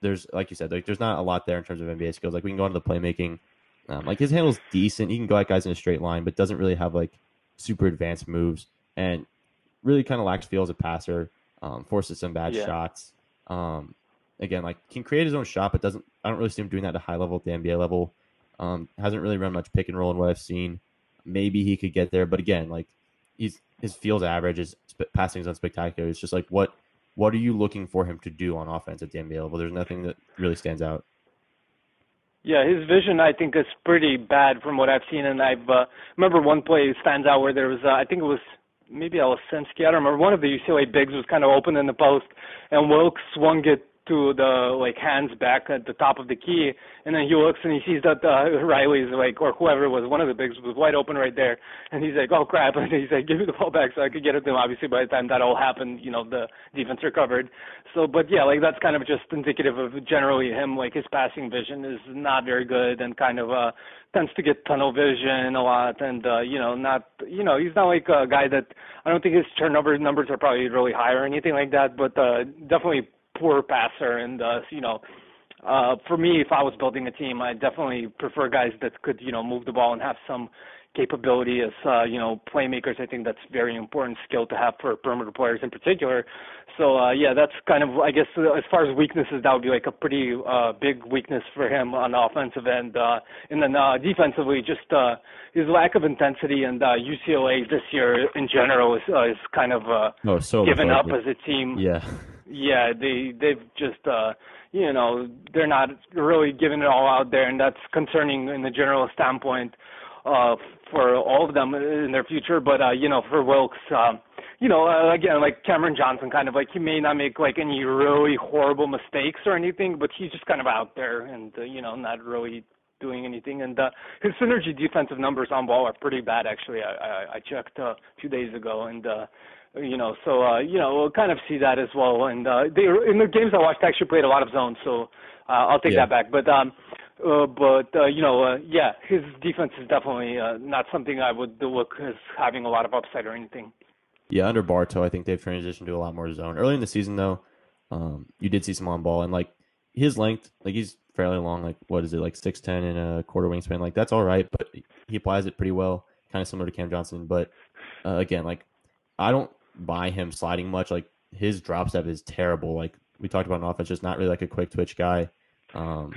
there's like you said, like there's not a lot there in terms of NBA skills. Like we can go into the playmaking, um, like his handle's decent. He can go at guys in a straight line, but doesn't really have like super advanced moves and really kind of lacks feel as a passer. Um, forces some bad Yeah. shots. Um, again, like can create his own shot, but doesn't. I don't really see him doing that at a high level at the NBA level. Um, hasn't really run much pick and roll in what I've seen. Maybe he could get there, but again, like he's his feels average, his sp- passing is unspectacular. It's just like what what are you looking for him to do on offense at the NBA level? There's nothing that really stands out. Yeah, his vision I think is pretty bad from what I've seen, and I've uh, remember one play stands out where there was uh, I think it was maybe Olesinski, I don't remember. One of the UCLA bigs was kind of open in the post, and Wilkes swung it to the like Hands back at the top of the key, and then he looks and he sees that uh, Riley's like or whoever was, one of the bigs was wide open right there, and he's like, oh crap, and he's like, give me the ball back so I could get it to him. Obviously, by the time that all happened, you know, the defense recovered. So, but yeah, like that's kind of just indicative of generally him, like his passing vision is not very good and kind of uh tends to get tunnel vision a lot and uh you know not you know he's not like a guy that I don't think his turnover numbers are probably really high or anything like that but uh definitely poor passer, and uh, you know, uh, for me, if I was building a team, I definitely prefer guys that could you know move the ball and have some capability as uh, you know playmakers. I think that's very important skill to have for perimeter players in particular. So uh, yeah, that's kind of I guess uh, as far as weaknesses, that would be like a pretty uh, big weakness for him on the offensive end. Uh, and then uh, defensively, just uh, his lack of intensity and uh, UCLA this year in general is uh, is kind of uh, oh, so given up as a team. Yeah yeah, they they've just uh you know, they're not really giving it all out there and that's concerning in the general standpoint uh for all of them in their future, but uh you know, for Wilkes um you know, uh, again, like Cameron Johnson, kind of like he may not make like any really horrible mistakes or anything, but he's just kind of out there and uh, you know not really doing anything. And uh, his synergy defensive numbers on ball are pretty bad. Actually, I, I, I checked uh, a few days ago, and uh, you know, so uh, you know, we'll kind of see that as well. And uh, they in the games I watched, actually played a lot of zone, so uh, I'll take yeah. that back. But um, uh, but uh, you know, uh, yeah, his defense is definitely uh, not something I would look as having a lot of upside or anything. Yeah, under Bartow, I think they've transitioned to a lot more zone. Early in the season, though, um, you did see some on ball, and like his length, like he's fairly long, like what is it, like six ten and a quarter wingspan, like that's all right, but he applies it pretty well, kind of similar to Cam Johnson. But uh, again, like I don't by him sliding much. Like his drop step is terrible. Like we talked about an offense, just not really like a quick twitch guy. Um,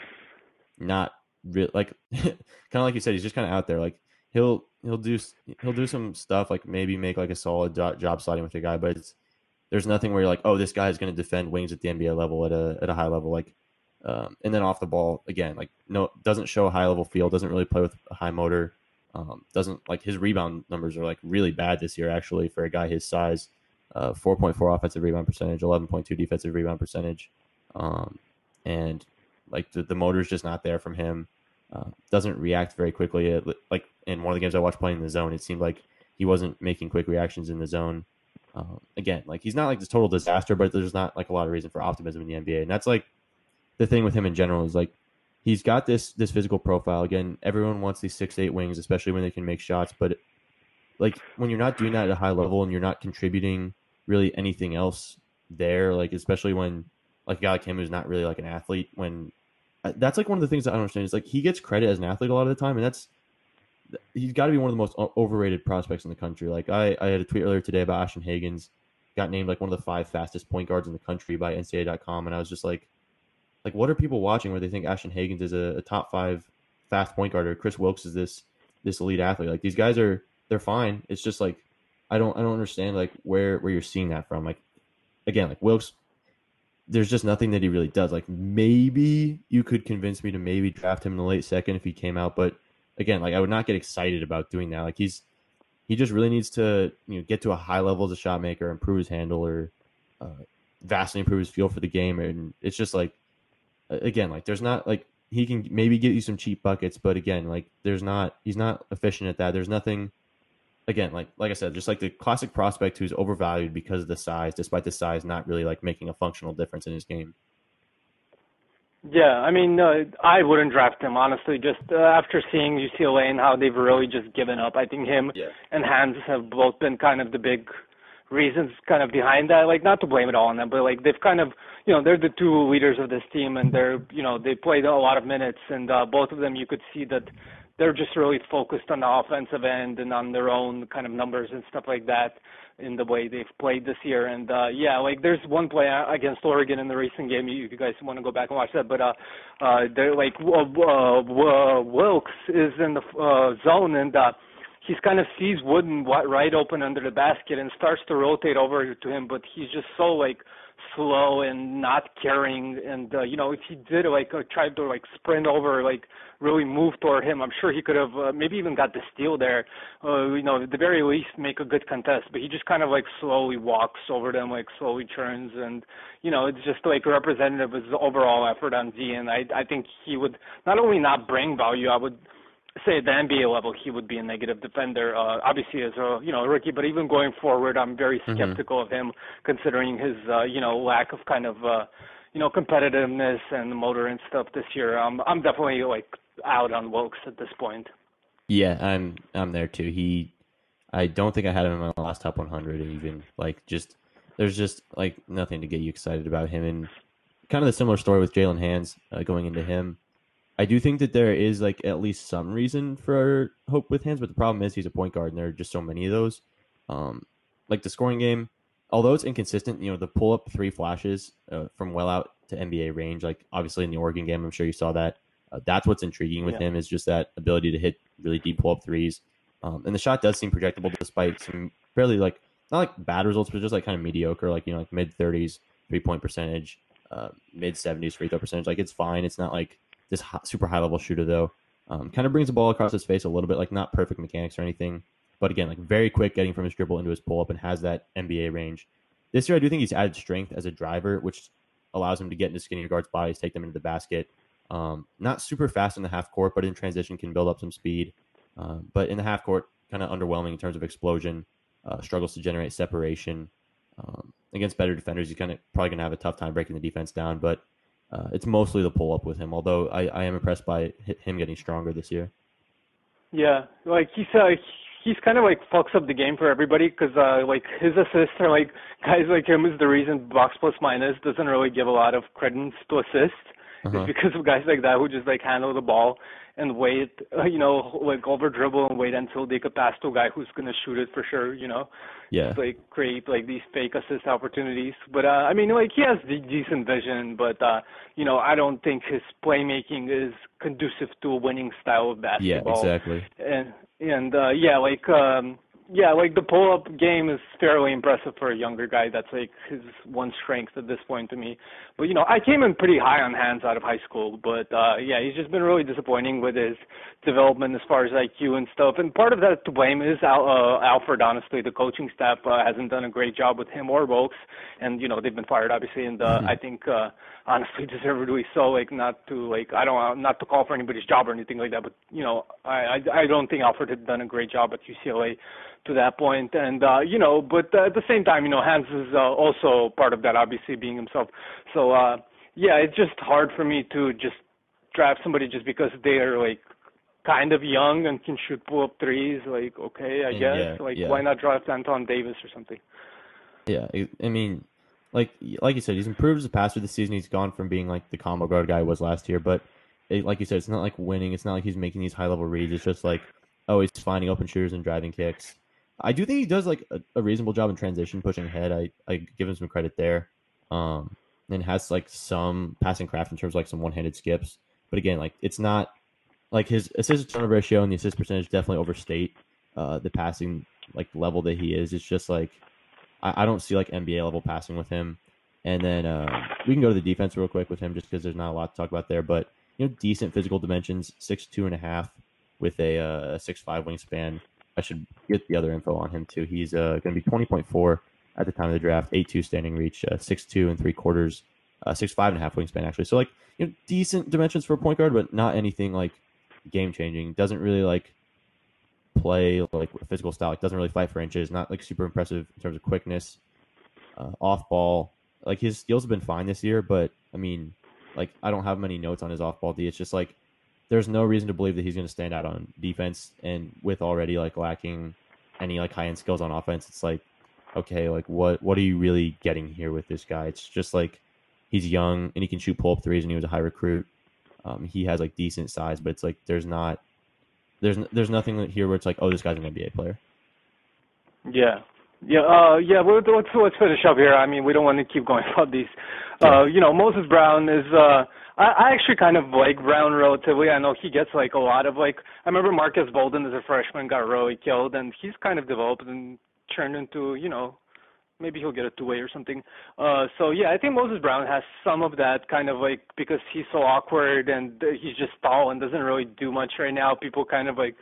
not real like kind of like you said, he's just kind of out there. Like he'll he'll do he'll do some stuff like maybe make like a solid job sliding with a guy, but it's there's nothing where you're like, oh, this guy is going to defend wings at the NBA level at a at a high level. Like, um, and then off the ball again, like no doesn't show a high level feel, doesn't really play with a high motor. Um, doesn't like his rebound numbers are like really bad this year actually for a guy his size. Uh, 4.4 offensive rebound percentage, 11.2 defensive rebound percentage, um, and like the, the motor's just not there from him. Uh, doesn't react very quickly. It, like in one of the games I watched playing in the zone, it seemed like he wasn't making quick reactions in the zone. Uh, again, like he's not like this total disaster, but there's not like a lot of reason for optimism in the NBA, and that's like the thing with him in general is like he's got this this physical profile. Again, everyone wants these six eight wings, especially when they can make shots. But like when you're not doing that at a high level and you're not contributing really anything else there, like especially when like a guy like him who's not really like an athlete, when uh, that's like one of the things I don't understand is like he gets credit as an athlete a lot of the time, and that's he's got to be one of the most overrated prospects in the country. Like I, I had a tweet earlier today about Ashton Hagans, got named like one of the five fastest point guards in the country by NCAA.com, and I was just like, like, what are people watching where they think Ashton Hagans is a, a top five fast point guard or Kris Wilkes is this this elite athlete? Like these guys are they're fine. It's just like I don't I don't understand like where where you're seeing that from. Like again, like Wilkes, there's just nothing that he really does. Like maybe you could convince me to maybe draft him in the late second if he came out, but again, like I would not get excited about doing that. Like he's he just really needs to you know get to a high level as a shot maker, improve his handle, or uh, vastly improve his feel for the game. And it's just like again, like there's not like he can maybe get you some cheap buckets, but again, like there's not he's not efficient at that. There's nothing again, like like I said, just like the classic prospect who's overvalued because of the size, despite the size not really like making a functional difference in his game. Yeah, I mean, uh, I wouldn't draft him honestly. Just uh, after seeing UCLA and how they've really just given up, I think him yeah. and Hands have both been kind of the big reasons kind of behind that. Like not to blame it all on them, but like they've kind of you know they're the two leaders of this team, and they're you know they played a lot of minutes, and uh, both of them you could see that they're just really focused on the offensive end and on their own kind of numbers and stuff like that in the way they've played this year. And uh yeah, like there's one play against Oregon in the recent game. You, you guys want to go back and watch that, but uh uh they're like uh, uh, Wilkes is in the uh, zone and. uh he's kind of sees Wooten right open under the basket and starts to rotate over to him, but he's just so like slow and not caring. And uh, you know if he did like uh, tried to like sprint over like really move toward him i'm sure he could have uh, maybe even got the steal there. Uh, you know at the very least make a good contest. But he just kind of like slowly walks over them like slowly turns. And you know it's just like representative of his overall effort on z and i i think he would not only not bring value i would say at the NBA level he would be a negative defender. Uh, obviously as a you know rookie, but even going forward, I'm very mm-hmm. skeptical mm-hmm. of him considering his uh, you know lack of kind of uh, you know competitiveness and motor and stuff this year. Um, I'm definitely like out on Wilkes at this point. Yeah, I'm I'm there too. He, I don't think I had him in my last top 100 even. Like just there's just like nothing to get you excited about him and kind of the similar story with Jaylen Hands uh, going into him I do think that there is like at least some reason for hope with Hands, but the problem is he's a point guard, and there are just so many of those. Um, like the scoring game, although it's inconsistent, you know, the pull up three flashes uh, from well out to NBA range, like obviously in the Oregon game, I'm sure you saw that. Uh, that's what's intriguing with yeah. him is just that ability to hit really deep pull up threes. Um, and the shot does seem projectable despite some fairly like not like bad results, but just like kind of mediocre, like you know, like mid 30s three point percentage, uh, mid 70s free throw percentage. Like it's fine. It's not like this hot, super high level shooter though. Um, kind of brings the ball across his face a little bit, like not perfect mechanics or anything, but again, like very quick getting from his dribble into his pull up and has that NBA range. This year, I do think he's added strength as a driver, which allows him to get into skinnier guards' bodies, take them into the basket. Um, not super fast in the half court, but in transition can build up some speed. Uh, but in the half court, kind of underwhelming in terms of explosion. Uh, struggles to generate separation. Um, against better defenders, he's kind of probably going to have a tough time breaking the defense down. But uh, it's mostly the pull up with him. Although I, I am impressed by him getting stronger this year. Yeah, like he's uh, he's kind of like fucks up the game for everybody because uh, like his assists are like guys like him is the reason box plus minus doesn't really give a lot of credence to assists. Uh-huh. It's because of guys like that who just like handle the ball and wait, uh, you know, like over dribble and wait until they could pass to a guy who's gonna shoot it for sure, you know. Yeah. Just, like create like these fake assist opportunities. But uh I mean like he has de- decent vision, but uh you know, I don't think his playmaking is conducive to a winning style of basketball. Yeah, exactly. And and uh yeah, like um yeah, like the pull up game is fairly impressive for a younger guy. That's like his one strength at this point to me. But you know, I came in pretty high on Hands out of high school, but uh yeah, he's just been really disappointing with his development as far as IQ and stuff. And part of that to blame is Al, uh, Alford. Honestly, the coaching staff uh, hasn't done a great job with him or Wilkes, and you know they've been fired obviously. And uh, mm-hmm. I think uh honestly deservedly so. Like not to like I don't not to call for anybody's job or anything like that, but you know I I, I don't think Alford had done a great job at UCLA to that point. And uh, you know, but uh, at the same time, you know, Hands is uh, also part of that, obviously being himself. So uh, yeah, it's just hard for me to just draft somebody just because they are like kind of young and can shoot pull up threes. Like okay, I guess. Yeah, like yeah. why not draft Anton Davis or something? Yeah, I mean, like like you said, he's improved as a passer this season. He's gone from being like the combo guard guy was last year, but it, like you said, it's not like winning. It's not like he's making these high level reads. It's just like oh, he's finding open shooters and driving kicks. I do think he does like a, a, reasonable job in transition, pushing ahead. I, I give him some credit there. Um, and has like some passing craft in terms of like some one handed skips. But again, like it's not like his assist turnover ratio and the assist percentage definitely overstate uh, the passing like level that he is. It's just like I, I don't see like NBA level passing with him. And then uh, we can go to the defense real quick with him just because there's not a lot to talk about there. But you know, decent physical dimensions, six two and a half with a uh, six five wingspan. I should get the other info on him too. He's uh, going to be 20.4 at the time of the draft, 8'2 standing reach, uh, 6'2 and three quarters, uh, 6'5 and a half wingspan, actually. So, like, you know, decent dimensions for a point guard, but not anything like game changing. Doesn't really like play like physical style, like, doesn't really fight for inches, not like super impressive in terms of quickness, uh, off ball. Like, his skills have been fine this year, but I mean, like, I don't have many notes on his off ball D. It's just like there's no reason to believe that he's going to stand out on defense. And with already like lacking any like high end skills on offense, it's like, okay, like what what are you really getting here with this guy? It's just like he's young and he can shoot pull up threes, and he was a high recruit. Um, he has like decent size, but it's like there's not there's there's nothing here where it's like, oh, this guy's an NBA player. Yeah, yeah, uh, yeah. Well, let's let's finish up here. I mean, we don't want to keep going about these. Uh, you know, Moses Brown is. Uh, I, I actually kind of like Brown relatively. I know he gets like a lot of like. I remember Marques Bolden as a freshman got really killed, and he's kind of developed and turned into you know maybe he'll get a two way or something. Uh, so yeah, I think Moses Brown has some of that kind of like because he's so awkward and he's just tall and doesn't really do much right now. People kind of like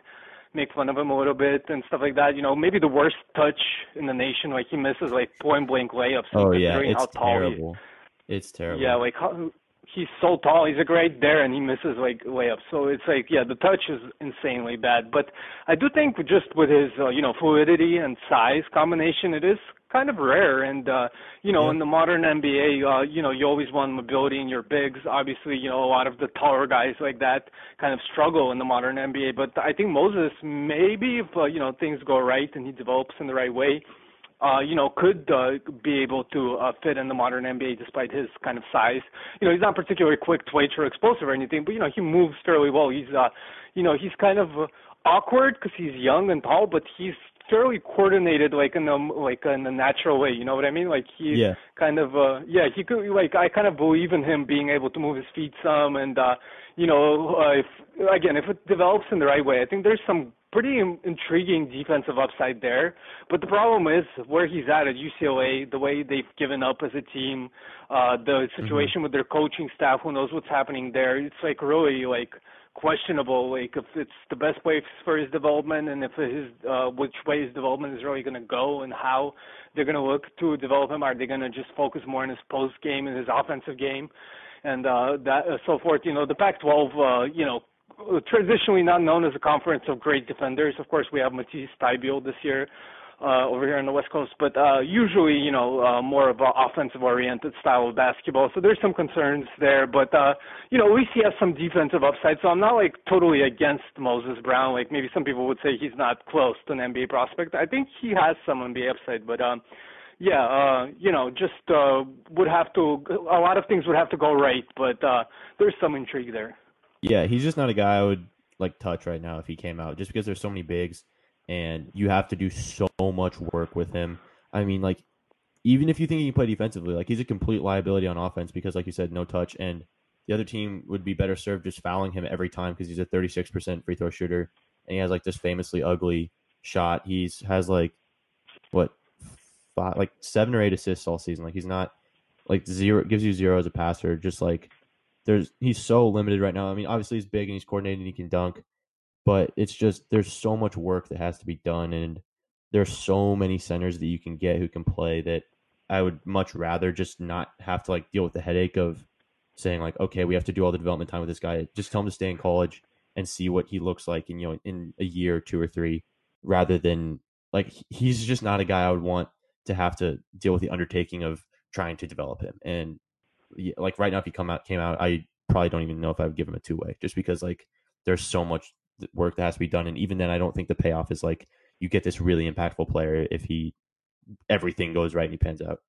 make fun of him a little bit and stuff like that. You know, maybe the worst touch in the nation. Like he misses like point blank layups. Oh yeah, it's terrible. It's terrible. Yeah, like how, he's so tall. He's a great there, and he misses like layups. So it's like, yeah, the touch is insanely bad. But I do think just with his, uh, you know, fluidity and size combination, it is kind of rare. And uh, you know, yeah. in the modern NBA, uh, you know, you always want mobility in your bigs. Obviously, you know, a lot of the taller guys like that kind of struggle in the modern NBA. But I think Moses, maybe if uh, you know things go right and he develops in the right way uh, you know, could uh, be able to uh, fit in the modern NBA despite his kind of size. You know, he's not particularly quick, twitch, or explosive or anything, but you know, he moves fairly well. He's, uh, you know, he's kind of awkward because he's young and tall, but he's fairly coordinated, like in the like in the natural way. You know what I mean? Like he yeah. kind of, uh, yeah, he could like I kind of believe in him being able to move his feet some, and uh, you know, uh, if again, if it develops in the right way, I think there's some pretty intriguing defensive upside there. But the problem is where he's at at UCLA, the way they've given up as a team, uh, the mm-hmm. situation mm-hmm. with their coaching staff, who knows what's happening there. It's like really like questionable, like if it's the best way for his development and if his uh, which way his development is really going to go and how they're going to look to develop him. Are they going to just focus more on his post game and his offensive game? And uh, that uh, so forth. You know, the Pac-12, uh, you know, traditionally not known as a conference of great defenders. Of course, we have Matisse Thybulle this year uh, over here on the West Coast, but uh, usually, you know, uh, more of an offensive-oriented style of basketball. So there's some concerns there, but uh, you know, at least he has some defensive upside. So I'm not like totally against Moses Brown. Like maybe some people would say he's not close to an NBA prospect. I think he has some NBA upside, but um, yeah, uh, you know, just uh, would have to. A lot of things would have to go right, but uh, there's some intrigue there. Yeah, he's just not a guy I would like touch right now if he came out, just because there's so many bigs, and you have to do so much work with him. I mean, like, even if you think he can play defensively, like he's a complete liability on offense because, like you said, no touch, and the other team would be better served just fouling him every time because he's a 36% free throw shooter, and he has like this famously ugly shot. He's has like what five, like seven or eight assists all season. Like he's not like zero gives you zero as a passer. Just like there's he's so limited right now. I mean, obviously he's big and he's coordinated and he can dunk, but it's just there's so much work that has to be done, and there's so many centers that you can get who can play that I would much rather just not have to like deal with the headache of saying like, okay, we have to do all the development time with this guy. Just tell him to stay in college and see what he looks like in you know in a year, two or three, rather than like he's just not a guy I would want to have to deal with the undertaking of trying to develop him. And like right now, if he come out came out, I probably don't even know if I would give him a two way, just because like there's so much work that has to be done, and even then, I don't think the payoff is like you get this really impactful player if he everything goes right and he pans out.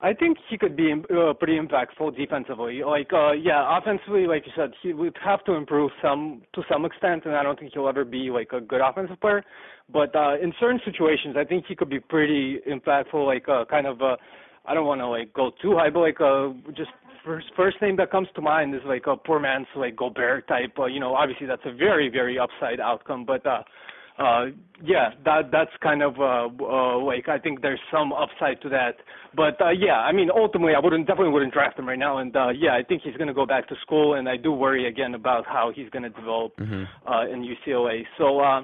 I think he could be uh, pretty impactful defensively. Like, uh, yeah, offensively, like you said, he would have to improve some to some extent, and I don't think he'll ever be like a good offensive player. But uh, in certain situations, I think he could be pretty impactful. Like, uh, kind of, uh, I don't want to like go too high, but like, uh, just first first name that comes to mind is like a poor man's like Gobert type. Uh, you know, obviously that's a very very upside outcome, but. uh yeah that that's kind of uh, uh like i think there's some upside to that but uh yeah i mean ultimately i wouldn't definitely wouldn't draft him right now and uh yeah i think he's going to go back to school and i do worry again about how he's going to develop mm-hmm. uh in ucla so uh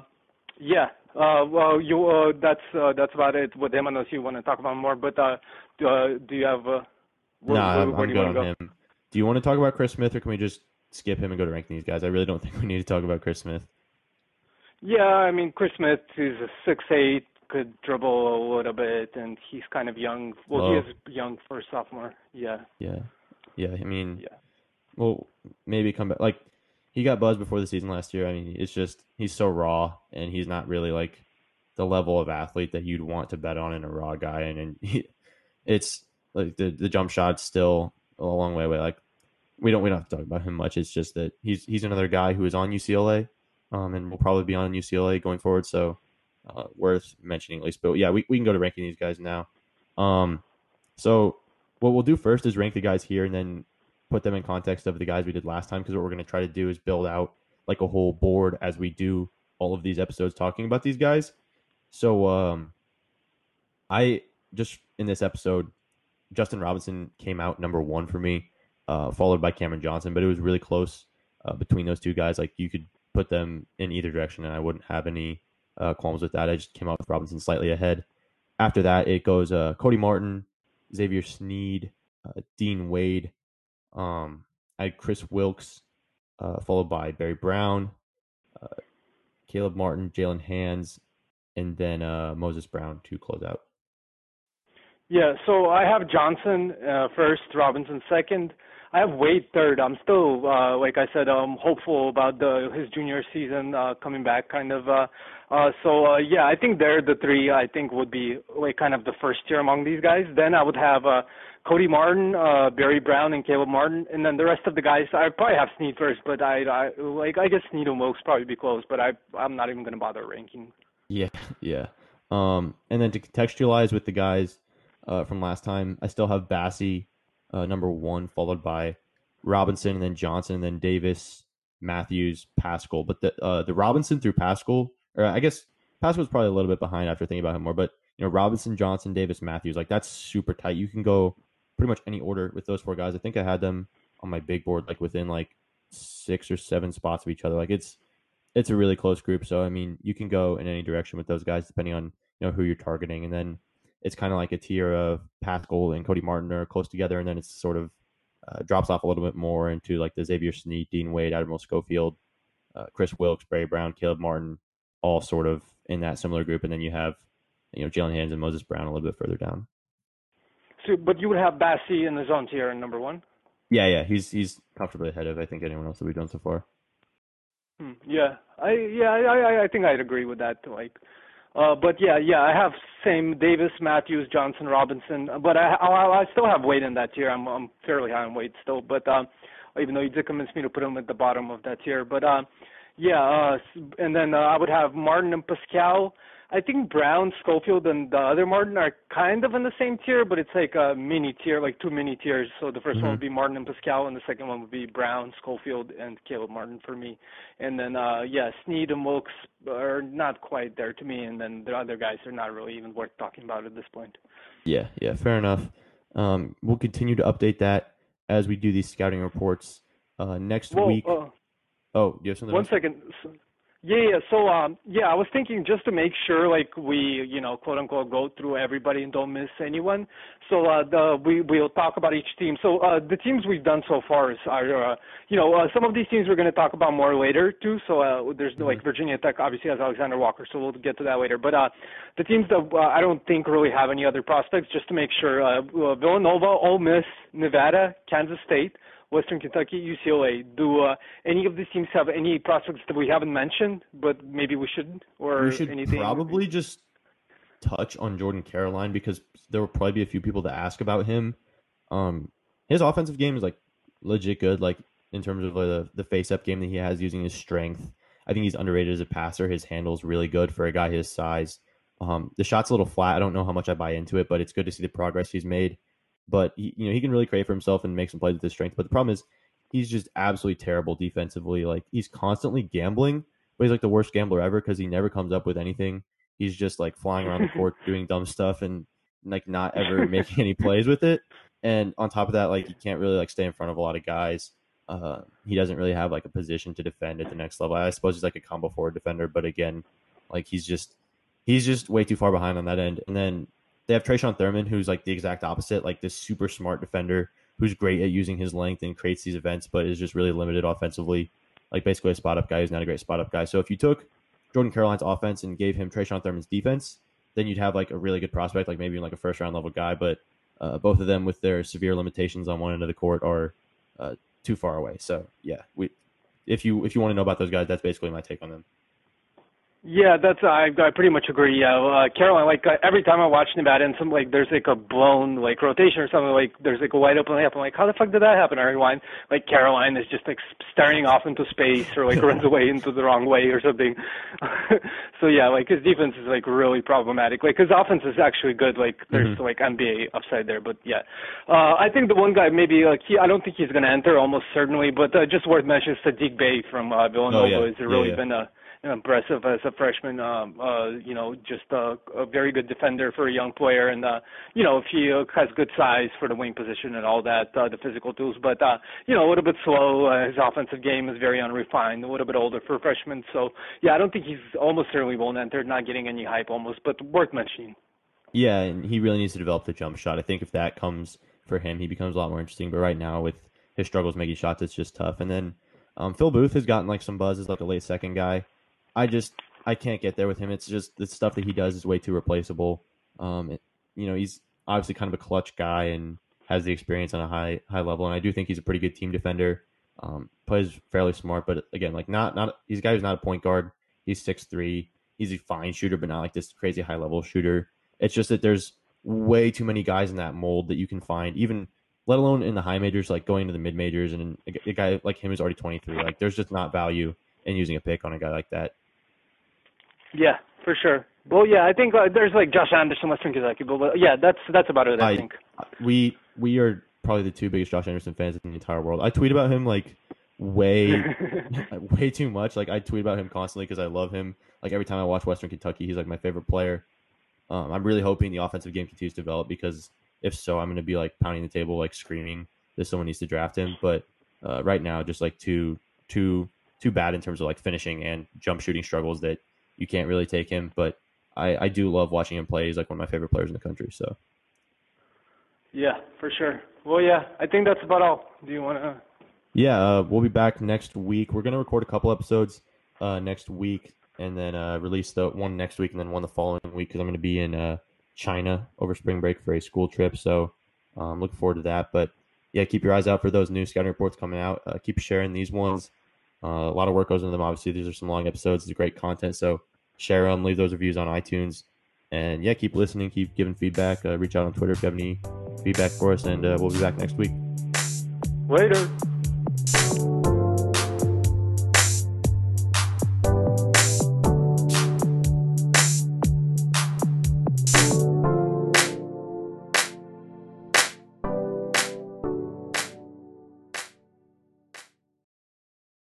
yeah uh well you uh that's uh that's about it with him unless you want to talk about more but uh do, uh, do you have uh where, no, where, where I'm, I'm go? him. Do you want to talk about Chris Smith, or can we just skip him and go to ranking these guys? I really don't think we need to talk about Chris Smith. Yeah, I mean Chris Smith is a six eight, could dribble a little bit, and he's kind of young. Well, he is young for a sophomore. Yeah. Yeah, yeah. I mean, yeah. Well, maybe come back. Like he got buzzed before the season last year. I mean, it's just he's so raw, and he's not really like the level of athlete that you'd want to bet on in a raw guy. And, and he, it's like the the jump shot's still a long way away. Like we don't we don't have to talk about him much. It's just that he's he's another guy who is on UCLA um, and will probably be on UCLA going forward. So uh, worth mentioning at least. But yeah, we, we can go to ranking these guys now. Um, so what we'll do first is rank the guys here and then put them in context of the guys we did last time. Because what we're going to try to do is build out like a whole board as we do all of these episodes talking about these guys. So um, I just in this episode, Justin Robinson came out number one for me, uh, followed by Cameron Johnson, but it was really close uh, between those two guys. Like you could put them in either direction, and I wouldn't have any uh, qualms with that. I just came out with Robinson slightly ahead. After that, it goes uh, Cody Martin, Xavier Sneed, uh, Dean Wade. Um, I had Kris Wilkes, uh, followed by Barry Brown, uh, Caleb Martin, Jaylen Hands, and then uh, Moses Brown to close out. Yeah, so I have Johnson first, Robinson second. I have Wade third. I'm still, uh, like I said, um, hopeful about the his junior season uh, coming back, kind of. Uh, uh, so uh, yeah, I think they're the three. I think would be like kind of the first tier among these guys. Then I would have uh, Cody Martin, uh, Barry Brown, and Caleb Martin, and then the rest of the guys. I probably have Sneed first, but I, I like I guess Sneed and Wilkes probably be close, but I I'm not even gonna bother ranking. Yeah, yeah. Um, and then to contextualize with the guys uh, from last time, I still have Bassey uh, number one, followed by Robinson, and then Johnson, and then Davis, Matthews, Paschall. But the uh, the Robinson through Paschall, or I guess Paschall's probably a little bit behind after thinking about him more. But you know, Robinson, Johnson, Davis, Matthews, like that's super tight. You can go pretty much any order with those four guys. I think I had them on my big board like within like six or seven spots of each other. Like it's it's a really close group. So I mean, you can go in any direction with those guys depending on you know who you're targeting, and then it's kind of like a tier of Paschall and Cody Martin are close together, and then it's sort of uh, drops off a little bit more into like the Xavier Sneed, Dean Wade, Admiral Schofield, uh, Kris Wilkes, Barry Brown, Caleb Martin, all sort of in that similar group, and then you have you know Jaylen Hands and Moses Brown a little bit further down. So, but you would have Bassey in the zone tier in number one. Yeah, yeah, he's he's comfortably ahead of I think anyone else that we've done so far. Hmm, yeah, I yeah I, I I think I'd agree with that. Like, uh, but yeah, yeah, I have same Davis, Matthews, Johnson, Robinson, but I I, I still have Wade in that tier. I'm I'm fairly high on Wade still, but um, even though you did convince me to put him at the bottom of that tier, but um, yeah, uh, and then uh, I would have Martin and Paschall. I think Brown, Schofield, and the other Martin are kind of in the same tier, but it's like a mini tier, like two mini tiers. So the 1st Mm-hmm. one would be Martin and Paschall, and the second one would be Brown, Schofield, and Caleb Martin for me. And then, uh, yeah, Sneed and Wilkes are not quite there to me, and then the other guys are not really even worth talking about at this point. Yeah, yeah, fair enough. Um, we'll continue to update that as we do these scouting reports uh, next Well, week. uh, oh, you have something? One else? second. Yeah, yeah. So, um, yeah, I was thinking just to make sure, like we, you know, quote unquote, go through everybody and don't miss anyone. So, uh, the we we'll talk about each team. So, uh, the teams we've done so far is are, uh, you know, uh, some of these teams we're going to talk about more later too. So, uh, there's like Virginia Tech obviously has Alexander Walker, so we'll get to that later. But uh, the teams that uh, I don't think really have any other prospects, just to make sure, uh, uh, Villanova, Ole Miss, Nevada, Kansas State. Western Kentucky, UCLA. Do uh, any of these teams have any prospects that we haven't mentioned, but maybe we shouldn't? or we should anything? probably just touch on Jordan Caroline because there will probably be a few people to ask about him. Um, his offensive game is like legit good, like in terms of uh, the the face up game that he has using his strength. I think he's underrated as a passer. His handle is really good for a guy his size. Um, the shot's a little flat. I don't know how much I buy into it, but it's good to see the progress he's made. But he, you know, he can really create for himself and make some plays with his strength. But the problem is, he's just absolutely terrible defensively. Like he's constantly gambling, but he's like the worst gambler ever because he never comes up with anything. He's just like flying around the court doing dumb stuff and like not ever making any plays with it. And on top of that, like he can't really like stay in front of a lot of guys. Uh, he doesn't really have like a position to defend at the next level. I suppose he's like a combo forward defender, but again, like he's just he's just way too far behind on that end. And then they have Tre'Shawn Thurman, who's like the exact opposite, like this super smart defender who's great at using his length and creates these events, but is just really limited offensively. Like basically a spot up guy who's not a great spot up guy. So if you took Jordan Caroline's offense and gave him Tre'Shawn Thurman's defense, then you'd have like a really good prospect, like maybe like a first round level guy. But uh, both of them with their severe limitations on one end of the court are uh, too far away. So yeah, we if you if you want to know about those guys, that's basically my take on them. Yeah, that's I I pretty much agree. Yeah, uh, Caroline, like uh, every time I watch Nevada and some like there's like a blown like rotation or something like there's like a wide open layup. I'm like, how the fuck did that happen? Or rewind, like Caroline is just like staring off into space or like runs away into the wrong way or something. so yeah, like his defense is like really problematic. Like his offense is actually good. Like there's like NBA upside there, but yeah, uh, I think the one guy maybe like he I don't think he's gonna enter almost certainly, but uh, just worth mentioning Saddiq Bey from uh, Villanova Oh, yeah. has Yeah, really yeah. been a impressive as a freshman. Um, uh, you know, just a, a very good defender for a young player, and uh, you know, if he uh, has good size for the wing position and all that, uh, the physical tools. But uh, you know, a little bit slow. Uh, his offensive game is very unrefined. A little bit older for a freshman. So yeah, I don't think he's almost certainly won't enter. Not getting any hype almost, but worth mentioning. Yeah, and he really needs to develop the jump shot. I think if that comes for him, he becomes a lot more interesting. But right now, with his struggles making shots, it's just tough. And then um, Phil Booth has gotten like some buzz as like a late second guy. I just I can't get there with him. It's just the stuff that he does is way too replaceable. Um, it, you know, he's obviously kind of a clutch guy and has the experience on a high high level, and I do think he's a pretty good team defender. Um, plays fairly smart, but again, like not not he's a guy who's not a point guard. He's six three. He's a fine shooter, but not like this crazy high level shooter. It's just that there's way too many guys in that mold that you can find, even let alone in the high majors, like going to the mid majors, and a, a guy like him is already 23. Like, there's just not value in using a pick on a guy like that. Yeah, for sure. Well, yeah, I think uh, there's like Josh Anderson, Western Kentucky, but yeah, that's that's about it. I, I think we we are probably the two biggest Josh Anderson fans in the entire world. I tweet about him like way way too much. Like I tweet about him constantly because I love him. Like every time I watch Western Kentucky, he's like my favorite player. Um, I'm really hoping the offensive game continues to develop because if so, I'm going to be like pounding the table, like screaming that someone needs to draft him. But uh, right now, just like too too too bad in terms of like finishing and jump shooting struggles that you can't really take him. But I, I do love watching him play. He's like one of my favorite players in the country. So. Yeah, for sure. Well, yeah, I think that's about all. Do you want to? Yeah, uh, we'll be back next week. We're gonna record a couple episodes uh, next week, and then uh, release the one next week, and then one the following week because I'm gonna be in uh, China over spring break for a school trip. So, um, looking forward to that. But yeah, keep your eyes out for those new scouting reports coming out. Uh, keep sharing these ones. Uh, a lot of work goes into them. Obviously, these are some long episodes. It's great content. So share them, leave those reviews on iTunes, and yeah, keep listening, keep giving feedback. Uh, reach out on Twitter if you have any feedback for us, and uh, we'll be back next week. Later.